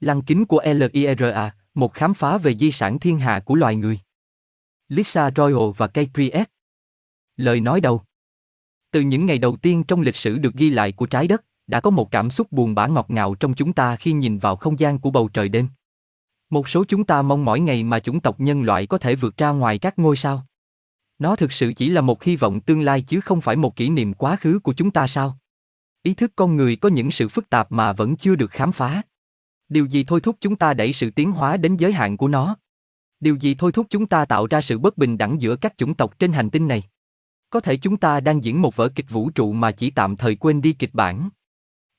Lăng kính của LIRA, một khám phá về di sản thiên hạ của loài người. Lisa Royal và Kate Lời nói đầu Từ những ngày đầu tiên trong lịch sử được ghi lại của trái đất, đã có một cảm xúc buồn bã ngọt ngào trong chúng ta khi nhìn vào không gian của bầu trời đêm. Một số chúng ta mong mỏi ngày mà chủng tộc nhân loại có thể vượt ra ngoài các ngôi sao. Nó thực sự chỉ là một hy vọng tương lai chứ không phải một kỷ niệm quá khứ của chúng ta sao? Ý thức con người có những sự phức tạp mà vẫn chưa được khám phá. Điều gì thôi thúc chúng ta đẩy sự tiến hóa đến giới hạn của nó? Điều gì thôi thúc chúng ta tạo ra sự bất bình đẳng giữa các chủng tộc trên hành tinh này? Có thể chúng ta đang diễn một vở kịch vũ trụ mà chỉ tạm thời quên đi kịch bản.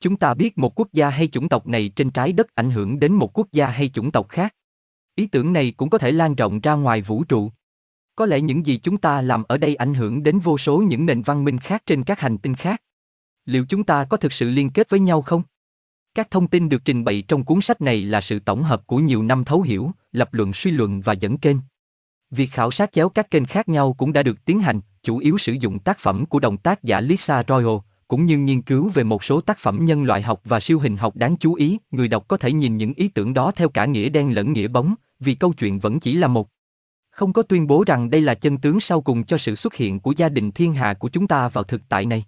Chúng ta biết một quốc gia hay chủng tộc này trên trái đất ảnh hưởng đến một quốc gia hay chủng tộc khác. Ý tưởng này cũng có thể lan rộng ra ngoài vũ trụ. Có lẽ những gì chúng ta làm ở đây ảnh hưởng đến vô số những nền văn minh khác trên các hành tinh khác. Liệu chúng ta có thực sự liên kết với nhau không? Các thông tin được trình bày trong cuốn sách này là sự tổng hợp của nhiều năm thấu hiểu, lập luận suy luận và dẫn kênh. Việc khảo sát chéo các kênh khác nhau cũng đã được tiến hành, chủ yếu sử dụng tác phẩm của đồng tác giả Lisa Royal, cũng như nghiên cứu về một số tác phẩm nhân loại học và siêu hình học đáng chú ý, người đọc có thể nhìn những ý tưởng đó theo cả nghĩa đen lẫn nghĩa bóng, vì câu chuyện vẫn chỉ là một. Không có tuyên bố rằng đây là chân tướng sau cùng cho sự xuất hiện của gia đình thiên hà của chúng ta vào thực tại này.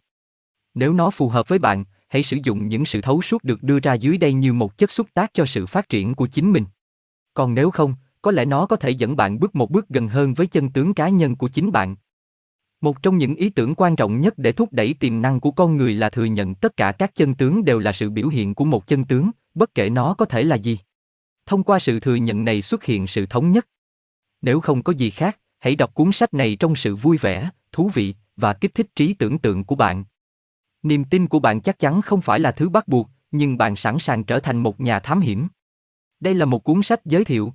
Nếu nó phù hợp với bạn, hãy sử dụng những sự thấu suốt được đưa ra dưới đây như một chất xúc tác cho sự phát triển của chính mình. Còn nếu không, có lẽ nó có thể dẫn bạn bước một bước gần hơn với chân tướng cá nhân của chính bạn. Một trong những ý tưởng quan trọng nhất để thúc đẩy tiềm năng của con người là thừa nhận tất cả các chân tướng đều là sự biểu hiện của một chân tướng, bất kể nó có thể là gì. Thông qua sự thừa nhận này xuất hiện sự thống nhất. Nếu không có gì khác, hãy đọc cuốn sách này trong sự vui vẻ, thú vị và kích thích trí tưởng tượng của bạn. Niềm tin của bạn chắc chắn không phải là thứ bắt buộc, nhưng bạn sẵn sàng trở thành một nhà thám hiểm. Đây là một cuốn sách giới thiệu.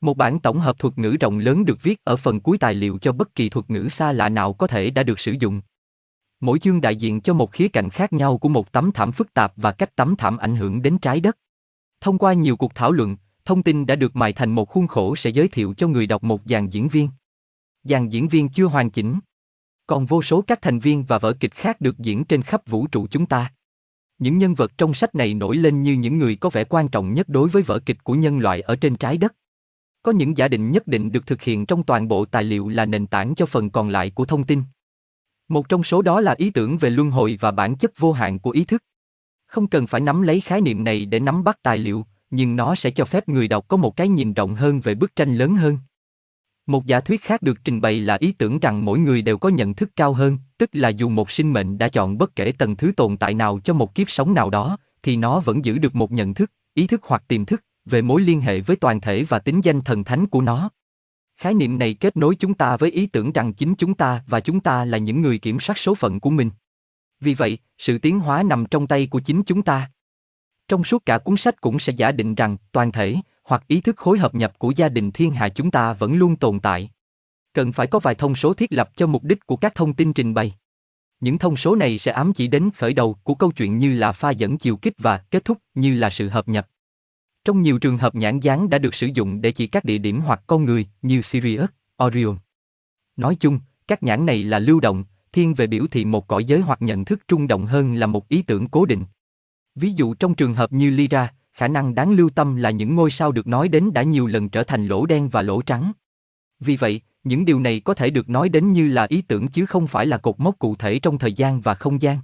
Một bản tổng hợp thuật ngữ rộng lớn được viết ở phần cuối tài liệu cho bất kỳ thuật ngữ xa lạ nào có thể đã được sử dụng. Mỗi chương đại diện cho một khía cạnh khác nhau của một tấm thảm phức tạp và cách tấm thảm ảnh hưởng đến trái đất. Thông qua nhiều cuộc thảo luận, thông tin đã được mài thành một khuôn khổ sẽ giới thiệu cho người đọc một dàn diễn viên. Dàn diễn viên chưa hoàn chỉnh. Còn vô số các thành viên và vở kịch khác được diễn trên khắp vũ trụ chúng ta. Những nhân vật trong sách này nổi lên như những người có vẻ quan trọng nhất đối với vở kịch của nhân loại ở trên trái đất. Có những giả định nhất định được thực hiện trong toàn bộ tài liệu là nền tảng cho phần còn lại của thông tin. Một trong số đó là ý tưởng về luân hồi và bản chất vô hạn của ý thức. Không cần phải nắm lấy khái niệm này để nắm bắt tài liệu, nhưng nó sẽ cho phép người đọc có một cái nhìn rộng hơn về bức tranh lớn hơn. Một giả thuyết khác được trình bày là ý tưởng rằng mỗi người đều có nhận thức cao hơn, tức là dù một sinh mệnh đã chọn bất kể tầng thứ tồn tại nào cho một kiếp sống nào đó, thì nó vẫn giữ được một nhận thức, ý thức hoặc tiềm thức, về mối liên hệ với toàn thể và tính danh thần thánh của nó. Khái niệm này kết nối chúng ta với ý tưởng rằng chính chúng ta và chúng ta là những người kiểm soát số phận của mình. Vì vậy, sự tiến hóa nằm trong tay của chính chúng ta. Trong suốt cả cuốn sách cũng sẽ giả định rằng toàn thể hoặc ý thức khối hợp nhập của gia đình thiên hà chúng ta vẫn luôn tồn tại. Cần phải có vài thông số thiết lập cho mục đích của các thông tin trình bày. Những thông số này sẽ ám chỉ đến khởi đầu của câu chuyện như là pha dẫn chiều kích và kết thúc như là sự hợp nhập. Trong nhiều trường hợp nhãn dán đã được sử dụng để chỉ các địa điểm hoặc con người như Sirius, Orion. Nói chung, các nhãn này là lưu động, thiên về biểu thị một cõi giới hoặc nhận thức trung động hơn là một ý tưởng cố định. Ví dụ trong trường hợp như Lyra, khả năng đáng lưu tâm là những ngôi sao được nói đến đã nhiều lần trở thành lỗ đen và lỗ trắng. Vì vậy, những điều này có thể được nói đến như là ý tưởng chứ không phải là cột mốc cụ thể trong thời gian và không gian.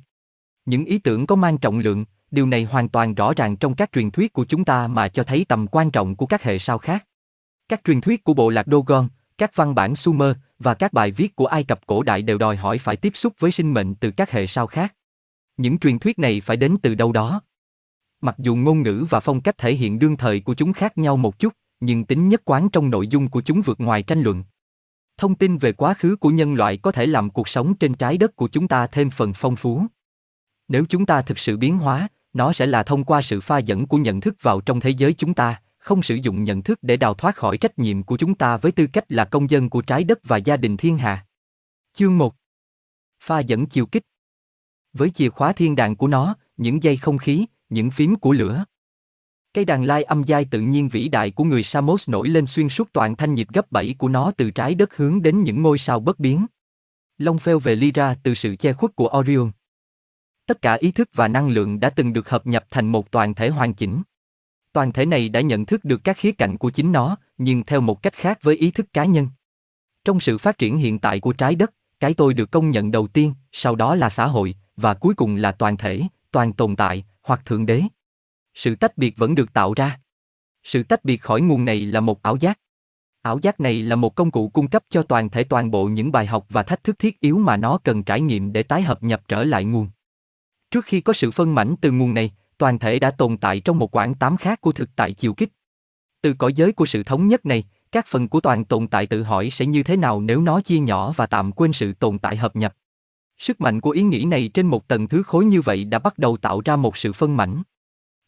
Những ý tưởng có mang trọng lượng, điều này hoàn toàn rõ ràng trong các truyền thuyết của chúng ta mà cho thấy tầm quan trọng của các hệ sao khác. Các truyền thuyết của bộ lạc Dogon, các văn bản Sumer và các bài viết của Ai Cập cổ đại đều đòi hỏi phải tiếp xúc với sinh mệnh từ các hệ sao khác. Những truyền thuyết này phải đến từ đâu đó. Mặc dù ngôn ngữ và phong cách thể hiện đương thời của chúng khác nhau một chút, nhưng tính nhất quán trong nội dung của chúng vượt ngoài tranh luận. Thông tin về quá khứ của nhân loại có thể làm cuộc sống trên trái đất của chúng ta thêm phần phong phú. Nếu chúng ta thực sự biến hóa, nó sẽ là thông qua sự pha dẫn của nhận thức vào trong thế giới chúng ta, không sử dụng nhận thức để đào thoát khỏi trách nhiệm của chúng ta với tư cách là công dân của trái đất và gia đình thiên hà. Chương 1 Pha dẫn chiều kích Với chìa khóa thiên đàng của nó, những dây không khí, những phím của lửa. Cây đàn lai âm giai tự nhiên vĩ đại của người Samos nổi lên xuyên suốt toàn thanh nhịp gấp 7 của nó từ trái đất hướng đến những ngôi sao bất biến. Long phèo về Lyra từ sự che khuất của Orion. Tất cả ý thức và năng lượng đã từng được hợp nhập thành một toàn thể hoàn chỉnh. Toàn thể này đã nhận thức được các khía cạnh của chính nó, nhưng theo một cách khác với ý thức cá nhân. Trong sự phát triển hiện tại của trái đất, cái tôi được công nhận đầu tiên, sau đó là xã hội, và cuối cùng là toàn thể, toàn tồn tại, hoặc thượng đế. Sự tách biệt vẫn được tạo ra. Sự tách biệt khỏi nguồn này là một ảo giác. Ảo giác này là một công cụ cung cấp cho toàn thể toàn bộ những bài học và thách thức thiết yếu mà nó cần trải nghiệm để tái hợp nhập trở lại nguồn. Trước khi có sự phân mảnh từ nguồn này, toàn thể đã tồn tại trong một quãng tám khác của thực tại chiều kích. Từ cõi giới của sự thống nhất này, các phần của toàn tồn tại tự hỏi sẽ như thế nào nếu nó chia nhỏ và tạm quên sự tồn tại hợp nhập. Sức mạnh của ý nghĩ này trên một tầng thứ khối như vậy đã bắt đầu tạo ra một sự phân mảnh.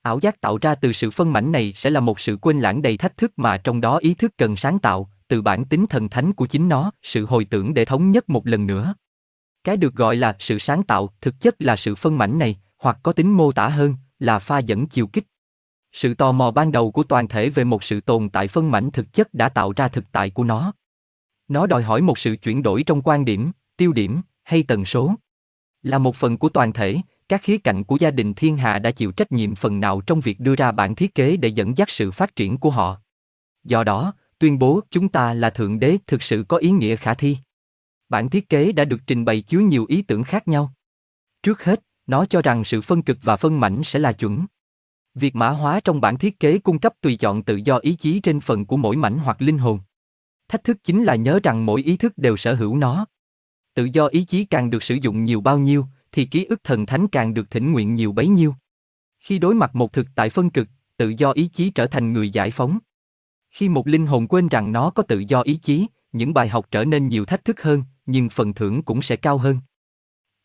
Ảo giác tạo ra từ sự phân mảnh này sẽ là một sự quên lãng đầy thách thức mà trong đó ý thức cần sáng tạo, từ bản tính thần thánh của chính nó, sự hồi tưởng để thống nhất một lần nữa. Cái được gọi là sự sáng tạo, thực chất là sự phân mảnh này, hoặc có tính mô tả hơn, là pha dẫn chiều kích. Sự tò mò ban đầu của toàn thể về một sự tồn tại phân mảnh thực chất đã tạo ra thực tại của nó. Nó đòi hỏi một sự chuyển đổi trong quan điểm, tiêu điểm hay tần số. Là một phần của toàn thể, các khía cạnh của gia đình thiên hạ đã chịu trách nhiệm phần nào trong việc đưa ra bản thiết kế để dẫn dắt sự phát triển của họ. Do đó, tuyên bố chúng ta là thượng đế thực sự có ý nghĩa khả thi. Bản thiết kế đã được trình bày chứa nhiều ý tưởng khác nhau. Trước hết, nó cho rằng sự phân cực và phân mảnh sẽ là chuẩn. Việc mã hóa trong bản thiết kế cung cấp tùy chọn tự do ý chí trên phần của mỗi mảnh hoặc linh hồn. Thách thức chính là nhớ rằng mỗi ý thức đều sở hữu nó. Tự do ý chí càng được sử dụng nhiều bao nhiêu, thì ký ức thần thánh càng được thỉnh nguyện nhiều bấy nhiêu. Khi đối mặt một thực tại phân cực, tự do ý chí trở thành người giải phóng. Khi một linh hồn quên rằng nó có tự do ý chí, những bài học trở nên nhiều thách thức hơn, nhưng phần thưởng cũng sẽ cao hơn.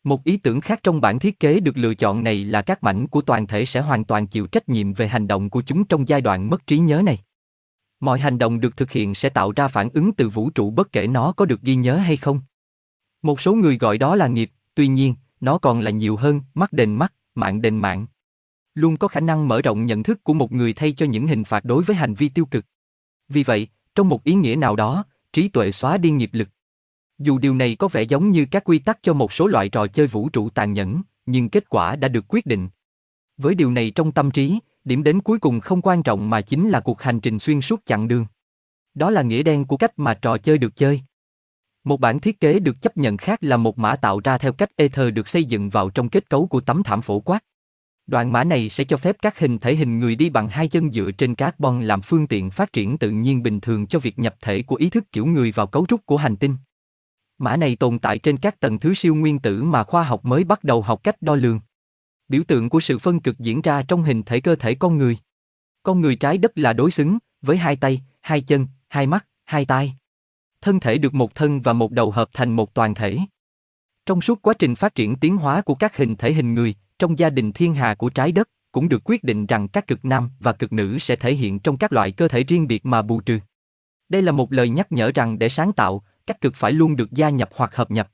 Một ý tưởng khác trong bản thiết kế được lựa chọn này là các mảnh của toàn thể sẽ hoàn toàn chịu trách nhiệm về hành động của chúng trong giai đoạn mất trí nhớ này. Mọi hành động được thực hiện sẽ tạo ra phản ứng từ vũ trụ bất kể nó có được ghi nhớ hay không. Một số người gọi đó là nghiệp, tuy nhiên, nó còn là nhiều hơn, mắt đền mắt, mạng đền mạng. Luôn có khả năng mở rộng nhận thức của một người thay cho những hình phạt đối với hành vi tiêu cực. Vì vậy, trong một ý nghĩa nào đó, trí tuệ xóa đi nghiệp lực. Dù điều này có vẻ giống như các quy tắc cho một số loại trò chơi vũ trụ tàn nhẫn, nhưng kết quả đã được quyết định. Với điều này trong tâm trí, điểm đến cuối cùng không quan trọng mà chính là cuộc hành trình xuyên suốt chặng đường. Đó là nghĩa đen của cách mà trò chơi được chơi. Một bản thiết kế được chấp nhận khác là một mã tạo ra theo cách Ether được xây dựng vào trong kết cấu của tấm thảm phổ quát. Đoạn mã này sẽ cho phép các hình thể hình người đi bằng hai chân dựa trên carbon làm phương tiện phát triển tự nhiên bình thường cho việc nhập thể của ý thức kiểu người vào cấu trúc của hành tinh. Mã này tồn tại trên các tầng thứ siêu nguyên tử mà khoa học mới bắt đầu học cách đo lường. Biểu tượng của sự phân cực diễn ra trong hình thể cơ thể con người. Con người trái đất là đối xứng, với hai tay, hai chân, hai mắt, hai tai. Thân thể được một thân và một đầu hợp thành một toàn thể. Trong suốt quá trình phát triển tiến hóa của các hình thể hình người, trong gia đình thiên hà của trái đất, cũng được quyết định rằng các cực nam và cực nữ sẽ thể hiện trong các loại cơ thể riêng biệt mà bù trừ. Đây là một lời nhắc nhở rằng để sáng tạo, các cực phải luôn được gia nhập hoặc hợp nhập.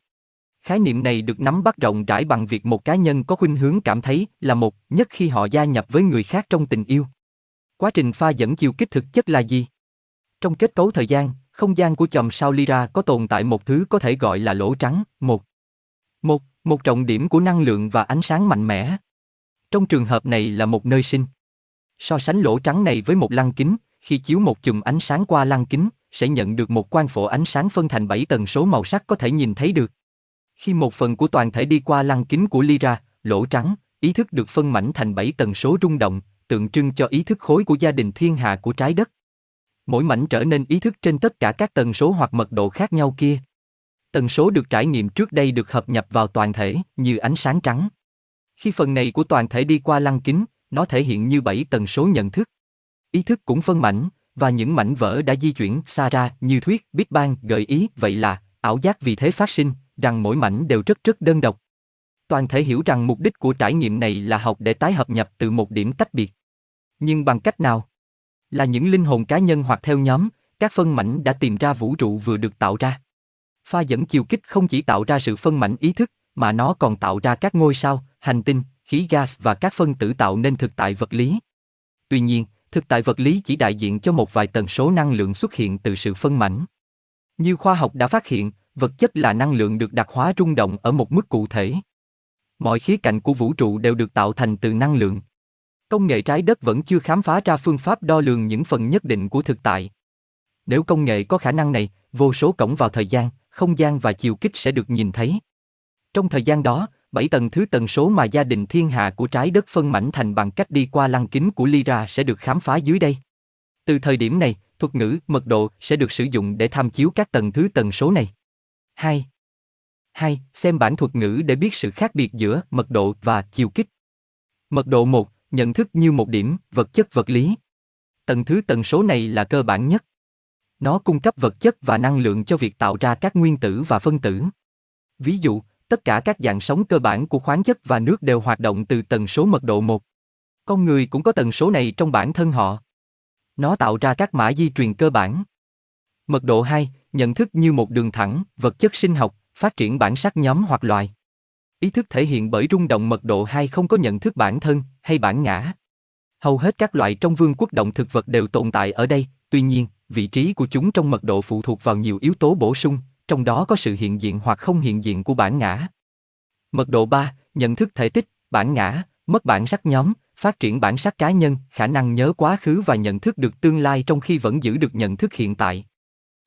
Khái niệm này được nắm bắt rộng rãi bằng việc một cá nhân có khuynh hướng cảm thấy là một nhất khi họ gia nhập với người khác trong tình yêu. Quá trình pha dẫn chiều kích thực chất là gì? Trong kết cấu thời gian, không gian của chòm sao Lyra có tồn tại một thứ có thể gọi là lỗ trắng, một. Một, một trọng điểm của năng lượng và ánh sáng mạnh mẽ. Trong trường hợp này là một nơi sinh. So sánh lỗ trắng này với một lăng kính, khi chiếu một chùm ánh sáng qua lăng kính, sẽ nhận được một quang phổ ánh sáng phân thành 7 tần số màu sắc có thể nhìn thấy được. Khi một phần của toàn thể đi qua lăng kính của Lyra, lỗ trắng, ý thức được phân mảnh thành 7 tần số rung động, tượng trưng cho ý thức khối của gia đình thiên hạ của trái đất. Mỗi mảnh trở nên ý thức trên tất cả các tần số hoặc mật độ khác nhau kia. Tần số được trải nghiệm trước đây được hợp nhập vào toàn thể, như ánh sáng trắng. Khi phần này của toàn thể đi qua lăng kính, nó thể hiện như bảy tần số nhận thức. Ý thức cũng phân mảnh, và những mảnh vỡ đã di chuyển xa ra như thuyết Big Bang gợi ý vậy là ảo giác vì thế phát sinh, rằng mỗi mảnh đều rất rất đơn độc. Toàn thể hiểu rằng mục đích của trải nghiệm này là học để tái hợp nhập từ một điểm tách biệt. Nhưng bằng cách nào? Là những linh hồn cá nhân hoặc theo nhóm, các phân mảnh đã tìm ra vũ trụ vừa được tạo ra. Pha dẫn chiều kích không chỉ tạo ra sự phân mảnh ý thức, mà nó còn tạo ra các ngôi sao, hành tinh, khí gas và các phân tử tạo nên thực tại vật lý. Tuy nhiên, thực tại vật lý chỉ đại diện cho một vài tần số năng lượng xuất hiện từ sự phân mảnh. Như khoa học đã phát hiện, vật chất là năng lượng được đặc hóa rung động ở một mức cụ thể. Mọi khía cạnh của vũ trụ đều được tạo thành từ năng lượng. Công nghệ trái đất vẫn chưa khám phá ra phương pháp đo lường những phần nhất định của thực tại. Nếu công nghệ có khả năng này, vô số cổng vào thời gian, không gian và chiều kích sẽ được nhìn thấy. Trong thời gian đó, bảy tầng thứ tần số mà gia đình thiên hạ của trái đất phân mảnh thành bằng cách đi qua lăng kính của Lyra sẽ được khám phá dưới đây. Từ thời điểm này, thuật ngữ mật độ sẽ được sử dụng để tham chiếu các tầng thứ tần số này. 2. 2. Xem bản thuật ngữ để biết sự khác biệt giữa mật độ và chiều kích. Mật độ 1, nhận thức như một điểm, vật chất vật lý. Tầng thứ tần số này là cơ bản nhất. Nó cung cấp vật chất và năng lượng cho việc tạo ra các nguyên tử và phân tử. Ví dụ, tất cả các dạng sống cơ bản của khoáng chất và nước đều hoạt động từ tần số mật độ 1. Con người cũng có tần số này trong bản thân họ. Nó tạo ra các mã di truyền cơ bản. Mật độ 2, nhận thức như một đường thẳng, vật chất sinh học, phát triển bản sắc nhóm hoặc loài. Ý thức thể hiện bởi rung động mật độ 2 không có nhận thức bản thân hay bản ngã. Hầu hết các loại trong vương quốc động thực vật đều tồn tại ở đây, tuy nhiên, vị trí của chúng trong mật độ phụ thuộc vào nhiều yếu tố bổ sung, trong đó có sự hiện diện hoặc không hiện diện của bản ngã. Mật độ 3, nhận thức thể tích, bản ngã, mất bản sắc nhóm, phát triển bản sắc cá nhân, khả năng nhớ quá khứ và nhận thức được tương lai trong khi vẫn giữ được nhận thức hiện tại.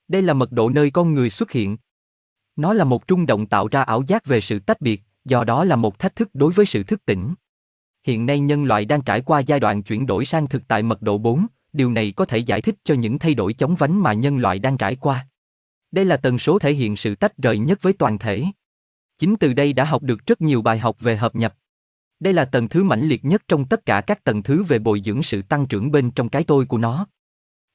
Đây là mật độ nơi con người xuất hiện. Nó là một trung động tạo ra ảo giác về sự tách biệt, do đó là một thách thức đối với sự thức tỉnh. Hiện nay nhân loại đang trải qua giai đoạn chuyển đổi sang thực tại mật độ 4, điều này có thể giải thích cho những thay đổi chóng vánh mà nhân loại đang trải qua. Đây là tần số thể hiện sự tách rời nhất với toàn thể. Chính từ đây đã học được rất nhiều bài học về hợp nhập. Đây là tầng thứ mãnh liệt nhất trong tất cả các tầng thứ về bồi dưỡng sự tăng trưởng bên trong cái tôi của nó.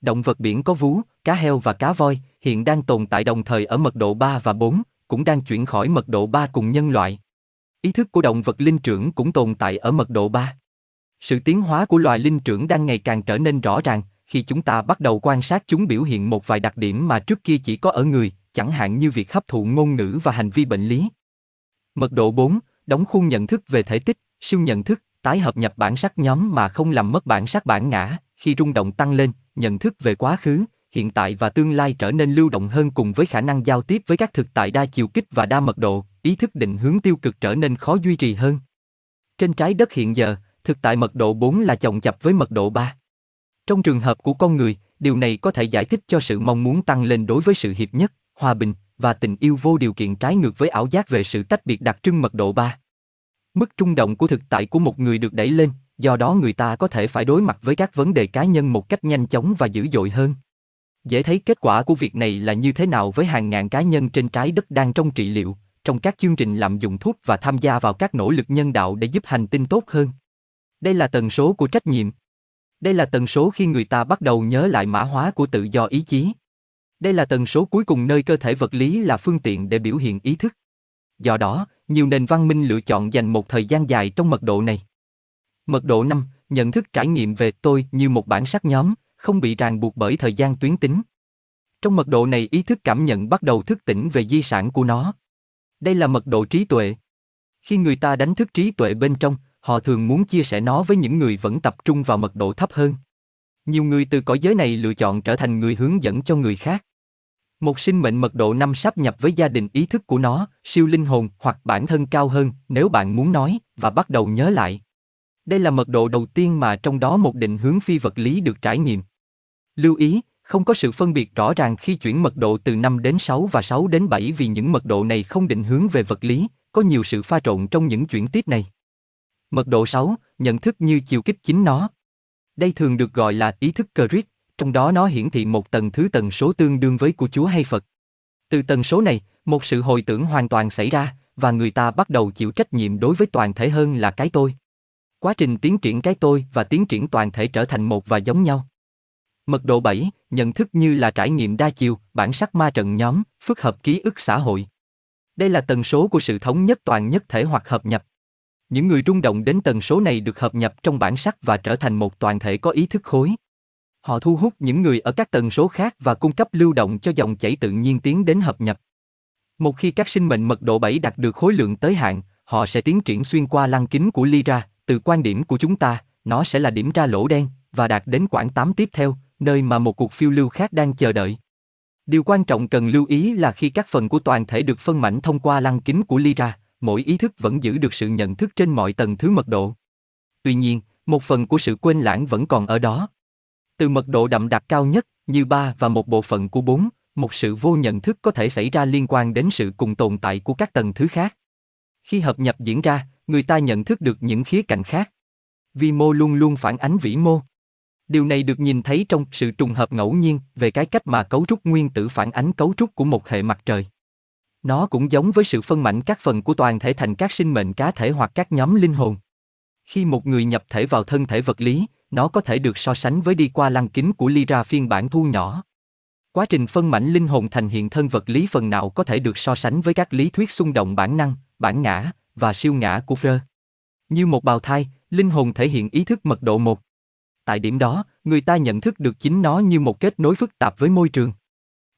Động vật biển có vú, cá heo và cá voi hiện đang tồn tại đồng thời ở mật độ 3 và 4, cũng đang chuyển khỏi mật độ 3 cùng nhân loại. Ý thức của động vật linh trưởng cũng tồn tại ở mật độ 3. Sự tiến hóa của loài linh trưởng đang ngày càng trở nên rõ ràng khi chúng ta bắt đầu quan sát chúng biểu hiện một vài đặc điểm mà trước kia chỉ có ở người, chẳng hạn như việc hấp thụ ngôn ngữ và hành vi bệnh lý. Mật độ 4, đóng khuôn nhận thức về thể tích, siêu nhận thức, tái hợp nhập bản sắc nhóm mà không làm mất bản sắc bản ngã, khi rung động tăng lên, nhận thức về quá khứ, hiện tại và tương lai trở nên lưu động hơn cùng với khả năng giao tiếp với các thực tại đa chiều kích và đa mật độ, ý thức định hướng tiêu cực trở nên khó duy trì hơn. Trên trái đất hiện giờ, thực tại mật độ 4 là chồng chập với mật độ 3. Trong trường hợp của con người, điều này có thể giải thích cho sự mong muốn tăng lên đối với sự hiệp nhất, hòa bình và tình yêu vô điều kiện trái ngược với ảo giác về sự tách biệt đặc trưng mật độ 3. Mức trung động của thực tại của một người được đẩy lên, do đó người ta có thể phải đối mặt với các vấn đề cá nhân một cách nhanh chóng và dữ dội hơn. Dễ thấy kết quả của việc này là như thế nào với hàng ngàn cá nhân trên trái đất đang trong trị liệu, trong các chương trình lạm dụng thuốc và tham gia vào các nỗ lực nhân đạo để giúp hành tinh tốt hơn. Đây là tần số của trách nhiệm. Đây là tần số khi người ta bắt đầu nhớ lại mã hóa của tự do ý chí. Đây là tần số cuối cùng nơi cơ thể vật lý là phương tiện để biểu hiện ý thức. Do đó, nhiều nền văn minh lựa chọn dành một thời gian dài trong mật độ này. Mật độ 5, nhận thức trải nghiệm về tôi như một bản sắc nhóm, không bị ràng buộc bởi thời gian tuyến tính. Trong mật độ này ý thức cảm nhận bắt đầu thức tỉnh về di sản của nó. Đây là mật độ trí tuệ. Khi người ta đánh thức trí tuệ bên trong, họ thường muốn chia sẻ nó với những người vẫn tập trung vào mật độ thấp hơn. Nhiều người từ cõi giới này lựa chọn trở thành người hướng dẫn cho người khác. Một sinh mệnh mật độ năm sắp nhập với gia đình ý thức của nó, siêu linh hồn hoặc bản thân cao hơn nếu bạn muốn nói và bắt đầu nhớ lại. Đây là mật độ đầu tiên mà trong đó một định hướng phi vật lý được trải nghiệm. Lưu ý, không có sự phân biệt rõ ràng khi chuyển mật độ từ 5 đến 6 và 6 đến 7 vì những mật độ này không định hướng về vật lý, có nhiều sự pha trộn trong những chuyển tiếp này. Mật độ 6, nhận thức như chiều kích chính nó. Đây thường được gọi là ý thức Christ, trong đó nó hiển thị một tầng thứ tần số tương đương với của Chúa hay Phật. Từ tần số này, một sự hồi tưởng hoàn toàn xảy ra, và người ta bắt đầu chịu trách nhiệm đối với toàn thể hơn là cái tôi. Quá trình tiến triển cái tôi và tiến triển toàn thể trở thành một và giống nhau. Mật độ 7, nhận thức như là trải nghiệm đa chiều, bản sắc ma trận nhóm, phức hợp ký ức xã hội. Đây là tần số của sự thống nhất toàn nhất thể hoặc hợp nhập. Những người rung động đến tần số này được hợp nhập trong bản sắc và trở thành một toàn thể có ý thức khối. Họ thu hút những người ở các tần số khác và cung cấp lưu động cho dòng chảy tự nhiên tiến đến hợp nhập. Một khi các sinh mệnh mật độ 7 đạt được khối lượng tới hạn, họ sẽ tiến triển xuyên qua lăng kính của Lyra, từ quan điểm của chúng ta, nó sẽ là điểm ra lỗ đen, và đạt đến quãng 8 tiếp theo, nơi mà một cuộc phiêu lưu khác đang chờ đợi. Điều quan trọng cần lưu ý là khi các phần của toàn thể được phân mảnh thông qua lăng kính của Lyra, mỗi ý thức vẫn giữ được sự nhận thức trên mọi tầng thứ mật độ. Tuy nhiên, một phần của sự quên lãng vẫn còn ở đó. Từ mật độ đậm đặc cao nhất, như ba và một bộ phận của bốn, một sự vô nhận thức có thể xảy ra liên quan đến sự cùng tồn tại của các tầng thứ khác. Khi hợp nhập diễn ra, người ta nhận thức được những khía cạnh khác. Vi mô luôn luôn phản ánh vĩ mô. Điều này được nhìn thấy trong sự trùng hợp ngẫu nhiên về cái cách mà cấu trúc nguyên tử phản ánh cấu trúc của một hệ mặt trời. Nó cũng giống với sự phân mảnh các phần của toàn thể thành các sinh mệnh cá thể hoặc các nhóm linh hồn. Khi một người nhập thể vào thân thể vật lý, nó có thể được so sánh với đi qua lăng kính của Lyra phiên bản thu nhỏ. Quá trình phân mảnh linh hồn thành hiện thân vật lý phần nào có thể được so sánh với các lý thuyết xung động bản năng, bản ngã và siêu ngã của Freud. Như một bào thai, linh hồn thể hiện ý thức mật độ một. Tại điểm đó, người ta nhận thức được chính nó như một kết nối phức tạp với môi trường.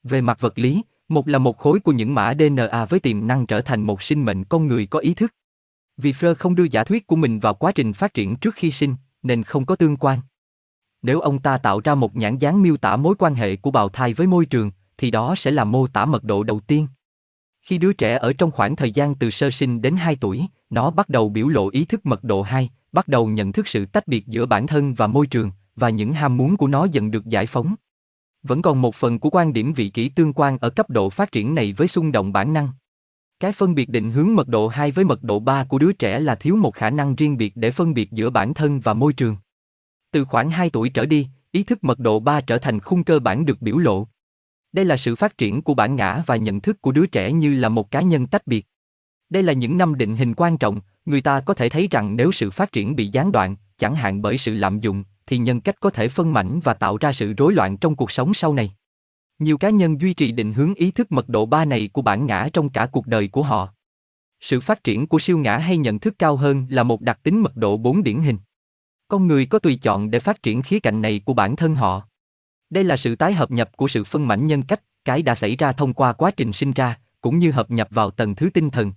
Về mặt vật lý, một là một khối của những mã DNA với tiềm năng trở thành một sinh mệnh con người có ý thức. Vì Freud không đưa giả thuyết của mình vào quá trình phát triển trước khi sinh, nên không có tương quan. Nếu ông ta tạo ra một nhãn dán miêu tả mối quan hệ của bào thai với môi trường, thì đó sẽ là mô tả mật độ đầu tiên. Khi đứa trẻ ở trong khoảng thời gian từ sơ sinh đến 2 tuổi, nó bắt đầu biểu lộ ý thức mật độ 2, bắt đầu nhận thức sự tách biệt giữa bản thân và môi trường, và những ham muốn của nó dần được giải phóng. Vẫn còn một phần của quan điểm vị kỷ tương quan ở cấp độ phát triển này với xung động bản năng. Cái phân biệt định hướng mật độ 2 với mật độ 3 của đứa trẻ là thiếu một khả năng riêng biệt để phân biệt giữa bản thân và môi trường. Từ khoảng 2 tuổi trở đi, ý thức mật độ 3 trở thành khung cơ bản được biểu lộ. Đây là sự phát triển của bản ngã và nhận thức của đứa trẻ như là một cá nhân tách biệt. Đây là những năm định hình quan trọng, người ta có thể thấy rằng nếu sự phát triển bị gián đoạn, chẳng hạn bởi sự lạm dụng, thì nhân cách có thể phân mảnh và tạo ra sự rối loạn trong cuộc sống sau này. Nhiều cá nhân duy trì định hướng ý thức mật độ ba này của bản ngã trong cả cuộc đời của họ. Sự phát triển của siêu ngã hay nhận thức cao hơn là một đặc tính mật độ 4 điển hình. Con người có tùy chọn để phát triển khía cạnh này của bản thân họ. Đây là sự tái hợp nhập của sự phân mảnh nhân cách, cái đã xảy ra thông qua quá trình sinh ra, cũng như hợp nhập vào tầng thứ tinh thần.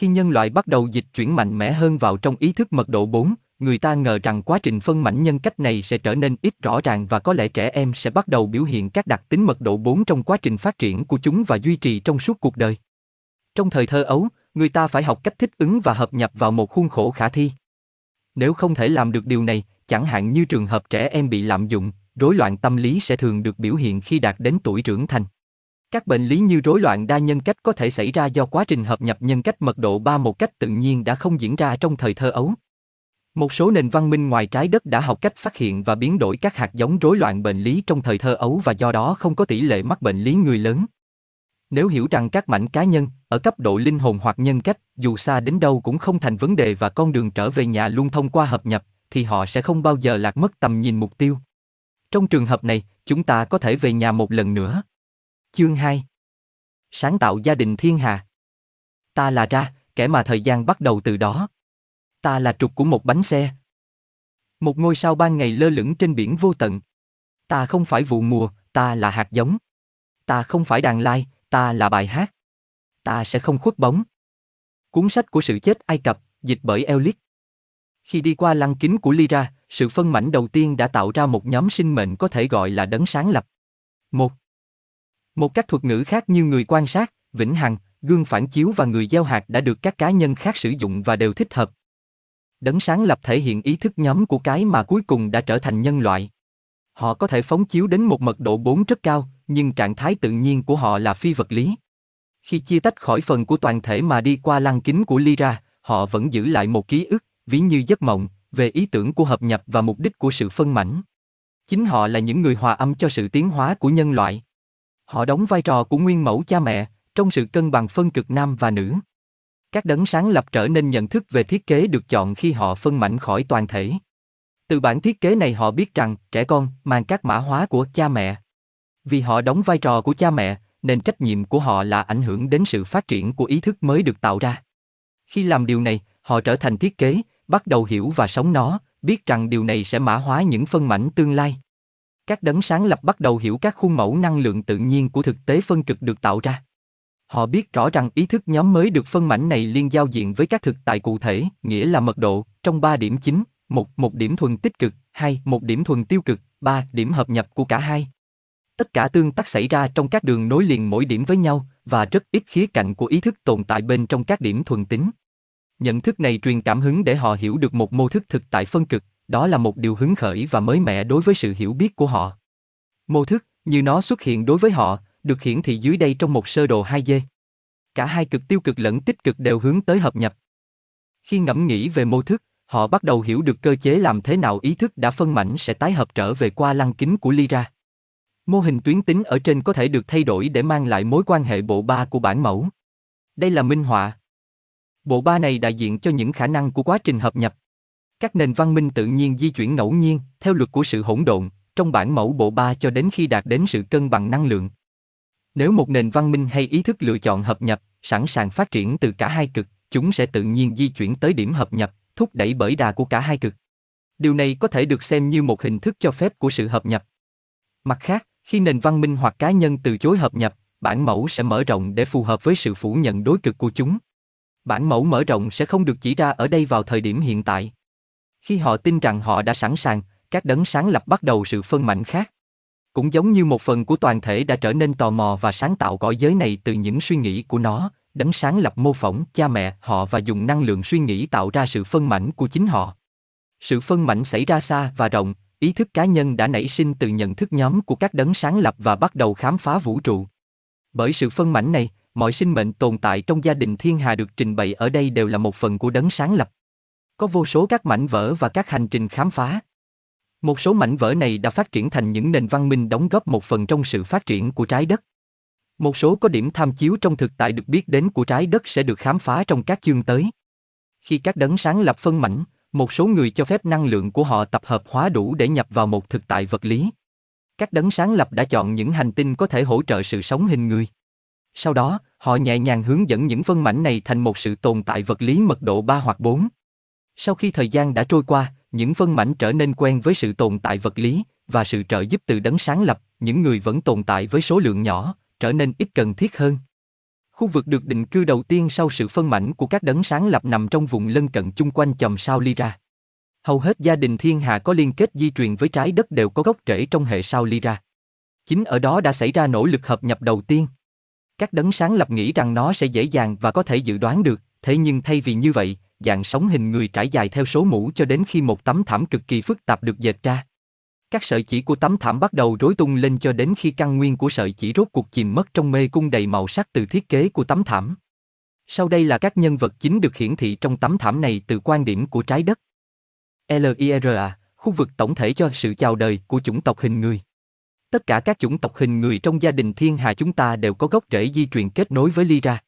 Khi nhân loại bắt đầu dịch chuyển mạnh mẽ hơn vào trong ý thức mật độ 4, người ta ngờ rằng quá trình phân mảnh nhân cách này sẽ trở nên ít rõ ràng và có lẽ trẻ em sẽ bắt đầu biểu hiện các đặc tính mật độ 4 trong quá trình phát triển của chúng và duy trì trong suốt cuộc đời. Trong thời thơ ấu, người ta phải học cách thích ứng và hợp nhập vào một khuôn khổ khả thi. Nếu không thể làm được điều này, chẳng hạn như trường hợp trẻ em bị lạm dụng, rối loạn tâm lý sẽ thường được biểu hiện khi đạt đến tuổi trưởng thành. Các bệnh lý như rối loạn đa nhân cách có thể xảy ra do quá trình hợp nhập nhân cách mật độ 3 một cách tự nhiên đã không diễn ra trong thời thơ ấu. Một số nền văn minh ngoài trái đất đã học cách phát hiện và biến đổi các hạt giống rối loạn bệnh lý trong thời thơ ấu và do đó không có tỷ lệ mắc bệnh lý người lớn. Nếu hiểu rằng các mảnh cá nhân, ở cấp độ linh hồn hoặc nhân cách, dù xa đến đâu cũng không thành vấn đề và con đường trở về nhà luôn thông qua hợp nhập, thì họ sẽ không bao giờ lạc mất tầm nhìn mục tiêu. Trong trường hợp này, chúng ta có thể về nhà một lần nữa. Chương 2 Sáng tạo gia đình thiên hà Ta là ra, kẻ mà thời gian bắt đầu từ đó. Ta là trục của một bánh xe. Một ngôi sao ban ngày lơ lửng trên biển vô tận. Ta không phải vụ mùa, ta là hạt giống. Ta không phải đàn lai, ta là bài hát. Ta sẽ không khuất bóng. Cuốn sách của sự chết Ai Cập, dịch bởi Elliot. Khi đi qua lăng kính của Lyra, sự phân mảnh đầu tiên đã tạo ra một nhóm sinh mệnh có thể gọi là đấng sáng lập. Một. Một các thuật ngữ khác như người quan sát, vĩnh hằng, gương phản chiếu và người gieo hạt đã được các cá nhân khác sử dụng và đều thích hợp. Đấng sáng lập thể hiện ý thức nhóm của cái mà cuối cùng đã trở thành nhân loại. Họ có thể phóng chiếu đến một mật độ 4 rất cao, nhưng trạng thái tự nhiên của họ là phi vật lý. Khi chia tách khỏi phần của toàn thể mà đi qua lăng kính của Lyra, họ vẫn giữ lại một ký ức, ví như giấc mộng, về ý tưởng của hợp nhập và mục đích của sự phân mảnh. Chính họ là những người hòa âm cho sự tiến hóa của nhân loại. Họ đóng vai trò của nguyên mẫu cha mẹ, trong sự cân bằng phân cực nam và nữ. Các đấng sáng lập trở nên nhận thức về thiết kế được chọn khi họ phân mảnh khỏi toàn thể. Từ bản thiết kế này họ biết rằng trẻ con mang các mã hóa của cha mẹ. Vì họ đóng vai trò của cha mẹ, nên trách nhiệm của họ là ảnh hưởng đến sự phát triển của ý thức mới được tạo ra. Khi làm điều này, họ trở thành thiết kế, bắt đầu hiểu và sống nó, biết rằng điều này sẽ mã hóa những phân mảnh tương lai. Các đấng sáng lập bắt đầu hiểu các khuôn mẫu năng lượng tự nhiên của thực tế phân cực được tạo ra. Họ biết rõ rằng ý thức nhóm mới được phân mảnh này liên giao diện với các thực tại cụ thể, nghĩa là mật độ, trong ba điểm chính, một, một điểm thuần tích cực, hai, một điểm thuần tiêu cực, ba, điểm hợp nhập của cả hai. Tất cả tương tác xảy ra trong các đường nối liền mỗi điểm với nhau, và rất ít khía cạnh của ý thức tồn tại bên trong các điểm thuần tính. Nhận thức này truyền cảm hứng để họ hiểu được một mô thức thực tại phân cực, đó là một điều hứng khởi và mới mẻ đối với sự hiểu biết của họ. Mô thức, như nó xuất hiện đối với họ, được hiển thị dưới đây trong một sơ đồ 2D. Cả hai cực tiêu cực lẫn tích cực đều hướng tới hợp nhập. Khi ngẫm nghĩ về mô thức, họ bắt đầu hiểu được cơ chế làm thế nào ý thức đã phân mảnh sẽ tái hợp trở về qua lăng kính của Lyra. Mô hình tuyến tính ở trên có thể được thay đổi để mang lại mối quan hệ bộ ba của bản mẫu. Đây là minh họa. Bộ ba này đại diện cho những khả năng của quá trình hợp nhập. Các nền văn minh tự nhiên di chuyển ngẫu nhiên, theo luật của sự hỗn độn, trong bản mẫu bộ ba cho đến khi đạt đến sự cân bằng năng lượng. Nếu một nền văn minh hay ý thức lựa chọn hợp nhập, sẵn sàng phát triển từ cả hai cực, chúng sẽ tự nhiên di chuyển tới điểm hợp nhập, thúc đẩy bởi đà của cả hai cực. Điều này có thể được xem như một hình thức cho phép của sự hợp nhập. Mặt khác, khi nền văn minh hoặc cá nhân từ chối hợp nhập, bản mẫu sẽ mở rộng để phù hợp với sự phủ nhận đối cực của chúng. Bản mẫu mở rộng sẽ không được chỉ ra ở đây vào thời điểm hiện tại. Khi họ tin rằng họ đã sẵn sàng, các đấng sáng lập bắt đầu sự phân mảnh khác. Cũng giống như một phần của toàn thể đã trở nên tò mò và sáng tạo cõi giới này từ những suy nghĩ của nó, đấng sáng lập mô phỏng cha mẹ họ và dùng năng lượng suy nghĩ tạo ra sự phân mảnh của chính họ. Sự phân mảnh xảy ra xa và rộng, ý thức cá nhân đã nảy sinh từ nhận thức nhóm của các đấng sáng lập và bắt đầu khám phá vũ trụ. Bởi sự phân mảnh này, mọi sinh mệnh tồn tại trong gia đình thiên hà được trình bày ở đây đều là một phần của đấng sáng lập. Có vô số các mảnh vỡ và các hành trình khám phá. Một số mảnh vỡ này đã phát triển thành những nền văn minh đóng góp một phần trong sự phát triển của trái đất. Một số có điểm tham chiếu trong thực tại được biết đến của trái đất sẽ được khám phá trong các chương tới. Khi các đấng sáng lập phân mảnh, một số người cho phép năng lượng của họ tập hợp hóa đủ để nhập vào một thực tại vật lý. Các đấng sáng lập đã chọn những hành tinh có thể hỗ trợ sự sống hình người. Sau đó, họ nhẹ nhàng hướng dẫn những phân mảnh này thành một sự tồn tại vật lý mật độ 3 hoặc 4. Sau khi thời gian đã trôi qua, những phân mảnh trở nên quen với sự tồn tại vật lý và sự trợ giúp từ đấng sáng lập, những người vẫn tồn tại với số lượng nhỏ, trở nên ít cần thiết hơn. Khu vực được định cư đầu tiên sau sự phân mảnh của các đấng sáng lập nằm trong vùng lân cận chung quanh chòm sao Lyra. Hầu hết gia đình thiên hà có liên kết di truyền với trái đất đều có gốc rễ trong hệ sao Lyra. Chính ở đó đã xảy ra nỗ lực hợp nhập đầu tiên. Các đấng sáng lập nghĩ rằng nó sẽ dễ dàng và có thể dự đoán được, thế nhưng thay vì như vậy, dạng sống hình người trải dài theo số mũ cho đến khi một tấm thảm cực kỳ phức tạp được dệt ra. Các sợi chỉ của tấm thảm bắt đầu rối tung lên cho đến khi căn nguyên của sợi chỉ rốt cuộc chìm mất trong mê cung đầy màu sắc từ thiết kế của tấm thảm. Sau đây là các nhân vật chính được hiển thị trong tấm thảm này từ quan điểm của trái đất. LIRA, khu vực tổng thể cho sự chào đời của chủng tộc hình người. Tất cả các chủng tộc hình người trong gia đình thiên hà chúng ta đều có gốc rễ di truyền kết nối với Lyra.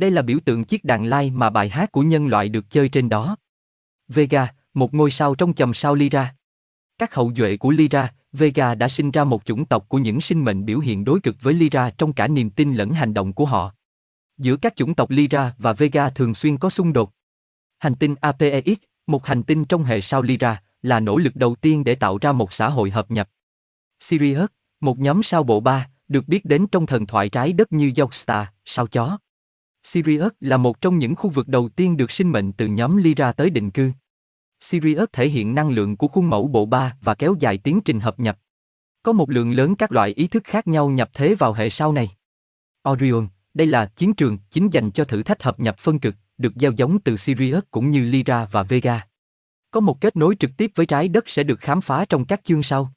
Đây là biểu tượng chiếc đàn lai mà bài hát của nhân loại được chơi trên đó. Vega, một ngôi sao trong chòm sao Lyra. Các hậu duệ của Lyra, Vega đã sinh ra một chủng tộc của những sinh mệnh biểu hiện đối cực với Lyra trong cả niềm tin lẫn hành động của họ. Giữa các chủng tộc Lyra và Vega thường xuyên có xung đột. Hành tinh APEX, một hành tinh trong hệ sao Lyra, là nỗ lực đầu tiên để tạo ra một xã hội hợp nhập. Sirius, một nhóm sao bộ ba, được biết đến trong thần thoại trái đất như Yogstar, sao chó. Sirius là một trong những khu vực đầu tiên được sinh mệnh từ nhóm Lyra tới định cư. Sirius thể hiện năng lượng của khuôn mẫu bộ ba và kéo dài tiến trình hợp nhập. Có một lượng lớn các loại ý thức khác nhau nhập thế vào hệ sau này. Orion, đây là chiến trường chính dành cho thử thách hợp nhập phân cực, được gieo giống từ Sirius cũng như Lyra và Vega. Có một kết nối trực tiếp với trái đất sẽ được khám phá trong các chương sau.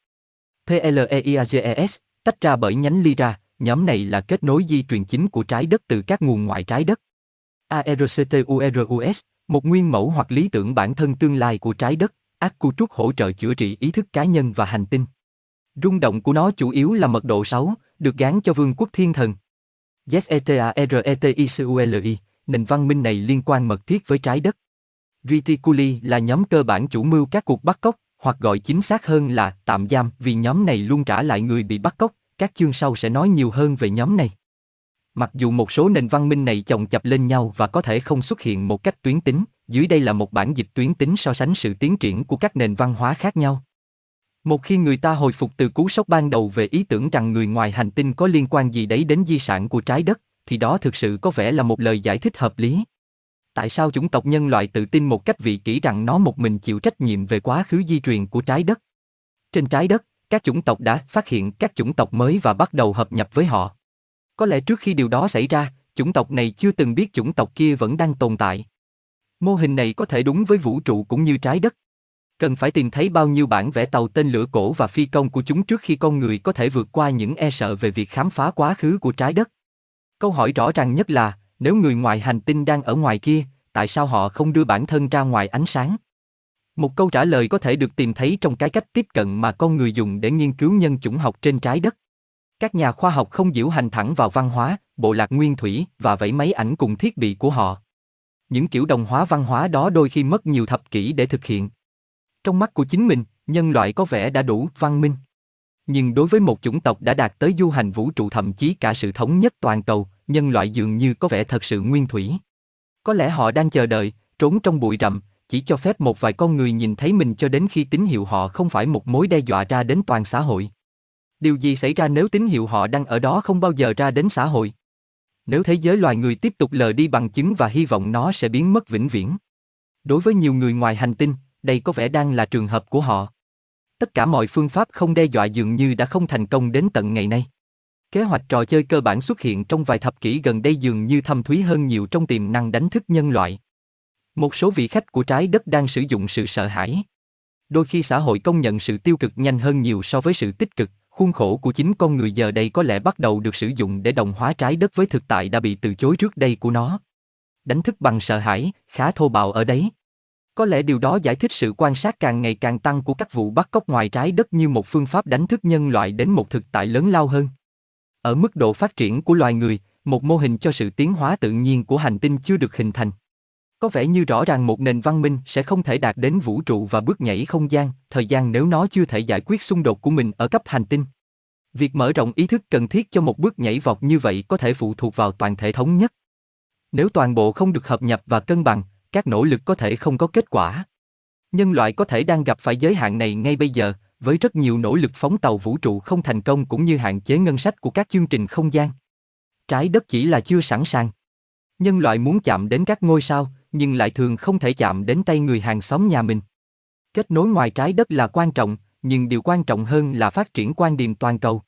PLEIAGES, tách ra bởi nhánh Lyra, nhóm này là kết nối di truyền chính của trái đất từ các nguồn ngoại trái đất. ARCTURUS, một nguyên mẫu hoặc lý tưởng bản thân tương lai của trái đất, Akkutruk hỗ trợ chữa trị ý thức cá nhân và hành tinh. Rung động của nó chủ yếu là mật độ 6, được gán cho vương quốc thiên thần. ZETARETICULI, nền văn minh này liên quan mật thiết với trái đất. Reticuli là nhóm cơ bản chủ mưu các cuộc bắt cóc, hoặc gọi chính xác hơn là tạm giam vì nhóm này luôn trả lại người bị bắt cóc, các chương sau sẽ nói nhiều hơn về nhóm này. Mặc dù một số nền văn minh này chồng chập lên nhau và có thể không xuất hiện một cách tuyến tính, dưới đây là một bản dịch tuyến tính so sánh sự tiến triển của các nền văn hóa khác nhau. Một khi người ta hồi phục từ cú sốc ban đầu về ý tưởng rằng người ngoài hành tinh có liên quan gì đấy đến di sản của trái đất, thì đó thực sự có vẻ là một lời giải thích hợp lý. Tại sao chủng tộc nhân loại tự tin một cách vị kỷ rằng nó một mình chịu trách nhiệm về quá khứ di truyền của trái đất? Trên trái đất, các chủng tộc đã phát hiện các chủng tộc mới và bắt đầu hợp nhập với họ. Có lẽ trước khi điều đó xảy ra, chủng tộc này chưa từng biết chủng tộc kia vẫn đang tồn tại. Mô hình này có thể đúng với vũ trụ cũng như trái đất. Cần phải tìm thấy bao nhiêu bản vẽ tàu tên lửa cổ và phi công của chúng trước khi con người có thể vượt qua những e sợ về việc khám phá quá khứ của trái đất. Câu hỏi rõ ràng nhất là, nếu người ngoài hành tinh đang ở ngoài kia, tại sao họ không đưa bản thân ra ngoài ánh sáng? Một câu trả lời có thể được tìm thấy trong cái cách tiếp cận mà con người dùng để nghiên cứu nhân chủng học trên trái đất. Các nhà khoa học không diễu hành thẳng vào văn hóa, bộ lạc nguyên thủy và vẫy máy ảnh cùng thiết bị của họ. Những kiểu đồng hóa văn hóa đó đôi khi mất nhiều thập kỷ để thực hiện. Trong mắt của chính mình, nhân loại có vẻ đã đủ văn minh. Nhưng đối với một chủng tộc đã đạt tới du hành vũ trụ thậm chí cả sự thống nhất toàn cầu, nhân loại dường như có vẻ thật sự nguyên thủy. Có lẽ họ đang chờ đợi, trốn trong bụi rậm, chỉ cho phép một vài con người nhìn thấy mình cho đến khi tín hiệu họ không phải một mối đe dọa ra đến toàn xã hội. Điều gì xảy ra nếu tín hiệu họ đang ở đó không bao giờ ra đến xã hội? Nếu thế giới loài người tiếp tục lờ đi bằng chứng và hy vọng nó sẽ biến mất vĩnh viễn. Đối với nhiều người ngoài hành tinh, đây có vẻ đang là trường hợp của họ. Tất cả mọi phương pháp không đe dọa dường như đã không thành công đến tận ngày nay. Kế hoạch trò chơi cơ bản xuất hiện trong vài thập kỷ gần đây dường như thâm thúy hơn nhiều trong tiềm năng đánh thức nhân loại. Một số vị khách của trái đất đang sử dụng sự sợ hãi. Đôi khi xã hội công nhận sự tiêu cực nhanh hơn nhiều so với sự tích cực, khuôn khổ của chính con người giờ đây có lẽ bắt đầu được sử dụng để đồng hóa trái đất với thực tại đã bị từ chối trước đây của nó. Đánh thức bằng sợ hãi, khá thô bạo ở đấy. Có lẽ điều đó giải thích sự quan sát càng ngày càng tăng của các vụ bắt cóc ngoài trái đất như một phương pháp đánh thức nhân loại đến một thực tại lớn lao hơn. Ở mức độ phát triển của loài người, một mô hình cho sự tiến hóa tự nhiên của hành tinh chưa được hình thành. Có vẻ như rõ ràng một nền văn minh sẽ không thể đạt đến vũ trụ và bước nhảy không gian, thời gian nếu nó chưa thể giải quyết xung đột của mình ở cấp hành tinh. Việc mở rộng ý thức cần thiết cho một bước nhảy vọt như vậy có thể phụ thuộc vào toàn thể thống nhất. Nếu toàn bộ không được hợp nhập và cân bằng, các nỗ lực có thể không có kết quả. Nhân loại có thể đang gặp phải giới hạn này ngay bây giờ, với rất nhiều nỗ lực phóng tàu vũ trụ không thành công cũng như hạn chế ngân sách của các chương trình không gian. Trái đất chỉ là chưa sẵn sàng. Nhân loại muốn chạm đến các ngôi sao, nhưng lại thường không thể chạm đến tay người hàng xóm nhà mình. Kết nối ngoài trái đất là quan trọng, nhưng điều quan trọng hơn là phát triển quan điểm toàn cầu.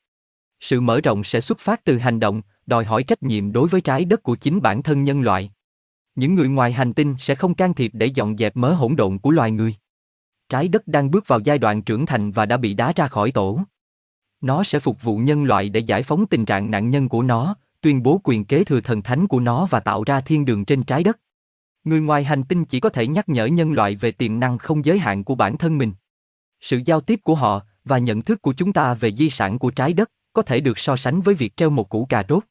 Sự mở rộng sẽ xuất phát từ hành động, đòi hỏi trách nhiệm đối với trái đất của chính bản thân nhân loại. Những người ngoài hành tinh sẽ không can thiệp để dọn dẹp mớ hỗn độn của loài người. Trái đất đang bước vào giai đoạn trưởng thành và đã bị đá ra khỏi tổ. Nó sẽ phục vụ nhân loại để giải phóng tình trạng nạn nhân của nó, tuyên bố quyền kế thừa thần thánh của nó và tạo ra thiên đường trên trái đất. Người ngoài hành tinh chỉ có thể nhắc nhở nhân loại về tiềm năng không giới hạn của bản thân mình. Sự giao tiếp của họ và nhận thức của chúng ta về di sản của trái đất có thể được so sánh với việc treo một củ cà rốt.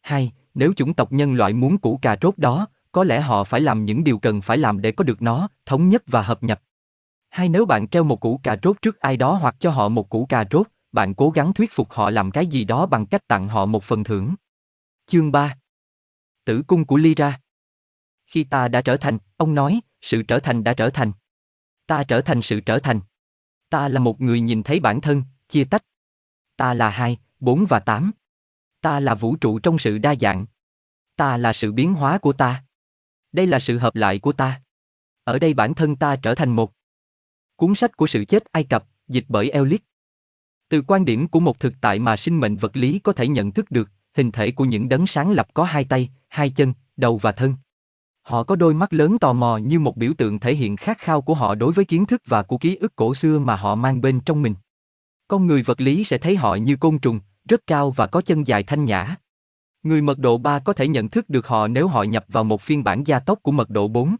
Hai, nếu chủng tộc nhân loại muốn củ cà rốt đó, có lẽ họ phải làm những điều cần phải làm để có được nó, thống nhất và hợp nhập. Hay nếu bạn treo một củ cà rốt trước ai đó hoặc cho họ một củ cà rốt, bạn cố gắng thuyết phục họ làm cái gì đó bằng cách tặng họ một phần thưởng. Chương 3 Tử cung của Lyra khi ta đã trở thành, ông nói, sự trở thành đã trở thành. Ta trở thành sự trở thành. Ta là một người nhìn thấy bản thân, chia tách. Ta là hai, bốn và tám. Ta là vũ trụ trong sự đa dạng. Ta là sự biến hóa của ta. Đây là sự hợp lại của ta. Ở đây bản thân ta trở thành một. Cuốn sách của sự chết Ai Cập, dịch bởi Euclid. Từ quan điểm của một thực tại mà sinh mệnh vật lý có thể nhận thức được, hình thể của những đấng sáng lập có hai tay, hai chân, đầu và thân. Họ có đôi mắt lớn tò mò như một biểu tượng thể hiện khát khao của họ đối với kiến thức và của ký ức cổ xưa mà họ mang bên trong mình. Con người vật lý sẽ thấy họ như côn trùng, rất cao và có chân dài thanh nhã. Người mật độ 3 có thể nhận thức được họ nếu họ nhập vào một phiên bản gia tốc của mật độ 4.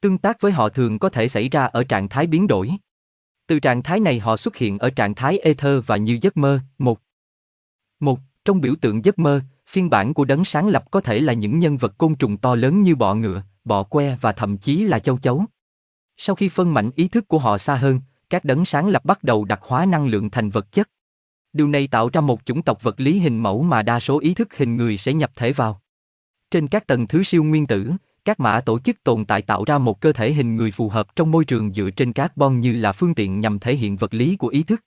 Tương tác với họ thường có thể xảy ra ở trạng thái biến đổi. Từ trạng thái này họ xuất hiện ở trạng thái ether và như giấc mơ. Một. Một, trong biểu tượng giấc mơ, phiên bản của đấng sáng lập có thể là những nhân vật côn trùng to lớn như bọ ngựa, bọ que và thậm chí là châu chấu. Sau khi phân mảnh ý thức của họ xa hơn, các đấng sáng lập bắt đầu đặc hóa năng lượng thành vật chất. Điều này tạo ra một chủng tộc vật lý hình mẫu mà đa số ý thức hình người sẽ nhập thể vào. Trên các tầng thứ siêu nguyên tử, các mã tổ chức tồn tại tạo ra một cơ thể hình người phù hợp trong môi trường dựa trên carbon như là phương tiện nhằm thể hiện vật lý của ý thức.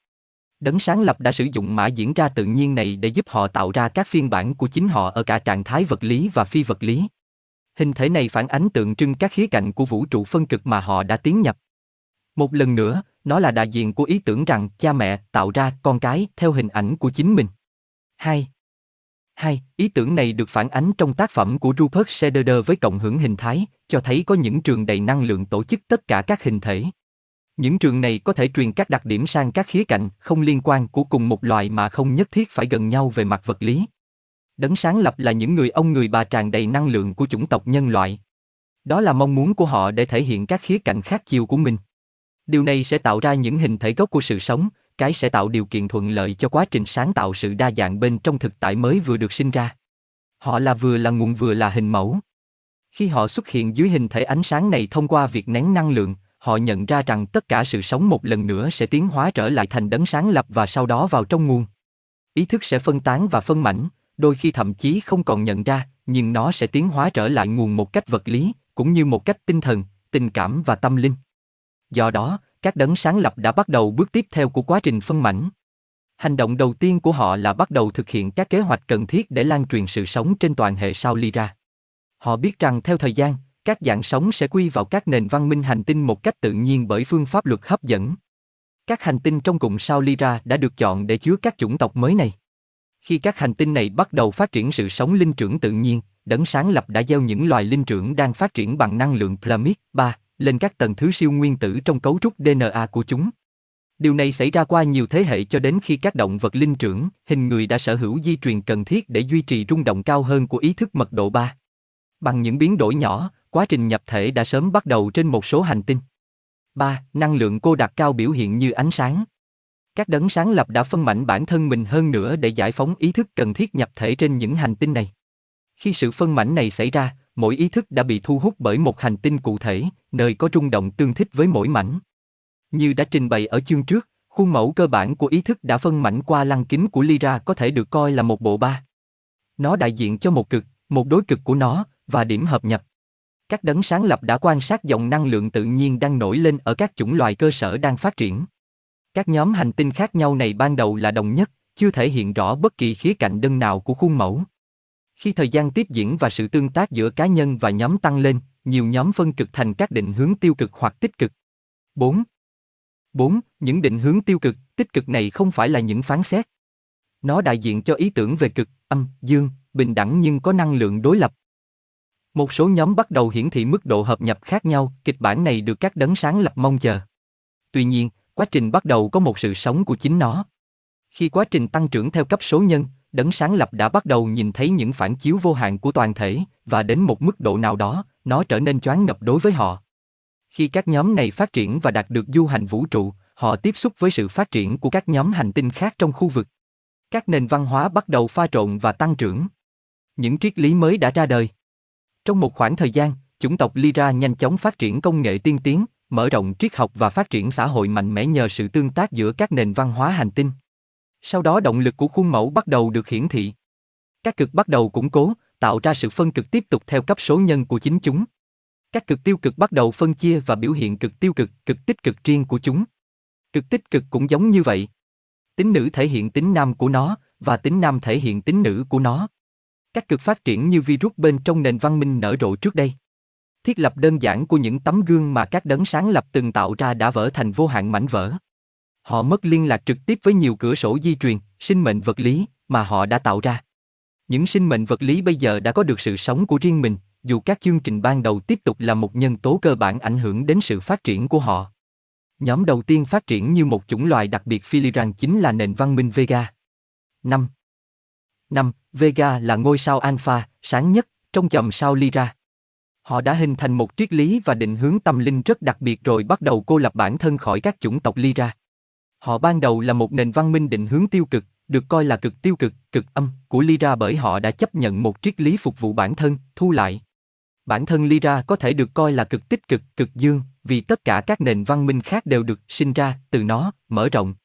Đấng sáng lập đã sử dụng mã diễn ra tự nhiên này để giúp họ tạo ra các phiên bản của chính họ ở cả trạng thái vật lý và phi vật lý. Hình thể này phản ánh tượng trưng các khía cạnh của vũ trụ phân cực mà họ đã tiến nhập. Một lần nữa, nó là đại diện của ý tưởng rằng cha mẹ tạo ra con cái theo hình ảnh của chính mình. 2. 2. Ý tưởng này được phản ánh trong tác phẩm của Rupert Sederer với cộng hưởng hình thái, cho thấy có những trường đầy năng lượng tổ chức tất cả các hình thể. Những trường này có thể truyền các đặc điểm sang các khía cạnh không liên quan của cùng một loài mà không nhất thiết phải gần nhau về mặt vật lý. Đấng sáng lập là những người ông người bà tràn đầy năng lượng của chủng tộc nhân loại. Đó là mong muốn của họ để thể hiện các khía cạnh khác chiều của mình. Điều này sẽ tạo ra những hình thể gốc của sự sống, cái sẽ tạo điều kiện thuận lợi cho quá trình sáng tạo sự đa dạng bên trong thực tại mới vừa được sinh ra. Họ là vừa là nguồn vừa là hình mẫu. Khi họ xuất hiện dưới hình thể ánh sáng này thông qua việc nén năng lượng, họ nhận ra rằng tất cả sự sống một lần nữa sẽ tiến hóa trở lại thành đấng sáng lập và sau đó vào trong nguồn. Ý thức sẽ phân tán và phân mảnh, đôi khi thậm chí không còn nhận ra, nhưng nó sẽ tiến hóa trở lại nguồn một cách vật lý, cũng như một cách tinh thần, tình cảm và tâm linh. Do đó, các đấng sáng lập đã bắt đầu bước tiếp theo của quá trình phân mảnh. Hành động đầu tiên của họ là bắt đầu thực hiện các kế hoạch cần thiết để lan truyền sự sống trên toàn hệ sao Lyra. Họ biết rằng theo thời gian, các dạng sống sẽ quy vào các nền văn minh hành tinh một cách tự nhiên bởi phương pháp luật hấp dẫn. Các hành tinh trong cụm sao Lyra đã được chọn để chứa các chủng tộc mới này. Khi các hành tinh này bắt đầu phát triển sự sống linh trưởng tự nhiên, đấng sáng lập đã gieo những loài linh trưởng đang phát triển bằng năng lượng Plamid 3 lên các tầng thứ siêu nguyên tử trong cấu trúc DNA của chúng. Điều này xảy ra qua nhiều thế hệ cho đến khi các động vật linh trưởng, hình người đã sở hữu di truyền cần thiết để duy trì rung động cao hơn của ý thức mật độ 3. Bằng những biến đổi nhỏ, quá trình nhập thể đã sớm bắt đầu trên một số hành tinh. 3. Năng lượng cô đặc cao biểu hiện như ánh sáng. Các đấng sáng lập đã phân mảnh bản thân mình hơn nữa để giải phóng ý thức cần thiết nhập thể trên những hành tinh này. Khi sự phân mảnh này xảy ra, mỗi ý thức đã bị thu hút bởi một hành tinh cụ thể, nơi có rung động tương thích với mỗi mảnh. Như đã trình bày ở chương trước, khuôn mẫu cơ bản của ý thức đã phân mảnh qua lăng kính của Lyra có thể được coi là một bộ ba. Nó đại diện cho một cực, một đối cực của nó, và điểm hợp nhập. Các đấng sáng lập đã quan sát dòng năng lượng tự nhiên đang nổi lên ở các chủng loài cơ sở đang phát triển. Các nhóm hành tinh khác nhau này ban đầu là đồng nhất, chưa thể hiện rõ bất kỳ khía cạnh đơn nào của khuôn mẫu. Khi thời gian tiếp diễn và sự tương tác giữa cá nhân và nhóm tăng lên, nhiều nhóm phân cực thành các định hướng tiêu cực hoặc tích cực. 4. 4. Những định hướng tiêu cực, tích cực này không phải là những phán xét. Nó đại diện cho ý tưởng về cực, âm, dương, bình đẳng nhưng có năng lượng đối lập. Một số nhóm bắt đầu hiển thị mức độ hợp nhập khác nhau, kịch bản này được các đấng sáng lập mong chờ. Tuy nhiên, quá trình bắt đầu có một sự sống của chính nó. Khi quá trình tăng trưởng theo cấp số nhân, đấng sáng lập đã bắt đầu nhìn thấy những phản chiếu vô hạn của toàn thể, và đến một mức độ nào đó, nó trở nên choáng ngập đối với họ. Khi các nhóm này phát triển và đạt được du hành vũ trụ, họ tiếp xúc với sự phát triển của các nhóm hành tinh khác trong khu vực. Các nền văn hóa bắt đầu pha trộn và tăng trưởng. Những triết lý mới đã ra đời. Trong một khoảng thời gian, chủng tộc Lyra nhanh chóng phát triển công nghệ tiên tiến, mở rộng triết học và phát triển xã hội mạnh mẽ nhờ sự tương tác giữa các nền văn hóa hành tinh. Sau đó động lực của khuôn mẫu bắt đầu được hiển thị. Các cực bắt đầu củng cố, tạo ra sự phân cực tiếp tục theo cấp số nhân của chính chúng. Các cực tiêu cực bắt đầu phân chia và biểu hiện cực tiêu cực, cực tích cực riêng của chúng. Cực tích cực cũng giống như vậy. Tính nữ thể hiện tính nam của nó, và tính nam thể hiện tính nữ của nó. Các cực phát triển như virus bên trong nền văn minh nở rộ trước đây. Thiết lập đơn giản của những tấm gương mà các đấng sáng lập từng tạo ra đã vỡ thành vô hạn mảnh vỡ. Họ mất liên lạc trực tiếp với nhiều cửa sổ di truyền, sinh mệnh vật lý mà họ đã tạo ra. Những sinh mệnh vật lý bây giờ đã có được sự sống của riêng mình, dù các chương trình ban đầu tiếp tục là một nhân tố cơ bản ảnh hưởng đến sự phát triển của họ. Nhóm đầu tiên phát triển như một chủng loài đặc biệt Filiran chính là nền văn minh Vega. 5. 5. Vega là ngôi sao alpha, sáng nhất, trong chòm sao Lyra. Họ đã hình thành một triết lý và định hướng tâm linh rất đặc biệt rồi bắt đầu cô lập bản thân khỏi các chủng tộc Lyra. Họ ban đầu là một nền văn minh định hướng tiêu cực, được coi là cực tiêu cực, cực âm của Lyra bởi họ đã chấp nhận một triết lý phục vụ bản thân, thu lại. Bản thân Lyra có thể được coi là cực tích cực, cực dương, vì tất cả các nền văn minh khác đều được sinh ra từ nó, mở rộng.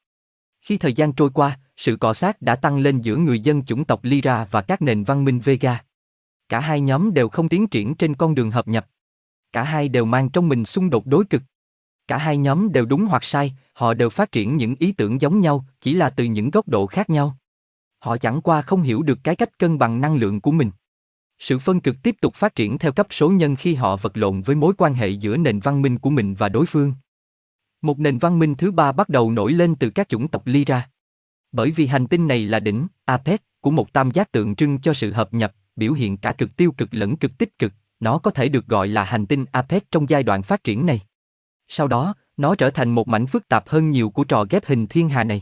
Khi thời gian trôi qua, sự cọ sát đã tăng lên giữa người dân chủng tộc Lyra và các nền văn minh Vega. Cả hai nhóm đều không tiến triển trên con đường hợp nhập. Cả hai đều mang trong mình xung đột đối cực. Cả hai nhóm đều đúng hoặc sai, họ đều phát triển những ý tưởng giống nhau, chỉ là từ những góc độ khác nhau. Họ chẳng qua không hiểu được cái cách cân bằng năng lượng của mình. Sự phân cực tiếp tục phát triển theo cấp số nhân khi họ vật lộn với mối quan hệ giữa nền văn minh của mình và đối phương. Một nền văn minh thứ ba bắt đầu nổi lên từ các chủng tộc Lyra. Bởi vì hành tinh này là đỉnh, Apex, của một tam giác tượng trưng cho sự hợp nhập, biểu hiện cả cực tiêu cực lẫn cực tích cực, nó có thể được gọi là hành tinh Apex trong giai đoạn phát triển này. Sau đó, Nó trở thành một mảnh phức tạp hơn nhiều của trò ghép hình thiên hà này.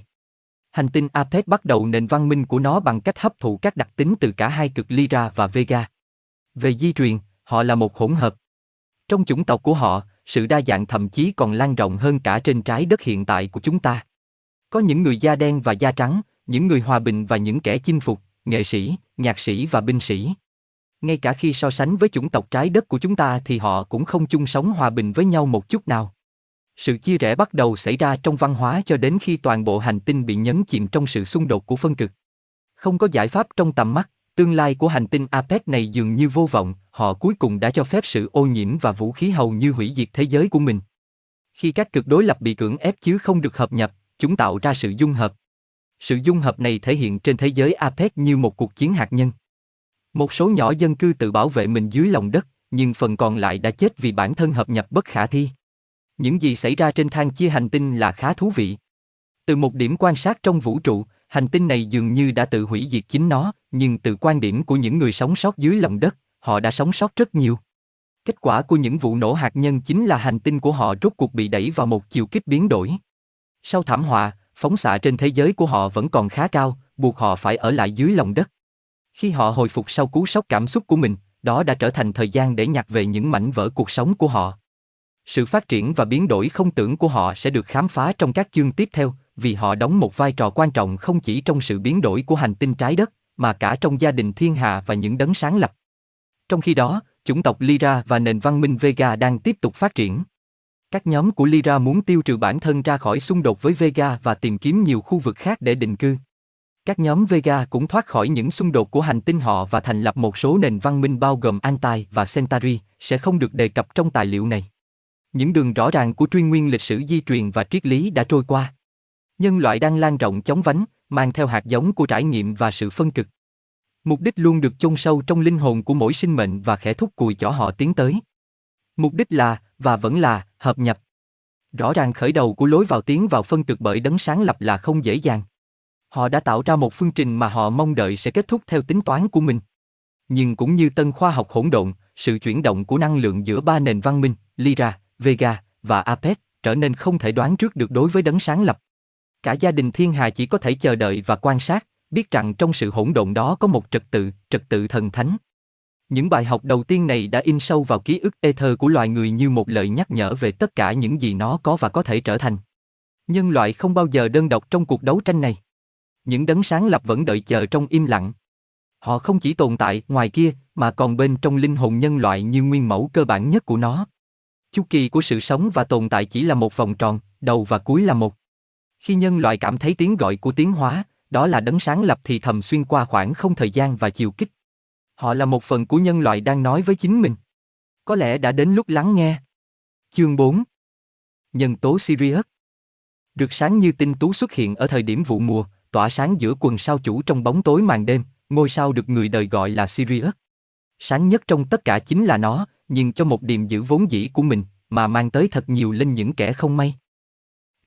Hành tinh Apec bắt đầu nền văn minh của nó bằng cách hấp thụ các đặc tính từ cả hai cực Lyra và Vega. Về di truyền, họ là một hỗn hợp. Trong chủng tộc của họ, sự đa dạng thậm chí còn lan rộng hơn cả trên trái đất hiện tại của chúng ta. Có những người da đen và da trắng, những người hòa bình và những kẻ chinh phục, nghệ sĩ, nhạc sĩ và binh sĩ. Ngay cả khi so sánh với chủng tộc trái đất của chúng ta thì họ cũng không chung sống hòa bình với nhau một chút nào. Sự chia rẽ bắt đầu xảy ra trong văn hóa cho đến khi toàn bộ hành tinh bị nhấn chìm trong sự xung đột của phân cực. Không có giải pháp trong tầm mắt, tương lai của hành tinh APEC này dường như vô vọng, họ cuối cùng đã cho phép sự ô nhiễm và vũ khí hầu như hủy diệt thế giới của mình. Khi các cực đối lập bị cưỡng ép chứ không được hợp nhập, chúng tạo ra sự dung hợp. Sự dung hợp này thể hiện trên thế giới APEC như một cuộc chiến hạt nhân. Một số nhỏ dân cư tự bảo vệ mình dưới lòng đất, nhưng phần còn lại đã chết vì bản thân hợp nhập bất khả thi. Những gì xảy ra trên thang chia hành tinh là khá thú vị. Từ một điểm quan sát trong vũ trụ, hành tinh này dường như đã tự hủy diệt chính nó, nhưng từ quan điểm của những người sống sót dưới lòng đất, họ đã sống sót rất nhiều. Kết quả của những vụ nổ hạt nhân chính là hành tinh của họ rốt cuộc bị đẩy vào một chiều kích biến đổi. Sau thảm họa, phóng xạ trên thế giới của họ vẫn còn khá cao, buộc họ phải ở lại dưới lòng đất. Khi họ hồi phục sau cú sốc cảm xúc của mình, đó đã trở thành thời gian để nhặt về những mảnh vỡ cuộc sống của họ. Sự phát triển và biến đổi không tưởng của họ sẽ được khám phá trong các chương tiếp theo, vì họ đóng một vai trò quan trọng không chỉ trong sự biến đổi của hành tinh trái đất, mà cả trong gia đình thiên hà và những đấng sáng lập. Trong khi đó, chủng tộc Lyra và nền văn minh Vega đang tiếp tục phát triển. Các nhóm của Lyra muốn tiêu trừ bản thân ra khỏi xung đột với Vega và tìm kiếm nhiều khu vực khác để định cư. Các nhóm Vega cũng thoát khỏi những xung đột của hành tinh họ và thành lập một số nền văn minh bao gồm Antai và Centauri, sẽ không được đề cập trong tài liệu này. Những đường rõ ràng của truy nguyên lịch sử di truyền và triết lý đã trôi qua. Nhân loại đang lan rộng chóng vánh, mang theo hạt giống của trải nghiệm và sự phân cực. Mục đích luôn được chôn sâu trong linh hồn của mỗi sinh mệnh và khẽ thúc cùi chỏ họ tiến tới. Mục đích là, và vẫn là, hợp nhập. Rõ ràng khởi đầu của lối vào tiến vào phân cực bởi đấng sáng lập là không dễ dàng. Họ đã tạo ra một phương trình mà họ mong đợi sẽ kết thúc theo tính toán của mình. Nhưng cũng như tân khoa học hỗn độn, sự chuyển động của năng lượng giữa ba nền văn minh, Lyra, Vega và Apec trở nên không thể đoán trước được đối với đấng sáng lập. Cả gia đình thiên hà chỉ có thể chờ đợi và quan sát, biết rằng trong sự hỗn độn đó có một trật tự, trật tự thần thánh. Những bài học đầu tiên này đã in sâu vào ký ức ether của loài người như một lời nhắc nhở về tất cả những gì nó có và có thể trở thành. Nhân loại không bao giờ đơn độc trong cuộc đấu tranh này. Những đấng sáng lập vẫn đợi chờ trong im lặng. Họ không chỉ tồn tại ngoài kia, mà còn bên trong linh hồn nhân loại như nguyên mẫu cơ bản nhất của nó. Chu kỳ của sự sống và tồn tại chỉ là một vòng tròn, đầu và cuối là một. Khi nhân loại cảm thấy tiếng gọi của tiến hóa, đó là đấng sáng lập thì thầm xuyên qua khoảng không thời gian và chiều kích. Họ là một phần của nhân loại đang nói với chính mình. Có lẽ đã đến lúc lắng nghe. Chương 4 Nhân tố Sirius Rực sáng như tinh tú xuất hiện ở thời điểm vụ mùa, tỏa sáng giữa quần sao chủ trong bóng tối màn đêm, ngôi sao được người đời gọi là Sirius. Sáng nhất trong tất cả chính là nó, nhưng cho một điềm giữ vốn dĩ của mình, mà mang tới thật nhiều lên những kẻ không may.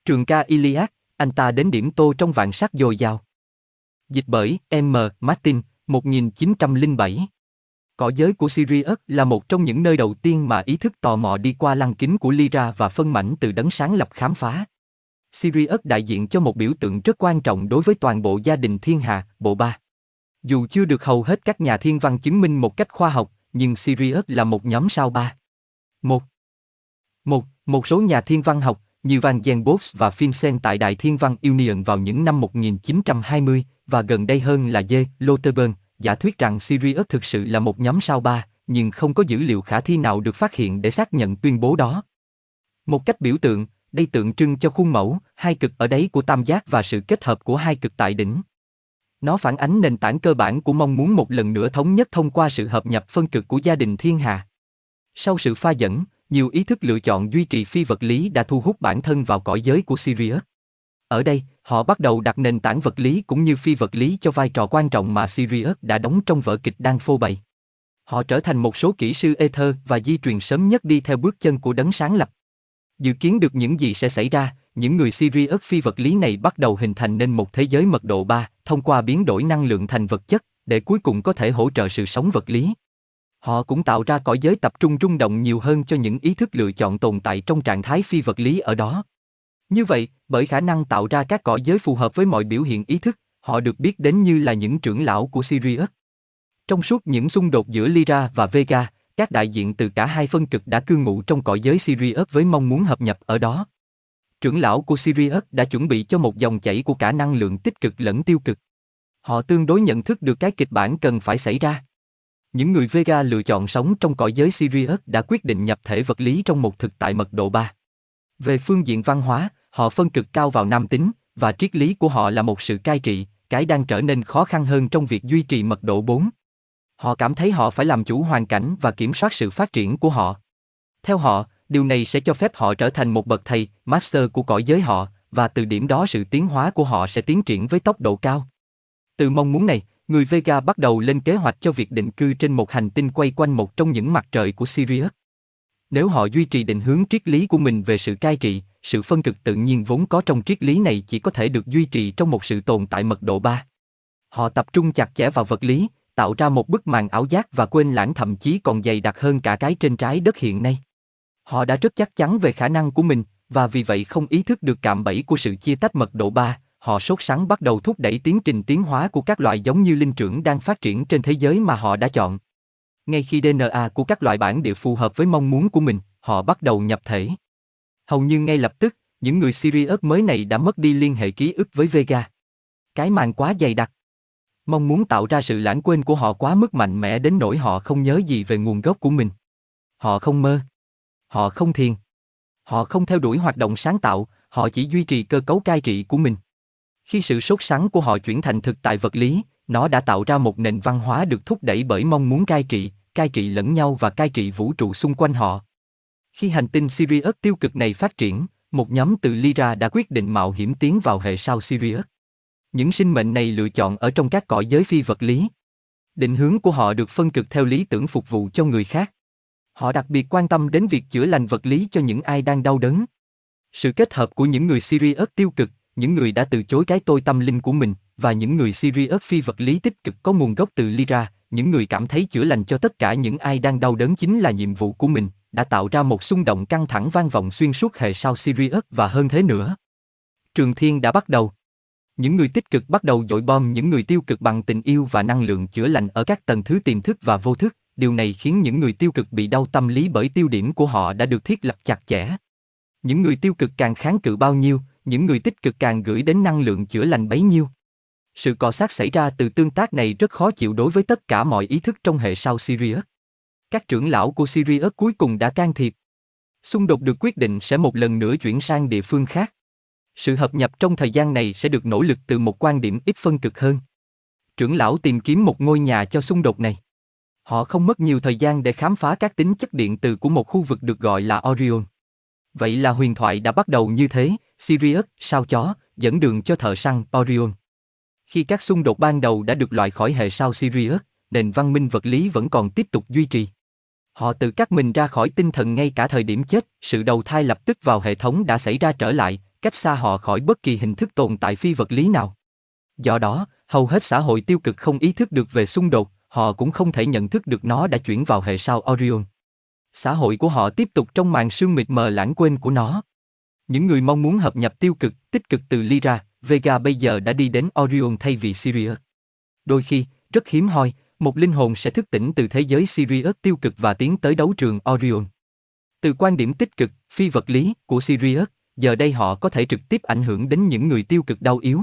Trường ca Iliad, anh ta đến điểm tô trong vạn sắc dồi dào. Dịch bởi M. Martin, 1907. Cõi giới của Sirius là một trong những nơi đầu tiên mà ý thức tò mò đi qua lăng kính của Lyra và phân mảnh từ đấng sáng lập khám phá. Sirius đại diện cho một biểu tượng rất quan trọng đối với toàn bộ gia đình thiên hà, bộ ba. Dù chưa được hầu hết các nhà thiên văn chứng minh một cách khoa học, nhưng Sirius là một nhóm sao ba. Một. Một, một số nhà thiên văn học, như Van Genbos và Vincent tại Đại Thiên văn Union vào những năm 1920, và gần đây hơn là J. Loterburn, giả thuyết rằng Sirius thực sự là một nhóm sao ba, nhưng không có dữ liệu khả thi nào được phát hiện để xác nhận tuyên bố đó. Một cách biểu tượng, đây tượng trưng cho khuôn mẫu, hai cực ở đáy của tam giác và sự kết hợp của hai cực tại đỉnh. Nó phản ánh nền tảng cơ bản của mong muốn một lần nữa thống nhất thông qua sự hợp nhập phân cực của gia đình thiên hà. Sau sự pha dẫn, nhiều ý thức lựa chọn duy trì phi vật lý đã thu hút bản thân vào cõi giới của Sirius. Ở đây, họ bắt đầu đặt nền tảng vật lý cũng như phi vật lý cho vai trò quan trọng mà Sirius đã đóng trong vở kịch đang phô bày. Họ trở thành một số kỹ sư ether và di truyền sớm nhất đi theo bước chân của đấng sáng lập. Dự kiến được những gì sẽ xảy ra, những người Sirius phi vật lý này bắt đầu hình thành nên một thế giới mật độ 3, thông qua biến đổi năng lượng thành vật chất, để cuối cùng có thể hỗ trợ sự sống vật lý. Họ cũng tạo ra cõi giới tập trung rung động nhiều hơn cho những ý thức lựa chọn tồn tại trong trạng thái phi vật lý ở đó. Như vậy, bởi khả năng tạo ra các cõi giới phù hợp với mọi biểu hiện ý thức, họ được biết đến như là những trưởng lão của Sirius. Trong suốt những xung đột giữa Lyra và Vega, các đại diện từ cả hai phân cực đã cư ngụ trong cõi giới Sirius với mong muốn hợp nhập ở đó. Trưởng lão của Sirius đã chuẩn bị cho một dòng chảy của cả năng lượng tích cực lẫn tiêu cực. Họ tương đối nhận thức được cái kịch bản cần phải xảy ra. Những người Vega lựa chọn sống trong cõi giới Sirius đã quyết định nhập thể vật lý trong một thực tại mật độ 3. Về phương diện văn hóa, họ phân cực cao vào nam tính, và triết lý của họ là một sự cai trị, cái đang trở nên khó khăn hơn trong việc duy trì mật độ 4. Họ cảm thấy họ phải làm chủ hoàn cảnh và kiểm soát sự phát triển của họ. Theo họ, điều này sẽ cho phép họ trở thành một bậc thầy, master của cõi giới họ, và từ điểm đó sự tiến hóa của họ sẽ tiến triển với tốc độ cao. Từ mong muốn này, người Vega bắt đầu lên kế hoạch cho việc định cư trên một hành tinh quay quanh một trong những mặt trời của Sirius. Nếu họ duy trì định hướng triết lý của mình về sự cai trị, sự phân cực tự nhiên vốn có trong triết lý này chỉ có thể được duy trì trong một sự tồn tại mật độ 3. Họ tập trung chặt chẽ vào vật lý, tạo ra một bức màn ảo giác và quên lãng thậm chí còn dày đặc hơn cả cái trên trái đất hiện nay. Họ đã rất chắc chắn về khả năng của mình, và vì vậy không ý thức được cạm bẫy của sự chia tách mật độ 3, họ sốt sắng bắt đầu thúc đẩy tiến trình tiến hóa của các loại giống như linh trưởng đang phát triển trên thế giới mà họ đã chọn. Ngay khi DNA của các loại bản địa phù hợp với mong muốn của mình, họ bắt đầu nhập thể. Hầu như ngay lập tức, những người Sirius mới này đã mất đi liên hệ ký ức với Vega. Cái màn quá dày đặc. Mong muốn tạo ra sự lãng quên của họ quá mức mạnh mẽ đến nỗi họ không nhớ gì về nguồn gốc của mình. Họ không mơ. Họ không thiền. Họ không theo đuổi hoạt động sáng tạo, họ chỉ duy trì cơ cấu cai trị của mình. Khi sự sốt sắng của họ chuyển thành thực tại vật lý, nó đã tạo ra một nền văn hóa được thúc đẩy bởi mong muốn cai trị, cai trị lẫn nhau và cai trị vũ trụ xung quanh họ. Khi hành tinh Sirius tiêu cực này phát triển, một nhóm từ Lyra đã quyết định mạo hiểm tiến vào hệ sao Sirius. Những sinh mệnh này lựa chọn ở trong các cõi giới phi vật lý. Định hướng của họ được phân cực theo lý tưởng phục vụ cho người khác. Họ đặc biệt quan tâm đến việc chữa lành vật lý cho những ai đang đau đớn. Sự kết hợp của những người Sirius tiêu cực, những người đã từ chối cái tôi tâm linh của mình, và những người Sirius phi vật lý tích cực có nguồn gốc từ Lyra, những người cảm thấy chữa lành cho tất cả những ai đang đau đớn chính là nhiệm vụ của mình, đã tạo ra một xung động căng thẳng vang vọng xuyên suốt hệ sao Sirius và hơn thế nữa. Trường Thiên đã bắt đầu. Những người tích cực bắt đầu dội bom những người tiêu cực bằng tình yêu và năng lượng chữa lành ở các tầng thứ tiềm thức và vô thức, điều này khiến những người tiêu cực bị đau tâm lý bởi tiêu điểm của họ đã được thiết lập chặt chẽ. Những người tiêu cực càng kháng cự bao nhiêu, những người tích cực càng gửi đến năng lượng chữa lành bấy nhiêu. Sự cọ sát xảy ra từ tương tác này rất khó chịu đối với tất cả mọi ý thức trong hệ sao Sirius. Các trưởng lão của Sirius cuối cùng đã can thiệp. Xung đột được quyết định sẽ một lần nữa chuyển sang địa phương khác. Sự hợp nhập trong thời gian này sẽ được nỗ lực từ một quan điểm ít phân cực hơn. Trưởng lão tìm kiếm một ngôi nhà cho xung đột này. Họ không mất nhiều thời gian để khám phá các tính chất điện từ của một khu vực được gọi là Orion. Vậy là huyền thoại đã bắt đầu như thế, Sirius, sao chó, dẫn đường cho thợ săn Orion. Khi các xung đột ban đầu đã được loại khỏi hệ sao Sirius, nền văn minh vật lý vẫn còn tiếp tục duy trì. Họ tự cắt mình ra khỏi tinh thần ngay cả thời điểm chết, sự đầu thai lập tức vào hệ thống đã xảy ra trở lại, cách xa họ khỏi bất kỳ hình thức tồn tại phi vật lý nào. Do đó, hầu hết xã hội tiêu cực không ý thức được về xung đột, họ cũng không thể nhận thức được nó đã chuyển vào hệ sao Orion. Xã hội của họ tiếp tục trong màn sương mịt mờ lãng quên của nó. Những người mong muốn hợp nhập tiêu cực, tích cực từ Lyra, Vega bây giờ đã đi đến Orion thay vì Sirius. Đôi khi, rất hiếm hoi, một linh hồn sẽ thức tỉnh từ thế giới Sirius tiêu cực và tiến tới đấu trường Orion. Từ quan điểm tích cực, phi vật lý của Sirius, giờ đây họ có thể trực tiếp ảnh hưởng đến những người tiêu cực đau yếu.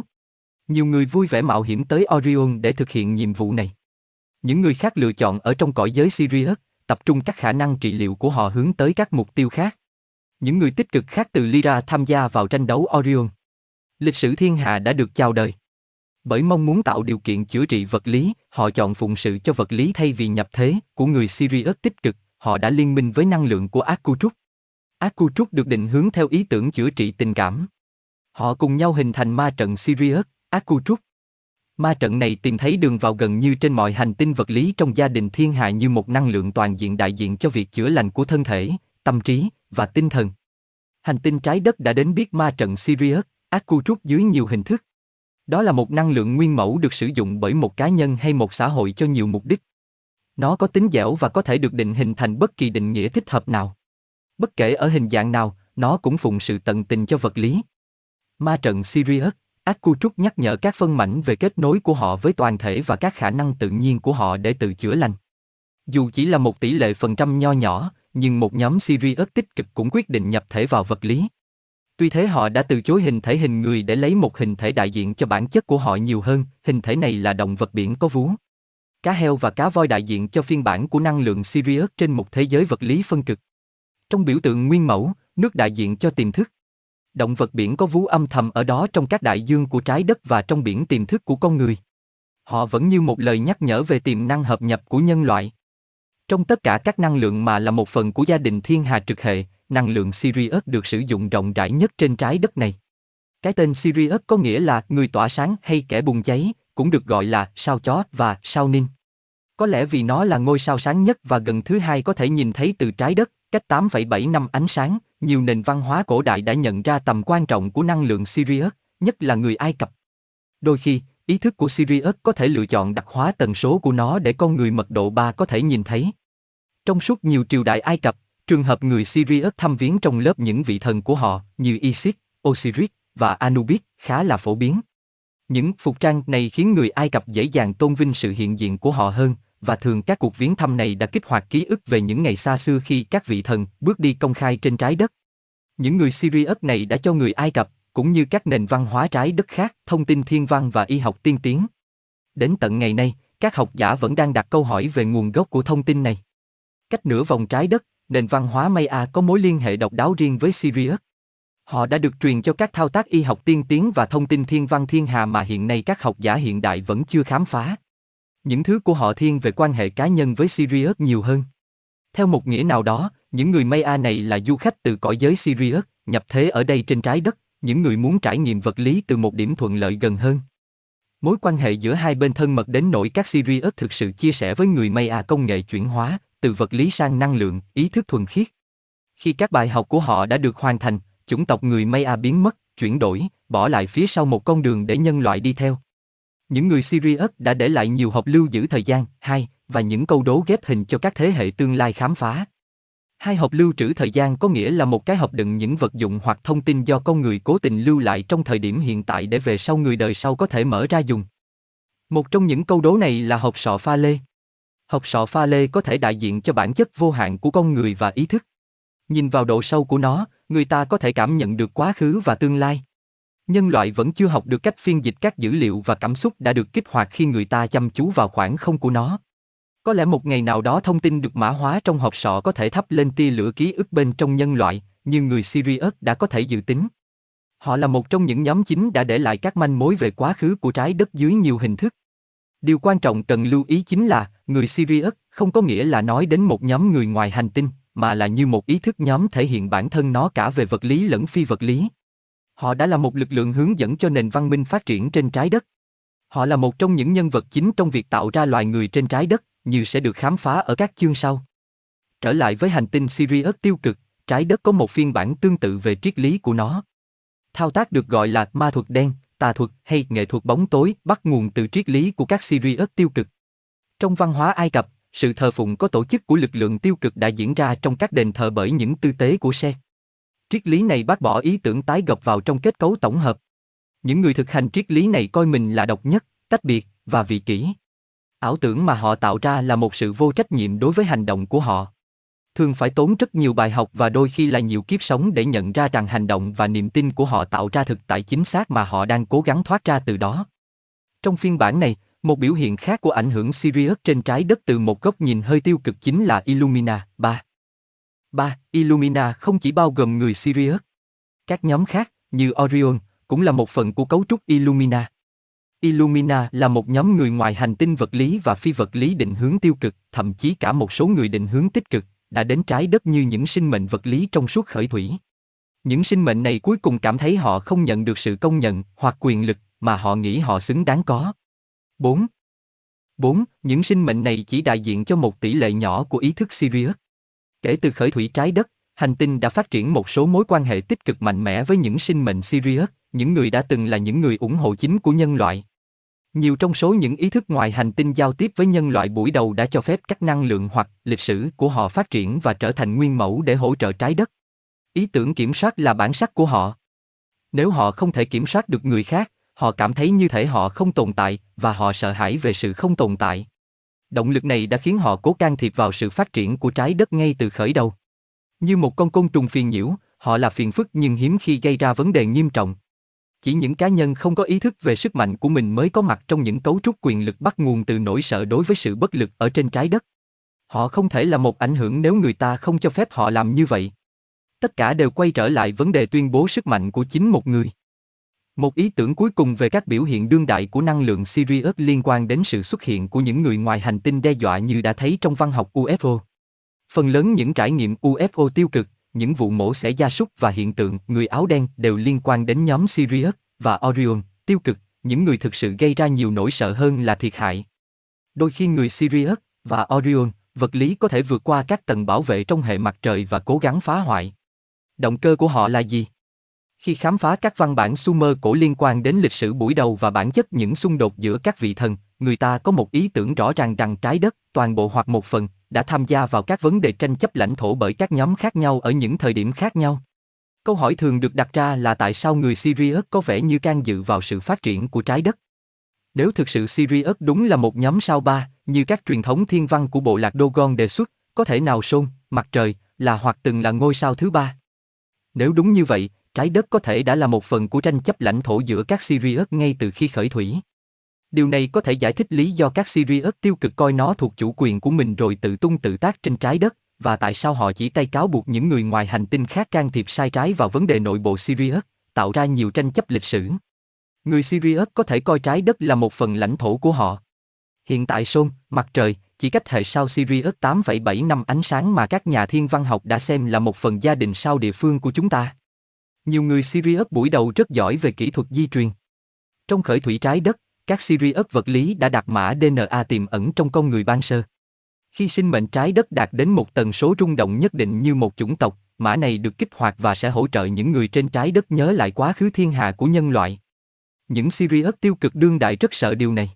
Nhiều người vui vẻ mạo hiểm tới Orion để thực hiện nhiệm vụ này. Những người khác lựa chọn ở trong cõi giới Sirius, tập trung các khả năng trị liệu của họ hướng tới các mục tiêu khác. Những người tích cực khác từ Lyra tham gia vào tranh đấu Orion. Lịch sử thiên hạ đã được chào đời. Bởi mong muốn tạo điều kiện chữa trị vật lý, họ chọn phụng sự cho vật lý thay vì nhập thế của người Sirius tích cực, họ đã liên minh với năng lượng của Akutruk. Akutruk được định hướng theo ý tưởng chữa trị tình cảm. Họ cùng nhau hình thành ma trận Sirius, Akutruk. Ma trận này tìm thấy đường vào gần như trên mọi hành tinh vật lý trong gia đình thiên hà như một năng lượng toàn diện đại diện cho việc chữa lành của thân thể, tâm trí và tinh thần. Hành tinh trái đất đã đến biết ma trận Sirius, Akutruk dưới nhiều hình thức. Đó là một năng lượng nguyên mẫu được sử dụng bởi một cá nhân hay một xã hội cho nhiều mục đích. Nó có tính dẻo và có thể được định hình thành bất kỳ định nghĩa thích hợp nào. Bất kể ở hình dạng nào, nó cũng phụng sự tận tình cho vật lý. Ma trận Sirius, Akutruk nhắc nhở các phân mảnh về kết nối của họ với toàn thể và các khả năng tự nhiên của họ để tự chữa lành. Dù chỉ là một tỷ lệ phần trăm nho nhỏ, nhưng một nhóm Sirius tích cực cũng quyết định nhập thể vào vật lý. Tuy thế họ đã từ chối hình thể hình người để lấy một hình thể đại diện cho bản chất của họ nhiều hơn, hình thể này là động vật biển có vú. Cá heo và cá voi đại diện cho phiên bản của năng lượng Sirius trên một thế giới vật lý phân cực. Trong biểu tượng nguyên mẫu, nước đại diện cho tiềm thức. Động vật biển có vú âm thầm ở đó trong các đại dương của trái đất và trong biển tiềm thức của con người. Họ vẫn như một lời nhắc nhở về tiềm năng hợp nhập của nhân loại. Trong tất cả các năng lượng mà là một phần của gia đình thiên hà trực hệ, năng lượng Sirius được sử dụng rộng rãi nhất trên trái đất này. Cái tên Sirius có nghĩa là người tỏa sáng hay kẻ bùng cháy, cũng được gọi là sao chó và sao ninh. Có lẽ vì nó là ngôi sao sáng nhất và gần thứ hai có thể nhìn thấy từ trái đất, cách 8,7 năm ánh sáng, nhiều nền văn hóa cổ đại đã nhận ra tầm quan trọng của năng lượng Sirius, nhất là người Ai Cập. Đôi khi, ý thức của Sirius có thể lựa chọn đặc hóa tần số của nó để con người mật độ 3 có thể nhìn thấy. Trong suốt nhiều triều đại Ai Cập, trường hợp người Sirius thăm viếng trong lớp những vị thần của họ như Isis, Osiris và Anubis khá là phổ biến. Những phục trang này khiến người Ai Cập dễ dàng tôn vinh sự hiện diện của họ hơn, và thường các cuộc viếng thăm này đã kích hoạt ký ức về những ngày xa xưa khi các vị thần bước đi công khai trên trái đất. Những người Sirius này đã cho người Ai Cập, cũng như các nền văn hóa trái đất khác, thông tin thiên văn và y học tiên tiến. Đến tận ngày nay, các học giả vẫn đang đặt câu hỏi về nguồn gốc của thông tin này. Cách nửa vòng trái đất, nền văn hóa Maya có mối liên hệ độc đáo riêng với Sirius. Họ đã được truyền cho các thao tác y học tiên tiến và thông tin thiên văn thiên hà mà hiện nay các học giả hiện đại vẫn chưa khám phá. Những thứ của họ thiên về quan hệ cá nhân với Sirius nhiều hơn. Theo một nghĩa nào đó, những người Maya này là du khách từ cõi giới Sirius, nhập thế ở đây trên trái đất, những người muốn trải nghiệm vật lý từ một điểm thuận lợi gần hơn. Mối quan hệ giữa hai bên thân mật đến nỗi các Sirius thực sự chia sẻ với người Maya công nghệ chuyển hóa, từ vật lý sang năng lượng, ý thức thuần khiết. Khi các bài học của họ đã được hoàn thành, chủng tộc người Maya biến mất, chuyển đổi, bỏ lại phía sau một con đường để nhân loại đi theo. Những người Sirius đã để lại nhiều học lưu giữ thời gian, hai, và những câu đố ghép hình cho các thế hệ tương lai khám phá. Hai hộp lưu trữ thời gian có nghĩa là một cái hộp đựng những vật dụng hoặc thông tin do con người cố tình lưu lại trong thời điểm hiện tại để về sau người đời sau có thể mở ra dùng. Một trong những câu đố này là hộp sọ pha lê. Hộp sọ pha lê có thể đại diện cho bản chất vô hạn của con người và ý thức. Nhìn vào độ sâu của nó, người ta có thể cảm nhận được quá khứ và tương lai. Nhân loại vẫn chưa học được cách phiên dịch các dữ liệu và cảm xúc đã được kích hoạt khi người ta chăm chú vào khoảng không của nó. Có lẽ một ngày nào đó thông tin được mã hóa trong hộp sọ có thể thắp lên tia lửa ký ức bên trong nhân loại, như người Sirius đã có thể dự tính. Họ là một trong những nhóm chính đã để lại các manh mối về quá khứ của trái đất dưới nhiều hình thức. Điều quan trọng cần lưu ý chính là, người Sirius không có nghĩa là nói đến một nhóm người ngoài hành tinh, mà là như một ý thức nhóm thể hiện bản thân nó cả về vật lý lẫn phi vật lý. Họ đã là một lực lượng hướng dẫn cho nền văn minh phát triển trên trái đất. Họ là một trong những nhân vật chính trong việc tạo ra loài người trên trái đất, như sẽ được khám phá ở các chương sau. Trở lại với hành tinh Sirius tiêu cực, trái đất có một phiên bản tương tự về triết lý của nó. Thao tác được gọi là ma thuật đen, tà thuật hay nghệ thuật bóng tối bắt nguồn từ triết lý của các Sirius tiêu cực. Trong văn hóa Ai Cập, sự thờ phụng có tổ chức của lực lượng tiêu cực đã diễn ra trong các đền thờ bởi những tư tế của xe. Triết lý này bác bỏ ý tưởng tái gập vào trong kết cấu tổng hợp. Những người thực hành triết lý này coi mình là độc nhất, tách biệt và vị kỷ. Ảo tưởng mà họ tạo ra là một sự vô trách nhiệm đối với hành động của họ. Thường phải tốn rất nhiều bài học và đôi khi là nhiều kiếp sống để nhận ra rằng hành động và niềm tin của họ tạo ra thực tại chính xác mà họ đang cố gắng thoát ra từ đó. Trong phiên bản này, một biểu hiện khác của ảnh hưởng Sirius trên trái đất từ một góc nhìn hơi tiêu cực chính là Illumina 3. 3. Illumina không chỉ bao gồm người Sirius. Các nhóm khác, như Orion, cũng là một phần của cấu trúc Illumina. Illumina là một nhóm người ngoài hành tinh vật lý và phi vật lý định hướng tiêu cực, thậm chí cả một số người định hướng tích cực, đã đến trái đất như những sinh mệnh vật lý trong suốt khởi thủy. Những sinh mệnh này cuối cùng cảm thấy họ không nhận được sự công nhận hoặc quyền lực mà họ nghĩ họ xứng đáng có. 4. 4. Những sinh mệnh này chỉ đại diện cho một tỷ lệ nhỏ của ý thức Sirius. Kể từ khởi thủy trái đất, hành tinh đã phát triển một số mối quan hệ tích cực mạnh mẽ với những sinh mệnh Sirius, những người đã từng là những người ủng hộ chính của nhân loại. Nhiều trong số những ý thức ngoài hành tinh giao tiếp với nhân loại buổi đầu đã cho phép các năng lượng hoặc lịch sử của họ phát triển và trở thành nguyên mẫu để hỗ trợ trái đất. Ý tưởng kiểm soát là bản sắc của họ. Nếu họ không thể kiểm soát được người khác, họ cảm thấy như thể họ không tồn tại và họ sợ hãi về sự không tồn tại. Động lực này đã khiến họ cố can thiệp vào sự phát triển của trái đất ngay từ khởi đầu. Như một con côn trùng phiền nhiễu, họ là phiền phức nhưng hiếm khi gây ra vấn đề nghiêm trọng. Chỉ những cá nhân không có ý thức về sức mạnh của mình mới có mặt trong những cấu trúc quyền lực bắt nguồn từ nỗi sợ đối với sự bất lực ở trên trái đất. Họ không thể là một ảnh hưởng nếu người ta không cho phép họ làm như vậy. Tất cả đều quay trở lại vấn đề tuyên bố sức mạnh của chính một người. Một ý tưởng cuối cùng về các biểu hiện đương đại của năng lượng Sirius liên quan đến sự xuất hiện của những người ngoài hành tinh đe dọa như đã thấy trong văn học UFO. Phần lớn những trải nghiệm UFO tiêu cực, những vụ mổ xẻ gia súc và hiện tượng người áo đen đều liên quan đến nhóm Sirius và Orion, tiêu cực, những người thực sự gây ra nhiều nỗi sợ hơn là thiệt hại. Đôi khi người Sirius và Orion, vật lý có thể vượt qua các tầng bảo vệ trong hệ mặt trời và cố gắng phá hoại. Động cơ của họ là gì? Khi khám phá các văn bản Sumer cổ liên quan đến lịch sử buổi đầu và bản chất những xung đột giữa các vị thần, người ta có một ý tưởng rõ ràng rằng trái đất, toàn bộ hoặc một phần, đã tham gia vào các vấn đề tranh chấp lãnh thổ bởi các nhóm khác nhau ở những thời điểm khác nhau. Câu hỏi thường được đặt ra là tại sao người Sirius có vẻ như can dự vào sự phát triển của trái đất? Nếu thực sự Sirius đúng là một nhóm sao ba, như các truyền thống thiên văn của bộ lạc Dogon đề xuất, có thể nào Sôn, mặt trời, là hoặc từng là ngôi sao thứ ba? Nếu đúng như vậy, trái đất có thể đã là một phần của tranh chấp lãnh thổ giữa các Sirius ngay từ khi khởi thủy. Điều này có thể giải thích lý do các Sirius tiêu cực coi nó thuộc chủ quyền của mình rồi tự tung tự tác trên trái đất, và tại sao họ chỉ tay cáo buộc những người ngoài hành tinh khác can thiệp sai trái vào vấn đề nội bộ Sirius, tạo ra nhiều tranh chấp lịch sử. Người Sirius có thể coi trái đất là một phần lãnh thổ của họ. Hiện tại Sôn, mặt trời, chỉ cách hệ sao Sirius 8,7 năm ánh sáng mà các nhà thiên văn học đã xem là một phần gia đình sao địa phương của chúng ta. Nhiều người Sirius buổi đầu rất giỏi về kỹ thuật di truyền. Trong khởi thủy trái đất, các Sirius vật lý đã đặt mã DNA tiềm ẩn trong con người ban sơ. Khi sinh mệnh trái đất đạt đến một tần số rung động nhất định như một chủng tộc, mã này được kích hoạt và sẽ hỗ trợ những người trên trái đất nhớ lại quá khứ thiên hà của nhân loại. Những Sirius tiêu cực đương đại rất sợ điều này.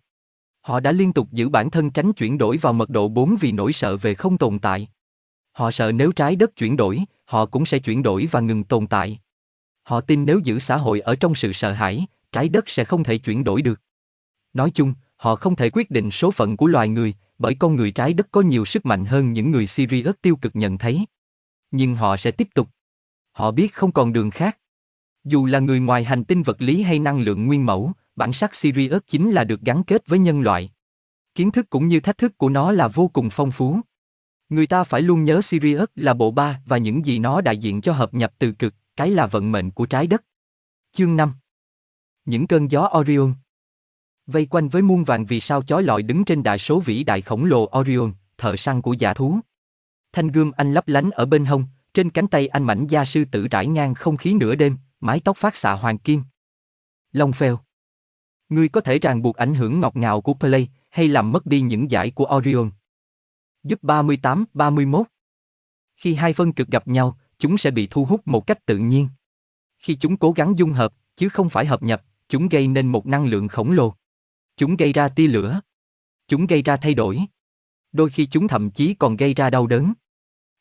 Họ đã liên tục giữ bản thân tránh chuyển đổi vào mật độ 4 vì nỗi sợ về không tồn tại. Họ sợ nếu trái đất chuyển đổi, họ cũng sẽ chuyển đổi và ngừng tồn tại. Họ tin nếu giữ xã hội ở trong sự sợ hãi, trái đất sẽ không thể chuyển đổi được. Nói chung, họ không thể quyết định số phận của loài người, bởi con người trái đất có nhiều sức mạnh hơn những người Sirius tiêu cực nhận thấy. Nhưng họ sẽ tiếp tục. Họ biết không còn đường khác. Dù là người ngoài hành tinh vật lý hay năng lượng nguyên mẫu, bản sắc Sirius chính là được gắn kết với nhân loại. Kiến thức cũng như thách thức của nó là vô cùng phong phú. Người ta phải luôn nhớ Sirius là bộ ba và những gì nó đại diện cho hợp nhập từ cực, cái là vận mệnh của trái đất. Chương 5 Những cơn gió Orion Vây quanh với muôn vàng vì sao chói lọi đứng trên đại số vĩ đại khổng lồ Orion, thợ săn của giả thú. Thanh gươm anh lấp lánh ở bên hông, trên cánh tay anh mảnh da sư tử trải ngang không khí nửa đêm, mái tóc phát xạ hoàng kim. Long phèo. Ngươi có thể ràng buộc ảnh hưởng ngọt ngào của Play, hay làm mất đi những giải của Orion. Giúp 38-31 Khi hai phân cực gặp nhau, chúng sẽ bị thu hút một cách tự nhiên. Khi chúng cố gắng dung hợp, chứ không phải hợp nhập, chúng gây nên một năng lượng khổng lồ. Chúng gây ra tia lửa. Chúng gây ra thay đổi. Đôi khi chúng thậm chí còn gây ra đau đớn.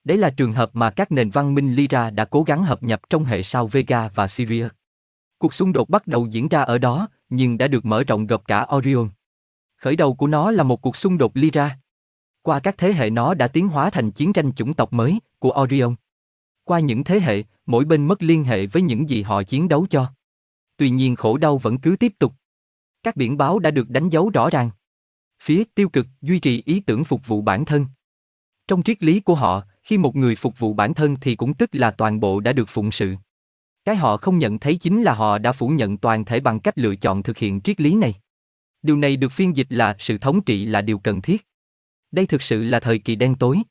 Đấy là trường hợp mà các nền văn minh Lyra đã cố gắng hợp nhập trong hệ sao Vega và Syria. Cuộc xung đột bắt đầu diễn ra ở đó, nhưng đã được mở rộng gộp cả Orion. Khởi đầu của nó là một cuộc xung đột Lyra. Qua các thế hệ nó đã tiến hóa thành chiến tranh chủng tộc mới của Orion. Qua những thế hệ, mỗi bên mất liên hệ với những gì họ chiến đấu cho. Tuy nhiên khổ đau vẫn cứ tiếp tục. Các biển báo đã được đánh dấu rõ ràng. Phía tiêu cực duy trì ý tưởng phục vụ bản thân. Trong triết lý của họ, khi một người phục vụ bản thân thì cũng tức là toàn bộ đã được phụng sự. Cái họ không nhận thấy chính là họ đã phủ nhận toàn thể bằng cách lựa chọn thực hiện triết lý này. Điều này được phiên dịch là sự thống trị là điều cần thiết. Đây thực sự là thời kỳ đen tối.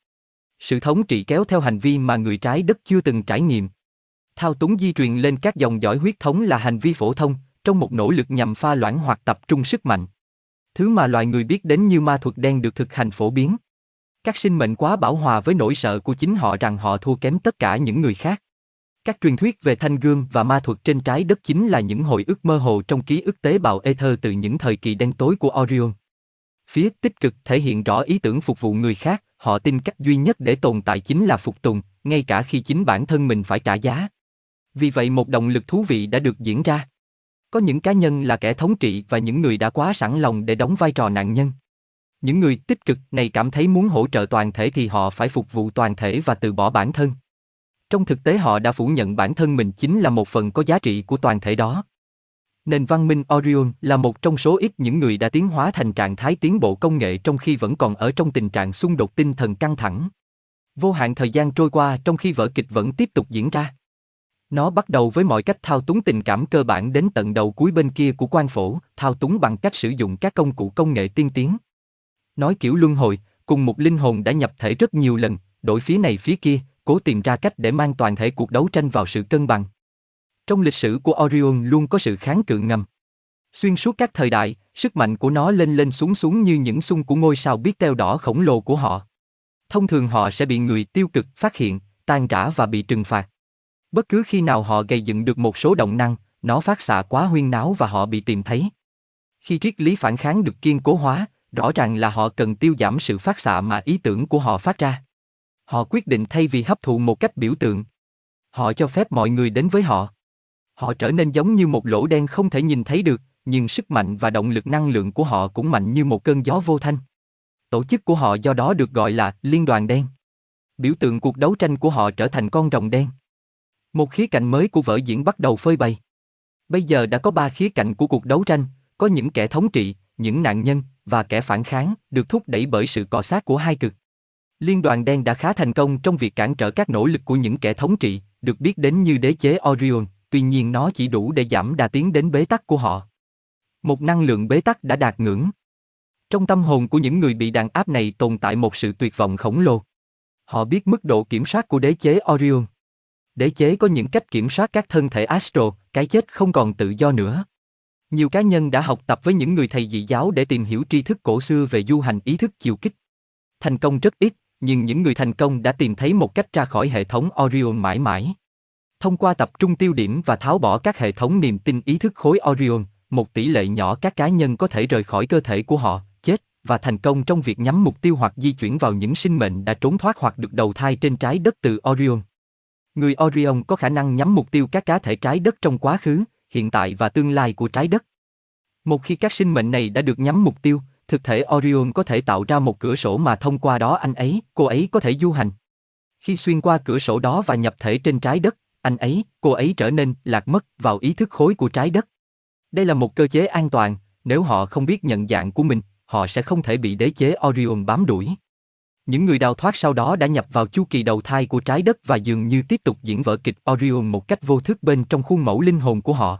Sự thống trị kéo theo hành vi mà người trái đất chưa từng trải nghiệm. Thao túng di truyền lên các dòng dõi huyết thống là hành vi phổ thông, trong một nỗ lực nhằm pha loãng hoặc tập trung sức mạnh. Thứ mà loài người biết đến như ma thuật đen được thực hành phổ biến. Các sinh mệnh quá bảo hòa với nỗi sợ của chính họ rằng họ thua kém tất cả những người khác. Các truyền thuyết về thanh gương và ma thuật trên trái đất chính là những hồi ức mơ hồ trong ký ức tế bào Ether từ những thời kỳ đen tối của Orion. Phía tích cực thể hiện rõ ý tưởng phục vụ người khác, họ tin cách duy nhất để tồn tại chính là phục tùng, ngay cả khi chính bản thân mình phải trả giá. Vì vậy một động lực thú vị đã được diễn ra. Có những cá nhân là kẻ thống trị và những người đã quá sẵn lòng để đóng vai trò nạn nhân. Những người tích cực này cảm thấy muốn hỗ trợ toàn thể thì họ phải phục vụ toàn thể và từ bỏ bản thân. Trong thực tế họ đã phủ nhận bản thân mình chính là một phần có giá trị của toàn thể đó. Nền văn minh Orion là một trong số ít những người đã tiến hóa thành trạng thái tiến bộ công nghệ trong khi vẫn còn ở trong tình trạng xung đột tinh thần căng thẳng. Vô hạn thời gian trôi qua trong khi vở kịch vẫn tiếp tục diễn ra. Nó bắt đầu với mọi cách thao túng tình cảm cơ bản đến tận đầu cuối bên kia của quan phổ, thao túng bằng cách sử dụng các công cụ công nghệ tiên tiến. Nói kiểu luân hồi, cùng một linh hồn đã nhập thể rất nhiều lần, đổi phía này phía kia, cố tìm ra cách để mang toàn thể cuộc đấu tranh vào sự cân bằng. Trong lịch sử của Orion luôn có sự kháng cự ngầm. Xuyên suốt các thời đại, sức mạnh của nó lên lên xuống xuống như những xung của ngôi sao biết teo đỏ khổng lồ của họ. Thông thường họ sẽ bị người tiêu cực phát hiện, tan rã và bị trừng phạt. Bất cứ khi nào họ gây dựng được một số động năng, nó phát xạ quá huyên náo và họ bị tìm thấy. Khi triết lý phản kháng được kiên cố hóa, rõ ràng là họ cần tiêu giảm sự phát xạ mà ý tưởng của họ phát ra. Họ quyết định thay vì hấp thụ một cách biểu tượng. Họ cho phép mọi người đến với họ. Họ trở nên giống như một lỗ đen không thể nhìn thấy được, nhưng sức mạnh và động lực năng lượng của họ cũng mạnh như một cơn gió vô thanh. Tổ chức của họ do đó được gọi là Liên đoàn đen. Biểu tượng cuộc đấu tranh của họ trở thành con rồng đen. Một khía cạnh mới của vở diễn bắt đầu phơi bày. Bây giờ đã có ba khía cạnh của cuộc đấu tranh, có những kẻ thống trị, những nạn nhân và kẻ phản kháng, được thúc đẩy bởi sự cọ sát của hai cực. Liên đoàn đen đã khá thành công trong việc cản trở các nỗ lực của những kẻ thống trị, được biết đến như đế chế Orion, tuy nhiên nó chỉ đủ để giảm đà tiến đến bế tắc của họ. Một năng lượng bế tắc đã đạt ngưỡng. Trong tâm hồn của những người bị đàn áp này tồn tại một sự tuyệt vọng khổng lồ. Họ biết mức độ kiểm soát của đế chế Orion. Đế chế có những cách kiểm soát các thân thể Astro, cái chết không còn tự do nữa. Nhiều cá nhân đã học tập với những người thầy dị giáo để tìm hiểu tri thức cổ xưa về du hành ý thức chiều kích. Thành công rất ít, nhưng những người thành công đã tìm thấy một cách ra khỏi hệ thống Orion mãi mãi. Thông qua tập trung tiêu điểm và tháo bỏ các hệ thống niềm tin ý thức khối Orion, một tỷ lệ nhỏ các cá nhân có thể rời khỏi cơ thể của họ, chết, và thành công trong việc nhắm mục tiêu hoặc di chuyển vào những sinh mệnh đã trốn thoát hoặc được đầu thai trên trái đất từ Orion. Người Orion có khả năng nhắm mục tiêu các cá thể trái đất trong quá khứ, hiện tại và tương lai của trái đất. Một khi các sinh mệnh này đã được nhắm mục tiêu, thực thể Orion có thể tạo ra một cửa sổ mà thông qua đó anh ấy, cô ấy có thể du hành. Khi xuyên qua cửa sổ đó và nhập thể trên trái đất, anh ấy, cô ấy trở nên lạc mất vào ý thức khối của trái đất. Đây là một cơ chế an toàn, nếu họ không biết nhận dạng của mình, họ sẽ không thể bị đế chế Orion bám đuổi. Những người đào thoát sau đó đã nhập vào chu kỳ đầu thai của trái đất và dường như tiếp tục diễn vở kịch Orion một cách vô thức bên trong khuôn mẫu linh hồn của họ.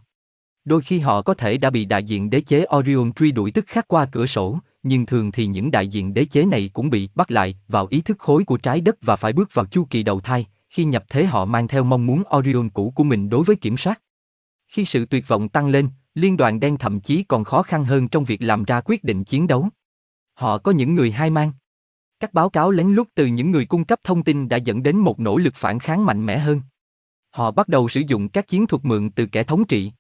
Đôi khi họ có thể đã bị đại diện đế chế Orion truy đuổi tức khắc qua cửa sổ, nhưng thường thì những đại diện đế chế này cũng bị bắt lại vào ý thức khối của trái đất và phải bước vào chu kỳ đầu thai, khi nhập thế họ mang theo mong muốn Orion cũ của mình đối với kiểm soát. Khi sự tuyệt vọng tăng lên, liên đoàn đen thậm chí còn khó khăn hơn trong việc làm ra quyết định chiến đấu. Họ có những người hai mang. Các báo cáo lén lút từ những người cung cấp thông tin đã dẫn đến một nỗ lực phản kháng mạnh mẽ hơn. Họ bắt đầu sử dụng các chiến thuật mượn từ kẻ thống trị.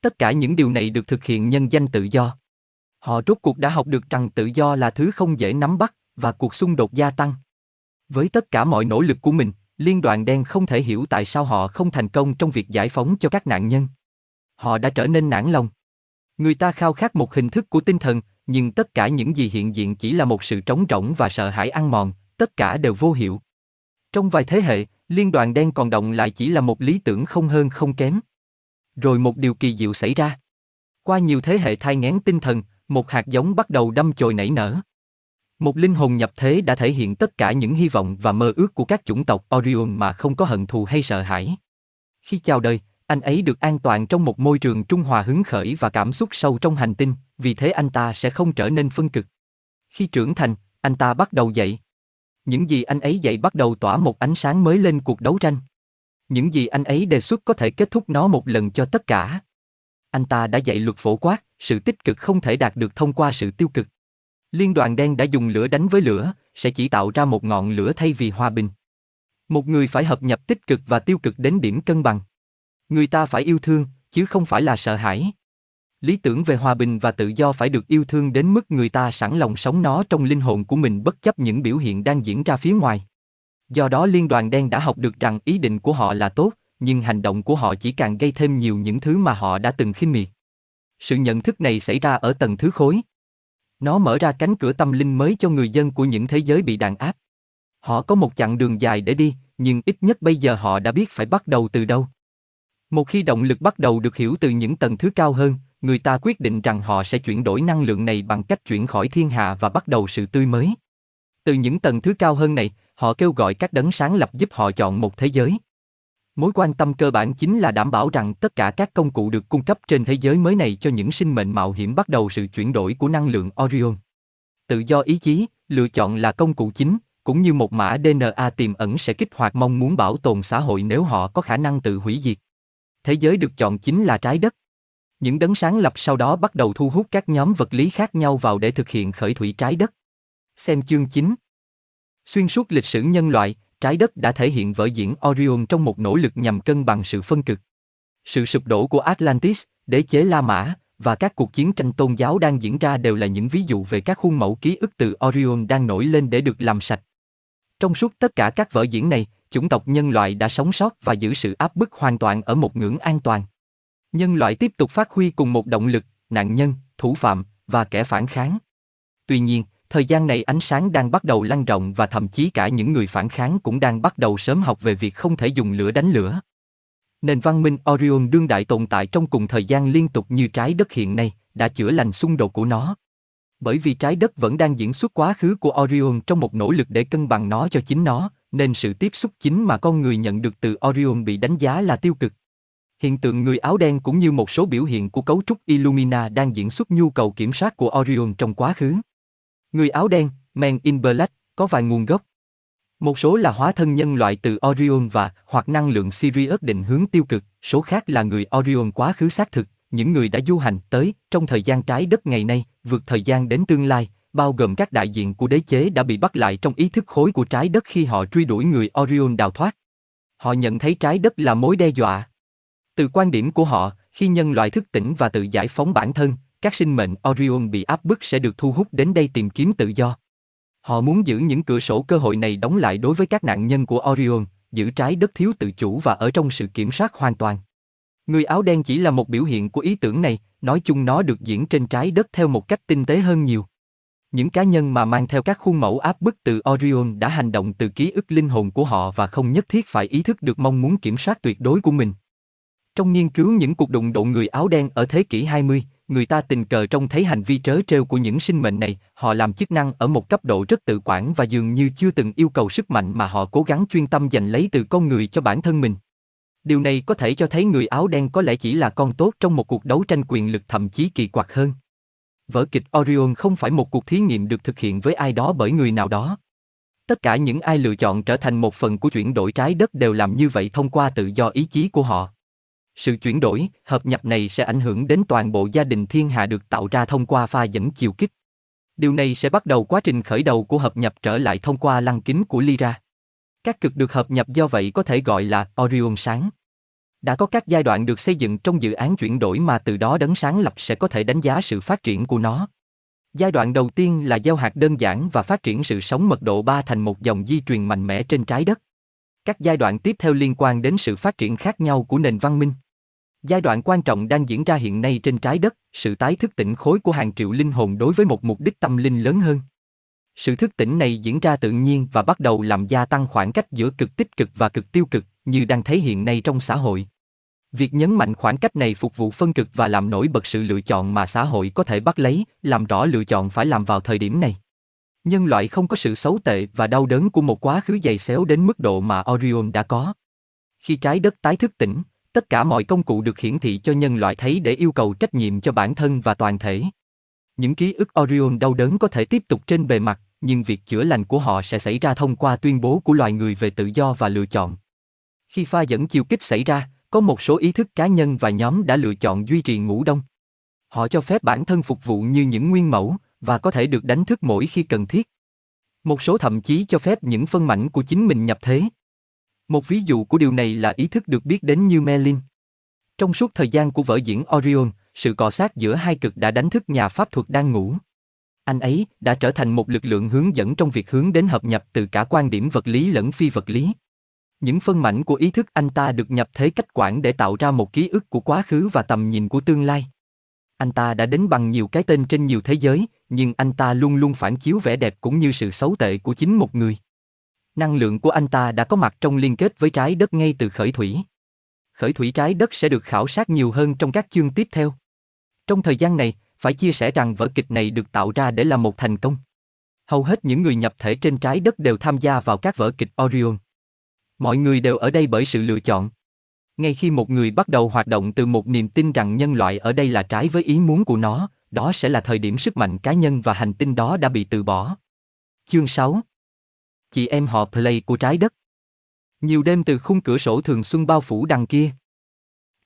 Tất cả những điều này được thực hiện nhân danh tự do. Họ rốt cuộc đã học được rằng tự do là thứ không dễ nắm bắt, và cuộc xung đột gia tăng. Với tất cả mọi nỗ lực của mình, liên đoàn đen không thể hiểu tại sao họ không thành công trong việc giải phóng cho các nạn nhân. Họ đã trở nên nản lòng. Người ta khao khát một hình thức của tinh thần, nhưng tất cả những gì hiện diện chỉ là một sự trống rỗng và sợ hãi ăn mòn, tất cả đều vô hiệu. Trong vài thế hệ, liên đoàn đen còn động lại chỉ là một lý tưởng không hơn không kém. Rồi một điều kỳ diệu xảy ra. Qua nhiều thế hệ thai ngén tinh thần, một hạt giống bắt đầu đâm chồi nảy nở. Một linh hồn nhập thế đã thể hiện tất cả những hy vọng và mơ ước của các chủng tộc Orion mà không có hận thù hay sợ hãi. Khi chào đời, anh ấy được an toàn trong một môi trường trung hòa hứng khởi và cảm xúc sâu trong hành tinh, vì thế anh ta sẽ không trở nên phân cực. Khi trưởng thành, anh ta bắt đầu dậy. Những gì anh ấy dạy bắt đầu tỏa một ánh sáng mới lên cuộc đấu tranh. Những gì anh ấy đề xuất có thể kết thúc nó một lần cho tất cả. Anh ta đã dạy luật phổ quát, sự tích cực không thể đạt được thông qua sự tiêu cực. Liên đoàn đen đã dùng lửa đánh với lửa, sẽ chỉ tạo ra một ngọn lửa thay vì hòa bình. Một người phải hợp nhập tích cực và tiêu cực đến điểm cân bằng. Người ta phải yêu thương, chứ không phải là sợ hãi. Lý tưởng về hòa bình và tự do phải được yêu thương đến mức người ta sẵn lòng sống nó trong linh hồn của mình bất chấp những biểu hiện đang diễn ra phía ngoài. Do đó liên đoàn đen đã học được rằng ý định của họ là tốt, nhưng hành động của họ chỉ càng gây thêm nhiều những thứ mà họ đã từng khinh miệt. Sự nhận thức này xảy ra ở tầng thứ khối. Nó mở ra cánh cửa tâm linh mới cho người dân của những thế giới bị đàn áp. Họ có một chặng đường dài để đi, nhưng ít nhất bây giờ họ đã biết phải bắt đầu từ đâu. Một khi động lực bắt đầu được hiểu từ những tầng thứ cao hơn, người ta quyết định rằng họ sẽ chuyển đổi năng lượng này bằng cách chuyển khỏi thiên hạ và bắt đầu sự tươi mới. Từ những tầng thứ cao hơn này, họ kêu gọi các đấng sáng lập giúp họ chọn một thế giới. Mối quan tâm cơ bản chính là đảm bảo rằng tất cả các công cụ được cung cấp trên thế giới mới này cho những sinh mệnh mạo hiểm bắt đầu sự chuyển đổi của năng lượng Orion. Tự do ý chí, lựa chọn là công cụ chính, cũng như một mã DNA tiềm ẩn sẽ kích hoạt mong muốn bảo tồn xã hội nếu họ có khả năng tự hủy diệt. Thế giới được chọn chính là trái đất. Những đấng sáng lập sau đó bắt đầu thu hút các nhóm vật lý khác nhau vào để thực hiện khởi thủy trái đất. Xem chương 9. Xuyên suốt lịch sử nhân loại, trái đất đã thể hiện vở diễn Orion trong một nỗ lực nhằm cân bằng sự phân cực. Sự sụp đổ của Atlantis, đế chế La Mã, và các cuộc chiến tranh tôn giáo đang diễn ra đều là những ví dụ về các khuôn mẫu ký ức từ Orion đang nổi lên để được làm sạch. Trong suốt tất cả các vở diễn này, chủng tộc nhân loại đã sống sót và giữ sự áp bức hoàn toàn ở một ngưỡng an toàn. Nhân loại tiếp tục phát huy cùng một động lực, nạn nhân, thủ phạm và kẻ phản kháng. Tuy nhiên, thời gian này ánh sáng đang bắt đầu lan rộng và thậm chí cả những người phản kháng cũng đang bắt đầu sớm học về việc không thể dùng lửa đánh lửa. Nền văn minh Orion đương đại tồn tại trong cùng thời gian liên tục như trái đất hiện nay, đã chữa lành xung đột của nó. Bởi vì trái đất vẫn đang diễn xuất quá khứ của Orion trong một nỗ lực để cân bằng nó cho chính nó, nên sự tiếp xúc chính mà con người nhận được từ Orion bị đánh giá là tiêu cực. Hiện tượng người áo đen cũng như một số biểu hiện của cấu trúc Illumina đang diễn xuất nhu cầu kiểm soát của Orion trong quá khứ. Người áo đen, Men in Black, có vài nguồn gốc. Một số là hóa thân nhân loại từ Orion và hoặc năng lượng Sirius định hướng tiêu cực, số khác là người Orion quá khứ xác thực, những người đã du hành tới trong thời gian trái đất ngày nay, vượt thời gian đến tương lai, bao gồm các đại diện của đế chế đã bị bắt lại trong ý thức khối của trái đất khi họ truy đuổi người Orion đào thoát. Họ nhận thấy trái đất là mối đe dọa. Từ quan điểm của họ, khi nhân loại thức tỉnh và tự giải phóng bản thân, các sinh mệnh Orion bị áp bức sẽ được thu hút đến đây tìm kiếm tự do. Họ muốn giữ những cửa sổ cơ hội này đóng lại đối với các nạn nhân của Orion, giữ trái đất thiếu tự chủ và ở trong sự kiểm soát hoàn toàn. Người áo đen chỉ là một biểu hiện của ý tưởng này, nói chung nó được diễn trên trái đất theo một cách tinh tế hơn nhiều. Những cá nhân mà mang theo các khuôn mẫu áp bức từ Orion đã hành động từ ký ức linh hồn của họ và không nhất thiết phải ý thức được mong muốn kiểm soát tuyệt đối của mình. Trong nghiên cứu những cuộc đụng độ người áo đen ở thế kỷ 20, người ta tình cờ trông thấy hành vi trớ trêu của những sinh mệnh này, họ làm chức năng ở một cấp độ rất tự quản và dường như chưa từng yêu cầu sức mạnh mà họ cố gắng chuyên tâm giành lấy từ con người cho bản thân mình. Điều này có thể cho thấy người áo đen có lẽ chỉ là con tốt trong một cuộc đấu tranh quyền lực thậm chí kỳ quặc hơn. Vở kịch Orion không phải một cuộc thí nghiệm được thực hiện với ai đó bởi người nào đó. Tất cả những ai lựa chọn trở thành một phần của chuyển đổi trái đất đều làm như vậy thông qua tự do ý chí của họ. Sự chuyển đổi, hợp nhập này sẽ ảnh hưởng đến toàn bộ gia đình thiên hà được tạo ra thông qua pha dẫn chiều kích. Điều này sẽ bắt đầu quá trình khởi đầu của hợp nhập trở lại thông qua lăng kính của Lyra. Các cực được hợp nhập do vậy có thể gọi là Orion sáng. Đã có các giai đoạn được xây dựng trong dự án chuyển đổi mà từ đó đấng sáng lập sẽ có thể đánh giá sự phát triển của nó. Giai đoạn đầu tiên là gieo hạt đơn giản và phát triển sự sống mật độ 3 thành một dòng di truyền mạnh mẽ trên trái đất. Các giai đoạn tiếp theo liên quan đến sự phát triển khác nhau của nền văn minh. Giai đoạn quan trọng đang diễn ra hiện nay trên trái đất, sự tái thức tỉnh khối của hàng triệu linh hồn đối với một mục đích tâm linh lớn hơn. Sự thức tỉnh này diễn ra tự nhiên và bắt đầu làm gia tăng khoảng cách giữa cực tích cực và cực tiêu cực, như đang thấy hiện nay trong xã hội. Việc nhấn mạnh khoảng cách này phục vụ phân cực và làm nổi bật sự lựa chọn mà xã hội có thể bắt lấy, làm rõ lựa chọn phải làm vào thời điểm này. Nhân loại không có sự xấu tệ và đau đớn của một quá khứ dày xéo đến mức độ mà Orion đã có. Khi trái đất tái thức tỉnh, tất cả mọi công cụ được hiển thị cho nhân loại thấy để yêu cầu trách nhiệm cho bản thân và toàn thể. Những ký ức Orion đau đớn có thể tiếp tục trên bề mặt, nhưng việc chữa lành của họ sẽ xảy ra thông qua tuyên bố của loài người về tự do và lựa chọn. Khi pha dẫn chiều kích xảy ra, có một số ý thức cá nhân và nhóm đã lựa chọn duy trì ngủ đông. Họ cho phép bản thân phục vụ như những nguyên mẫu và có thể được đánh thức mỗi khi cần thiết. Một số thậm chí cho phép những phân mảnh của chính mình nhập thế. Một ví dụ của điều này là ý thức được biết đến như Merlin. Trong suốt thời gian của vở diễn Orion, sự cọ sát giữa hai cực đã đánh thức nhà pháp thuật đang ngủ. Anh ấy đã trở thành một lực lượng hướng dẫn trong việc hướng đến hợp nhập từ cả quan điểm vật lý lẫn phi vật lý. Những phân mảnh của ý thức anh ta được nhập thế cách quản để tạo ra một ký ức của quá khứ và tầm nhìn của tương lai. Anh ta đã đến bằng nhiều cái tên trên nhiều thế giới, nhưng anh ta luôn luôn phản chiếu vẻ đẹp cũng như sự xấu tệ của chính một người. Năng lượng của anh ta đã có mặt trong liên kết với trái đất ngay từ khởi thủy. Khởi thủy trái đất sẽ được khảo sát nhiều hơn trong các chương tiếp theo. Trong thời gian này, phải chia sẻ rằng vở kịch này được tạo ra để là một thành công. Hầu hết những người nhập thể trên trái đất đều tham gia vào các vở kịch Orion. Mọi người đều ở đây bởi sự lựa chọn. Ngay khi một người bắt đầu hoạt động từ một niềm tin rằng nhân loại ở đây là trái với ý muốn của nó, đó sẽ là thời điểm sức mạnh cá nhân và hành tinh đó đã bị từ bỏ. Chương 6 Chị em họ Play của trái đất Nhiều đêm từ khung cửa sổ thường xuân bao phủ đằng kia.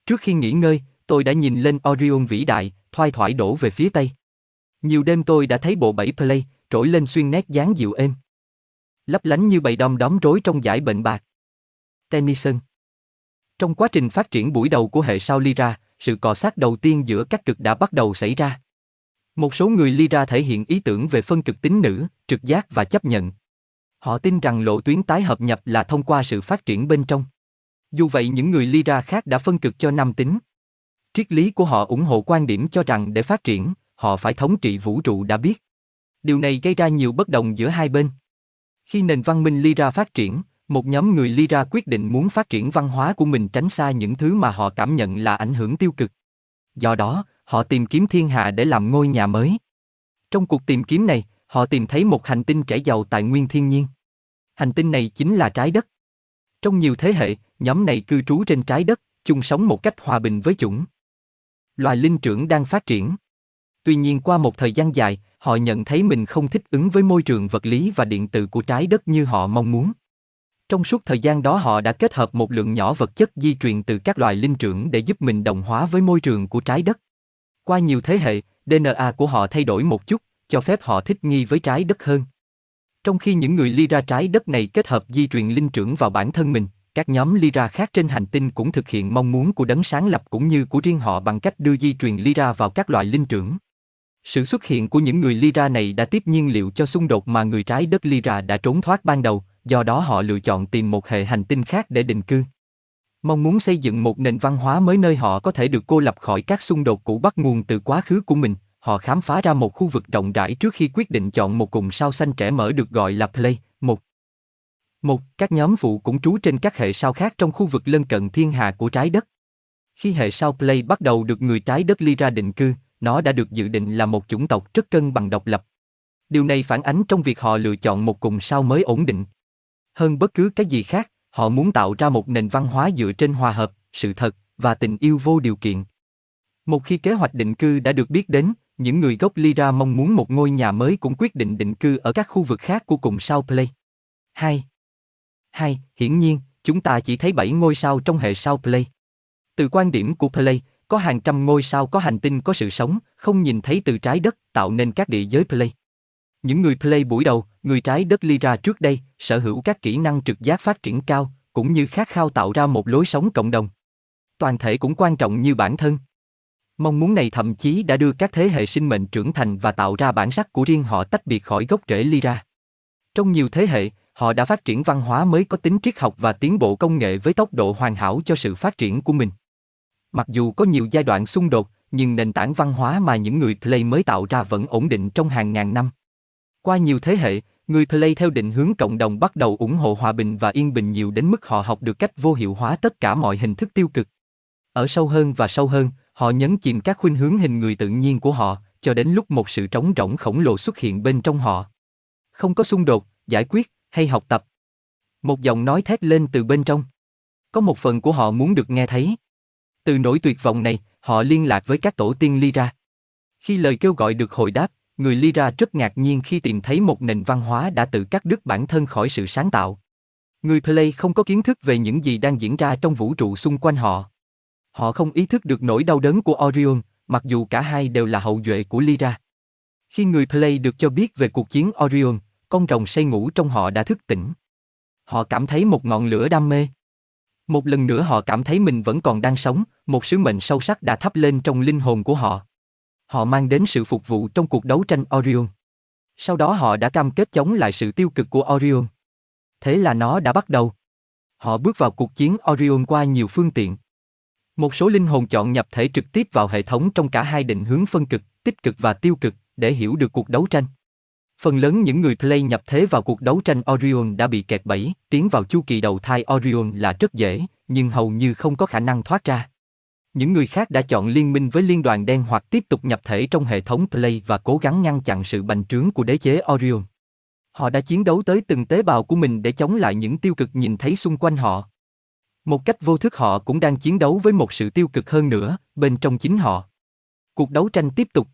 Trước khi nghỉ ngơi, tôi đã nhìn lên Orion vĩ đại, thoai thoải đổ về phía tây. Nhiều đêm tôi đã thấy bộ bảy Play, trỗi lên xuyên nét dáng dịu êm. Lấp lánh như bầy đom đóm rối trong giải bệnh bạc. Tennyson trong quá trình phát triển buổi đầu của hệ sao Lyra, sự cọ sát đầu tiên giữa các cực đã bắt đầu xảy ra. Một số người Lyra thể hiện ý tưởng về phân cực tính nữ, trực giác và chấp nhận. Họ tin rằng lộ tuyến tái hợp nhập là thông qua sự phát triển bên trong. Dù vậy những người Lyra khác đã phân cực cho nam tính. Triết lý của họ ủng hộ quan điểm cho rằng để phát triển, họ phải thống trị vũ trụ đã biết. Điều này gây ra nhiều bất đồng giữa hai bên. Khi nền văn minh Lyra phát triển, một nhóm người Lyra quyết định muốn phát triển văn hóa của mình tránh xa những thứ mà họ cảm nhận là ảnh hưởng tiêu cực. Do đó, họ tìm kiếm thiên hạ để làm ngôi nhà mới. Trong cuộc tìm kiếm này, họ tìm thấy một hành tinh trẻ giàu tài nguyên thiên nhiên. Hành tinh này chính là trái đất. Trong nhiều thế hệ, nhóm này cư trú trên trái đất, chung sống một cách hòa bình với chủng. Loài linh trưởng đang phát triển. Tuy nhiên qua một thời gian dài, họ nhận thấy mình không thích ứng với môi trường vật lý và điện tử của trái đất như họ mong muốn. Trong suốt thời gian đó họ đã kết hợp một lượng nhỏ vật chất di truyền từ các loài linh trưởng để giúp mình đồng hóa với môi trường của trái đất. Qua nhiều thế hệ, DNA của họ thay đổi một chút, cho phép họ thích nghi với trái đất hơn. Trong khi những người ly ra trái đất này kết hợp di truyền linh trưởng vào bản thân mình, các nhóm Lyra khác trên hành tinh cũng thực hiện mong muốn của đấng sáng lập cũng như của riêng họ bằng cách đưa di truyền Lyra vào các loại linh trưởng. Sự xuất hiện của những người Lyra này đã tiếp nhiên liệu cho xung đột mà người trái đất Lyra đã trốn thoát ban đầu, do đó họ lựa chọn tìm một hệ hành tinh khác để định cư. Mong muốn xây dựng một nền văn hóa mới nơi họ có thể được cô lập khỏi các xung đột cũ bắt nguồn từ quá khứ của mình, họ khám phá ra một khu vực rộng rãi trước khi quyết định chọn một cùng sao xanh trẻ mở được gọi là Play, một một, các nhóm phụ cũng trú trên các hệ sao khác trong khu vực lân cận thiên hà của trái đất. Khi hệ sao Play bắt đầu được người trái đất ly ra định cư, nó đã được dự định là một chủng tộc rất cân bằng độc lập. Điều này phản ánh trong việc họ lựa chọn một cùng sao mới ổn định. Hơn bất cứ cái gì khác, họ muốn tạo ra một nền văn hóa dựa trên hòa hợp, sự thật và tình yêu vô điều kiện. Một khi kế hoạch định cư đã được biết đến, những người gốc Lyra mong muốn một ngôi nhà mới cũng quyết định định cư ở các khu vực khác của cùng sao Play. 2. Hai, hiển nhiên, chúng ta chỉ thấy 7 ngôi sao trong hệ sao Play. Từ quan điểm của Play, có hàng trăm ngôi sao có hành tinh có sự sống, không nhìn thấy từ trái đất, tạo nên các địa giới Play. Những người Play buổi đầu, người trái đất Lyra trước đây, sở hữu các kỹ năng trực giác phát triển cao, cũng như khát khao tạo ra một lối sống cộng đồng. Toàn thể cũng quan trọng như bản thân. Mong muốn này thậm chí đã đưa các thế hệ sinh mệnh trưởng thành và tạo ra bản sắc của riêng họ tách biệt khỏi gốc rễ Lyra. Trong nhiều thế hệ, họ đã phát triển văn hóa mới có tính triết học và tiến bộ công nghệ với tốc độ hoàn hảo cho sự phát triển của mình. Mặc dù có nhiều giai đoạn xung đột, nhưng nền tảng văn hóa mà những người Play mới tạo ra vẫn ổn định trong hàng ngàn năm. Qua nhiều thế hệ, người Play theo định hướng cộng đồng bắt đầu ủng hộ hòa bình và yên bình nhiều đến mức họ học được cách vô hiệu hóa tất cả mọi hình thức tiêu cực. Ở sâu hơn và sâu hơn, họ nhấn chìm các khuynh hướng hình người tự nhiên của họ, cho đến lúc một sự trống rỗng khổng lồ xuất hiện bên trong họ. Không có xung đột, giải quyết, hay học tập. Một giọng nói thét lên từ bên trong. Có một phần của họ muốn được nghe thấy. Từ nỗi tuyệt vọng này, họ liên lạc với các tổ tiên Lyra. Khi lời kêu gọi được hồi đáp, người Lyra rất ngạc nhiên khi tìm thấy một nền văn hóa đã tự cắt đứt bản thân khỏi sự sáng tạo. Người Play không có kiến thức về những gì đang diễn ra trong vũ trụ xung quanh họ. Họ không ý thức được nỗi đau đớn của Orion, mặc dù cả hai đều là hậu duệ của Lyra. Khi người Play được cho biết về cuộc chiến Orion, con rồng say ngủ trong họ đã thức tỉnh. họ cảm thấy một ngọn lửa đam mê. Một lần nữa họ cảm thấy mình vẫn còn đang sống, một sứ mệnh sâu sắc đã thắp lên trong linh hồn của họ. Họ mang đến sự phục vụ trong cuộc đấu tranh Orion. Sau đó họ đã cam kết chống lại sự tiêu cực của Orion. Thế là nó đã bắt đầu. Họ bước vào cuộc chiến Orion qua nhiều phương tiện. Một số linh hồn chọn nhập thể trực tiếp vào hệ thống trong cả hai định hướng phân cực, tích cực và tiêu cực để hiểu được cuộc đấu tranh. Phần lớn những người play nhập thế vào cuộc đấu tranh Orion đã bị kẹt bẫy, tiến vào chu kỳ đầu thai Orion là rất dễ, nhưng hầu như không có khả năng thoát ra. Những người khác đã chọn liên minh với liên đoàn đen hoặc tiếp tục nhập thể trong hệ thống play và cố gắng ngăn chặn sự bành trướng của đế chế Orion. Họ đã chiến đấu tới từng tế bào của mình để chống lại những tiêu cực nhìn thấy xung quanh họ. Một cách vô thức họ cũng đang chiến đấu với một sự tiêu cực hơn nữa, bên trong chính họ. Cuộc đấu tranh tiếp tục.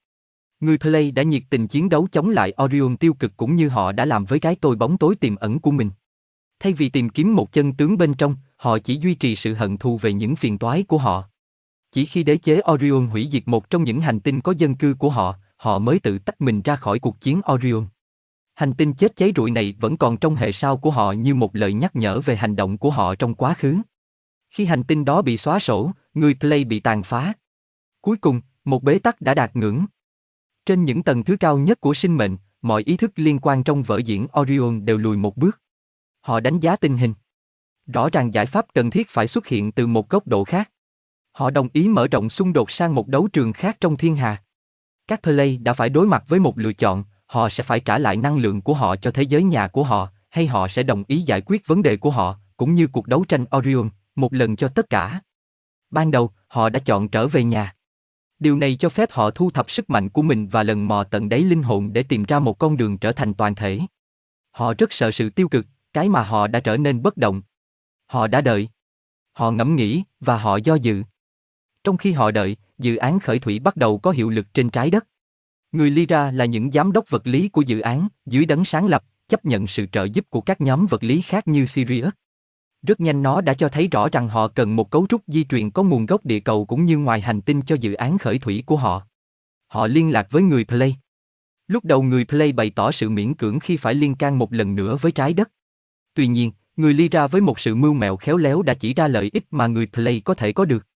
Người Play đã nhiệt tình chiến đấu chống lại Orion tiêu cực cũng như họ đã làm với cái tôi bóng tối tiềm ẩn của mình. Thay vì tìm kiếm một chân tướng bên trong, họ chỉ duy trì sự hận thù về những phiền toái của họ. Chỉ khi đế chế Orion hủy diệt một trong những hành tinh có dân cư của họ, họ mới tự tách mình ra khỏi cuộc chiến Orion. Hành tinh chết cháy rụi này vẫn còn trong hệ sao của họ như một lời nhắc nhở về hành động của họ trong quá khứ. Khi hành tinh đó bị xóa sổ, người Play bị tàn phá. Cuối cùng, một bế tắc đã đạt ngưỡng. Trên những tầng thứ cao nhất của sinh mệnh, mọi ý thức liên quan trong vở diễn Orion đều lùi một bước. Họ đánh giá tình hình. Rõ ràng giải pháp cần thiết phải xuất hiện từ một góc độ khác. Họ đồng ý mở rộng xung đột sang một đấu trường khác trong thiên hà. Các Play đã phải đối mặt với một lựa chọn, họ sẽ phải trả lại năng lượng của họ cho thế giới nhà của họ, hay họ sẽ đồng ý giải quyết vấn đề của họ, cũng như cuộc đấu tranh Orion, một lần cho tất cả. Ban đầu, họ đã chọn trở về nhà. Điều này cho phép họ thu thập sức mạnh của mình và lần mò tận đáy linh hồn để tìm ra một con đường trở thành toàn thể. Họ rất sợ sự tiêu cực, cái mà họ đã trở nên bất động. Họ đã đợi. Họ ngẫm nghĩ và họ do dự. Trong khi họ đợi, dự án khởi thủy bắt đầu có hiệu lực trên trái đất. Người Lyra là những giám đốc vật lý của dự án, dưới đấng sáng lập, chấp nhận sự trợ giúp của các nhóm vật lý khác như Sirius. Rất nhanh nó đã cho thấy rõ rằng họ cần một cấu trúc di truyền có nguồn gốc địa cầu cũng như ngoài hành tinh cho dự án khởi thủy của họ. Họ liên lạc với người Play. Lúc đầu người Play bày tỏ sự miễn cưỡng khi phải liên can một lần nữa với trái đất. Tuy nhiên, người Lyra với một sự mưu mẹo khéo léo đã chỉ ra lợi ích mà người Play có thể có được.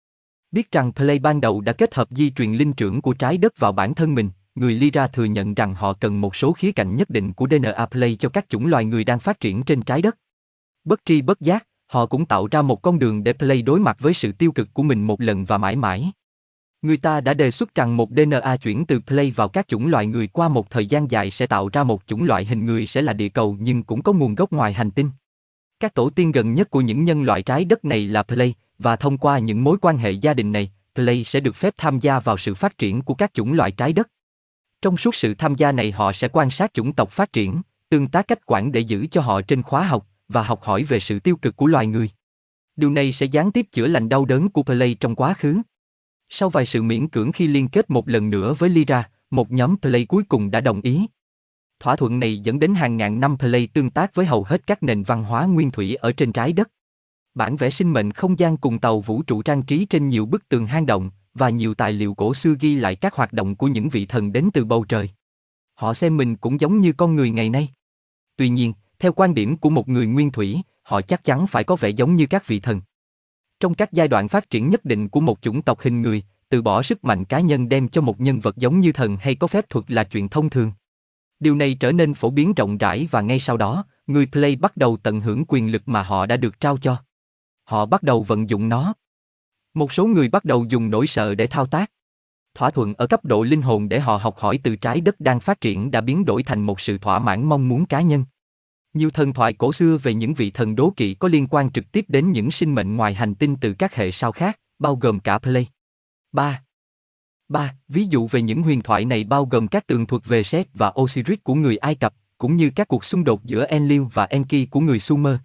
Biết rằng Play ban đầu đã kết hợp di truyền linh trưởng của trái đất vào bản thân mình, người Lyra thừa nhận rằng họ cần một số khía cạnh nhất định của DNA Play cho các chủng loài người đang phát triển trên trái đất. Bất tri bất giác, họ cũng tạo ra một con đường để Play đối mặt với sự tiêu cực của mình một lần và mãi mãi. Người ta đã đề xuất rằng một DNA chuyển từ Play vào các chủng loại người qua một thời gian dài sẽ tạo ra một chủng loại hình người sẽ là địa cầu nhưng cũng có nguồn gốc ngoài hành tinh. Các tổ tiên gần nhất của những nhân loại trái đất này là Play, và thông qua những mối quan hệ gia đình này, Play sẽ được phép tham gia vào sự phát triển của các chủng loại trái đất. Trong suốt sự tham gia này họ sẽ quan sát chủng tộc phát triển, tương tác cách quản để giữ cho họ trên khóa học và học hỏi về sự tiêu cực của loài người. Điều này sẽ gián tiếp chữa lành đau đớn của Play trong quá khứ. Sau vài sự miễn cưỡng khi liên kết một lần nữa với Lyra, một nhóm Play cuối cùng đã đồng ý. Thỏa thuận này dẫn đến hàng ngàn năm Play tương tác với hầu hết các nền văn hóa nguyên thủy ở trên trái đất. Bản vẽ sinh mệnh không gian cùng tàu vũ trụ trang trí trên nhiều bức tường hang động, và nhiều tài liệu cổ xưa ghi lại các hoạt động của những vị thần đến từ bầu trời. Họ xem mình cũng giống như con người ngày nay. Tuy nhiên, theo quan điểm của một người nguyên thủy, họ chắc chắn phải có vẻ giống như các vị thần. Trong các giai đoạn phát triển nhất định của một chủng tộc hình người, từ bỏ sức mạnh cá nhân đem cho một nhân vật giống như thần hay có phép thuật là chuyện thông thường. Điều này trở nên phổ biến rộng rãi và ngay sau đó, người play bắt đầu tận hưởng quyền lực mà họ đã được trao cho. Họ bắt đầu vận dụng nó. Một số người bắt đầu dùng nỗi sợ để thao tác. Thỏa thuận ở cấp độ linh hồn để họ học hỏi từ trái đất đang phát triển đã biến đổi thành một sự thỏa mãn mong muốn cá nhân. Nhiều thần thoại cổ xưa về những vị thần đố kỵ có liên quan trực tiếp đến những sinh mệnh ngoài hành tinh từ các hệ sao khác, bao gồm cả Play. 3. 3. Ví dụ về những huyền thoại này bao gồm các tường thuật về Set và Osiris của người Ai Cập, cũng như các cuộc xung đột giữa Enlil và Enki của người Sumer.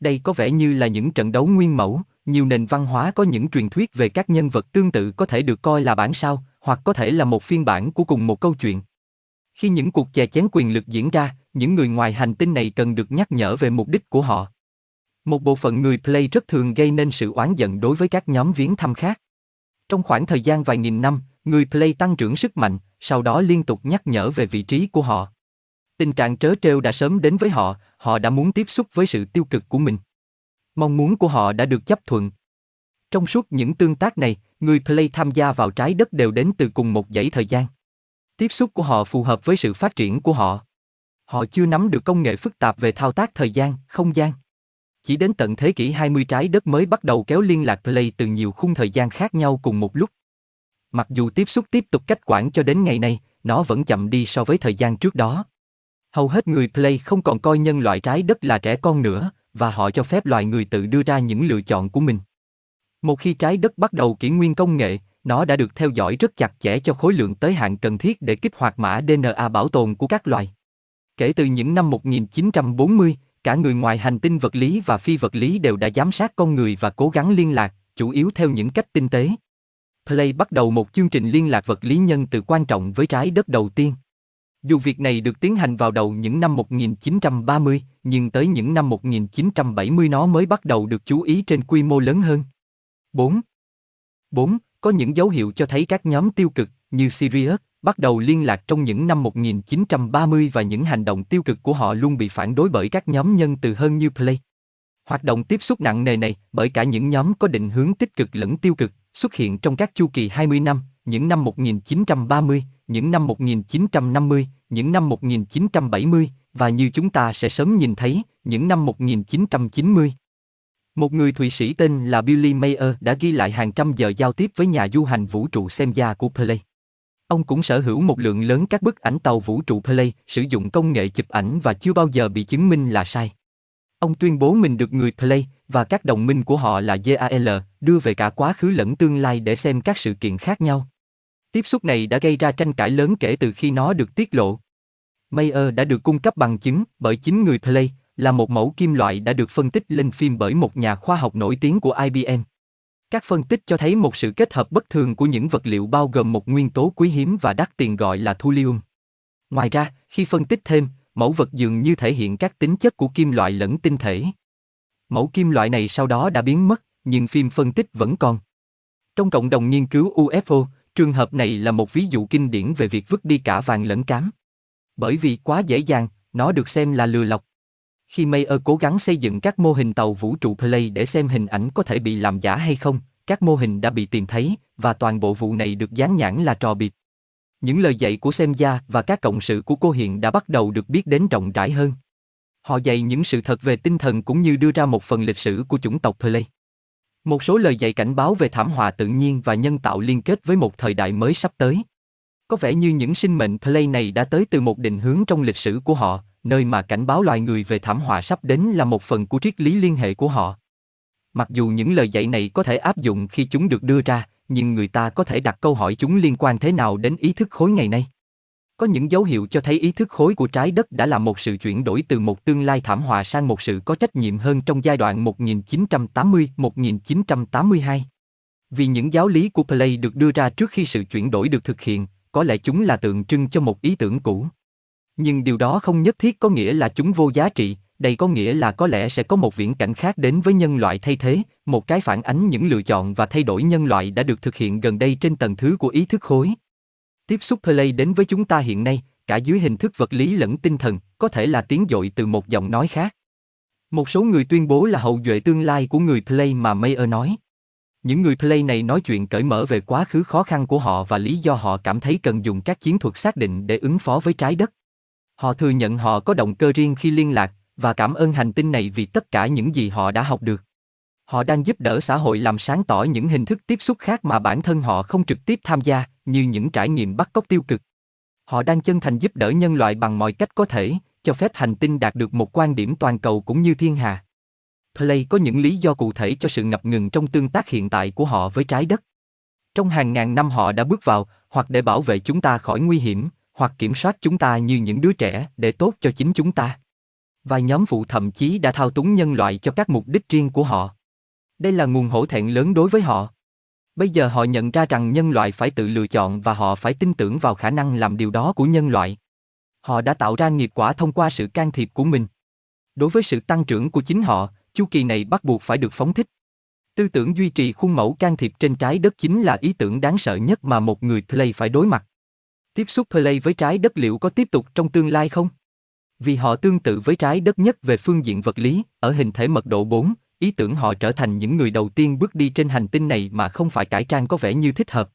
Đây có vẻ như là những trận đấu nguyên mẫu, nhiều nền văn hóa có những truyền thuyết về các nhân vật tương tự có thể được coi là bản sao, hoặc có thể là một phiên bản của cùng một câu chuyện. Khi những cuộc chè chén quyền lực diễn ra, những người ngoài hành tinh này cần được nhắc nhở về mục đích của họ. Một bộ phận người play rất thường gây nên sự oán giận đối với các nhóm viếng thăm khác. Trong khoảng thời gian vài nghìn năm, người play tăng trưởng sức mạnh, sau đó liên tục nhắc nhở về vị trí của họ. Tình trạng trớ trêu đã sớm đến với họ, họ đã muốn tiếp xúc với sự tiêu cực của mình. Mong muốn của họ đã được chấp thuận. Trong suốt những tương tác này, người play tham gia vào trái đất đều đến từ cùng một dãy thời gian. Tiếp xúc của họ phù hợp với sự phát triển của họ. Họ chưa nắm được công nghệ phức tạp về thao tác thời gian, không gian. Chỉ đến tận thế kỷ 20 trái đất mới bắt đầu kéo liên lạc play từ nhiều khung thời gian khác nhau cùng một lúc. Mặc dù tiếp xúc tiếp tục cách quản cho đến ngày nay, nó vẫn chậm đi so với thời gian trước đó. Hầu hết người play không còn coi nhân loại trái đất là trẻ con nữa, và họ cho phép loài người tự đưa ra những lựa chọn của mình. Một khi trái đất bắt đầu kỷ nguyên công nghệ, nó đã được theo dõi rất chặt chẽ cho khối lượng tới hạn cần thiết để kích hoạt mã DNA bảo tồn của các loài. Kể từ những năm 1940, cả người ngoài hành tinh vật lý và phi vật lý đều đã giám sát con người và cố gắng liên lạc, chủ yếu theo những cách tinh tế. Play bắt đầu một chương trình liên lạc vật lý nhân từ quan trọng với trái đất đầu tiên. Dù việc này được tiến hành vào đầu những năm 1930, nhưng tới những năm 1970 nó mới bắt đầu được chú ý trên quy mô lớn hơn. 4. 4. Có những dấu hiệu cho thấy các nhóm tiêu cực, như Sirius, bắt đầu liên lạc trong những năm 1930 và những hành động tiêu cực của họ luôn bị phản đối bởi các nhóm nhân từ hơn như Play. Hoạt động tiếp xúc nặng nề này, bởi cả những nhóm có định hướng tích cực lẫn tiêu cực, xuất hiện trong các chu kỳ 20 năm, những năm 1930, những năm 1950, những năm 1970, và như chúng ta sẽ sớm nhìn thấy, những năm 1990. Một người Thụy Sĩ tên là Billy Mayer đã ghi lại hàng trăm giờ giao tiếp với nhà du hành vũ trụ xem gia của Play. Ông cũng sở hữu một lượng lớn các bức ảnh tàu vũ trụ Play, sử dụng công nghệ chụp ảnh và chưa bao giờ bị chứng minh là sai. Ông tuyên bố mình được người Play và các đồng minh của họ là JAL đưa về cả quá khứ lẫn tương lai để xem các sự kiện khác nhau. Tiếp xúc này đã gây ra tranh cãi lớn kể từ khi nó được tiết lộ. Mayer đã được cung cấp bằng chứng bởi chính người Play, là một mẫu kim loại đã được phân tích lên phim bởi một nhà khoa học nổi tiếng của IBM. Các phân tích cho thấy một sự kết hợp bất thường của những vật liệu bao gồm một nguyên tố quý hiếm và đắt tiền gọi là thulium. Ngoài ra, khi phân tích thêm, mẫu vật dường như thể hiện các tính chất của kim loại lẫn tinh thể. Mẫu kim loại này sau đó đã biến mất, nhưng phim phân tích vẫn còn. Trong cộng đồng nghiên cứu UFO, trường hợp này là một ví dụ kinh điển về việc vứt đi cả vàng lẫn cám. Bởi vì quá dễ dàng, nó được xem là lừa lọc. Khi Mayer cố gắng xây dựng các mô hình tàu vũ trụ Play để xem hình ảnh có thể bị làm giả hay không, các mô hình đã bị tìm thấy, và toàn bộ vụ này được dán nhãn là trò bịp. Những lời dạy của Xem Gia và các cộng sự của cô hiện đã bắt đầu được biết đến rộng rãi hơn. Họ dạy những sự thật về tinh thần cũng như đưa ra một phần lịch sử của chủng tộc Play. Một số lời dạy cảnh báo về thảm họa tự nhiên và nhân tạo liên kết với một thời đại mới sắp tới. Có vẻ như những sinh mệnh Play này đã tới từ một định hướng trong lịch sử của họ, nơi mà cảnh báo loài người về thảm họa sắp đến là một phần của triết lý liên hệ của họ. Mặc dù những lời dạy này có thể áp dụng khi chúng được đưa ra, nhưng người ta có thể đặt câu hỏi chúng liên quan thế nào đến ý thức khối ngày nay. Có những dấu hiệu cho thấy ý thức khối của trái đất đã làm một sự chuyển đổi từ một tương lai thảm họa sang một sự có trách nhiệm hơn trong giai đoạn 1980-1982. Vì những giáo lý của Play được đưa ra trước khi sự chuyển đổi được thực hiện, có lẽ chúng là tượng trưng cho một ý tưởng cũ. Nhưng điều đó không nhất thiết có nghĩa là chúng vô giá trị, đây có nghĩa là có lẽ sẽ có một viễn cảnh khác đến với nhân loại thay thế, một cái phản ánh những lựa chọn và thay đổi nhân loại đã được thực hiện gần đây trên tầng thứ của ý thức khối. Tiếp xúc Play đến với chúng ta hiện nay, cả dưới hình thức vật lý lẫn tinh thần, có thể là tiếng dội từ một giọng nói khác. Một số người tuyên bố là hậu duệ tương lai của người Play mà Mayer nói. Những người Play này nói chuyện cởi mở về quá khứ khó khăn của họ và lý do họ cảm thấy cần dùng các chiến thuật xác định để ứng phó với trái đất. Họ thừa nhận họ có động cơ riêng khi liên lạc, và cảm ơn hành tinh này vì tất cả những gì họ đã học được. Họ đang giúp đỡ xã hội làm sáng tỏ những hình thức tiếp xúc khác mà bản thân họ không trực tiếp tham gia, như những trải nghiệm bắt cóc tiêu cực. Họ đang chân thành giúp đỡ nhân loại bằng mọi cách có thể, cho phép hành tinh đạt được một quan điểm toàn cầu cũng như thiên hà. Play có những lý do cụ thể cho sự ngập ngừng trong tương tác hiện tại của họ với trái đất. Trong hàng ngàn năm họ đã bước vào, hoặc để bảo vệ chúng ta khỏi nguy hiểm, hoặc kiểm soát chúng ta như những đứa trẻ để tốt cho chính chúng ta. Và nhóm phụ thậm chí đã thao túng nhân loại cho các mục đích riêng của họ. Đây là nguồn hổ thẹn lớn đối với họ. Bây giờ họ nhận ra rằng nhân loại phải tự lựa chọn và họ phải tin tưởng vào khả năng làm điều đó của nhân loại. Họ đã tạo ra nghiệp quả thông qua sự can thiệp của mình. Đối với sự tăng trưởng của chính họ, chu kỳ này bắt buộc phải được phóng thích. Tư tưởng duy trì khuôn mẫu can thiệp trên trái đất chính là ý tưởng đáng sợ nhất mà một người play phải đối mặt. Tiếp xúc play với trái đất liệu có tiếp tục trong tương lai không? Vì họ tương tự với trái đất nhất về phương diện vật lý, ở hình thể mật độ 4, ý tưởng họ trở thành những người đầu tiên bước đi trên hành tinh này mà không phải cải trang có vẻ như thích hợp.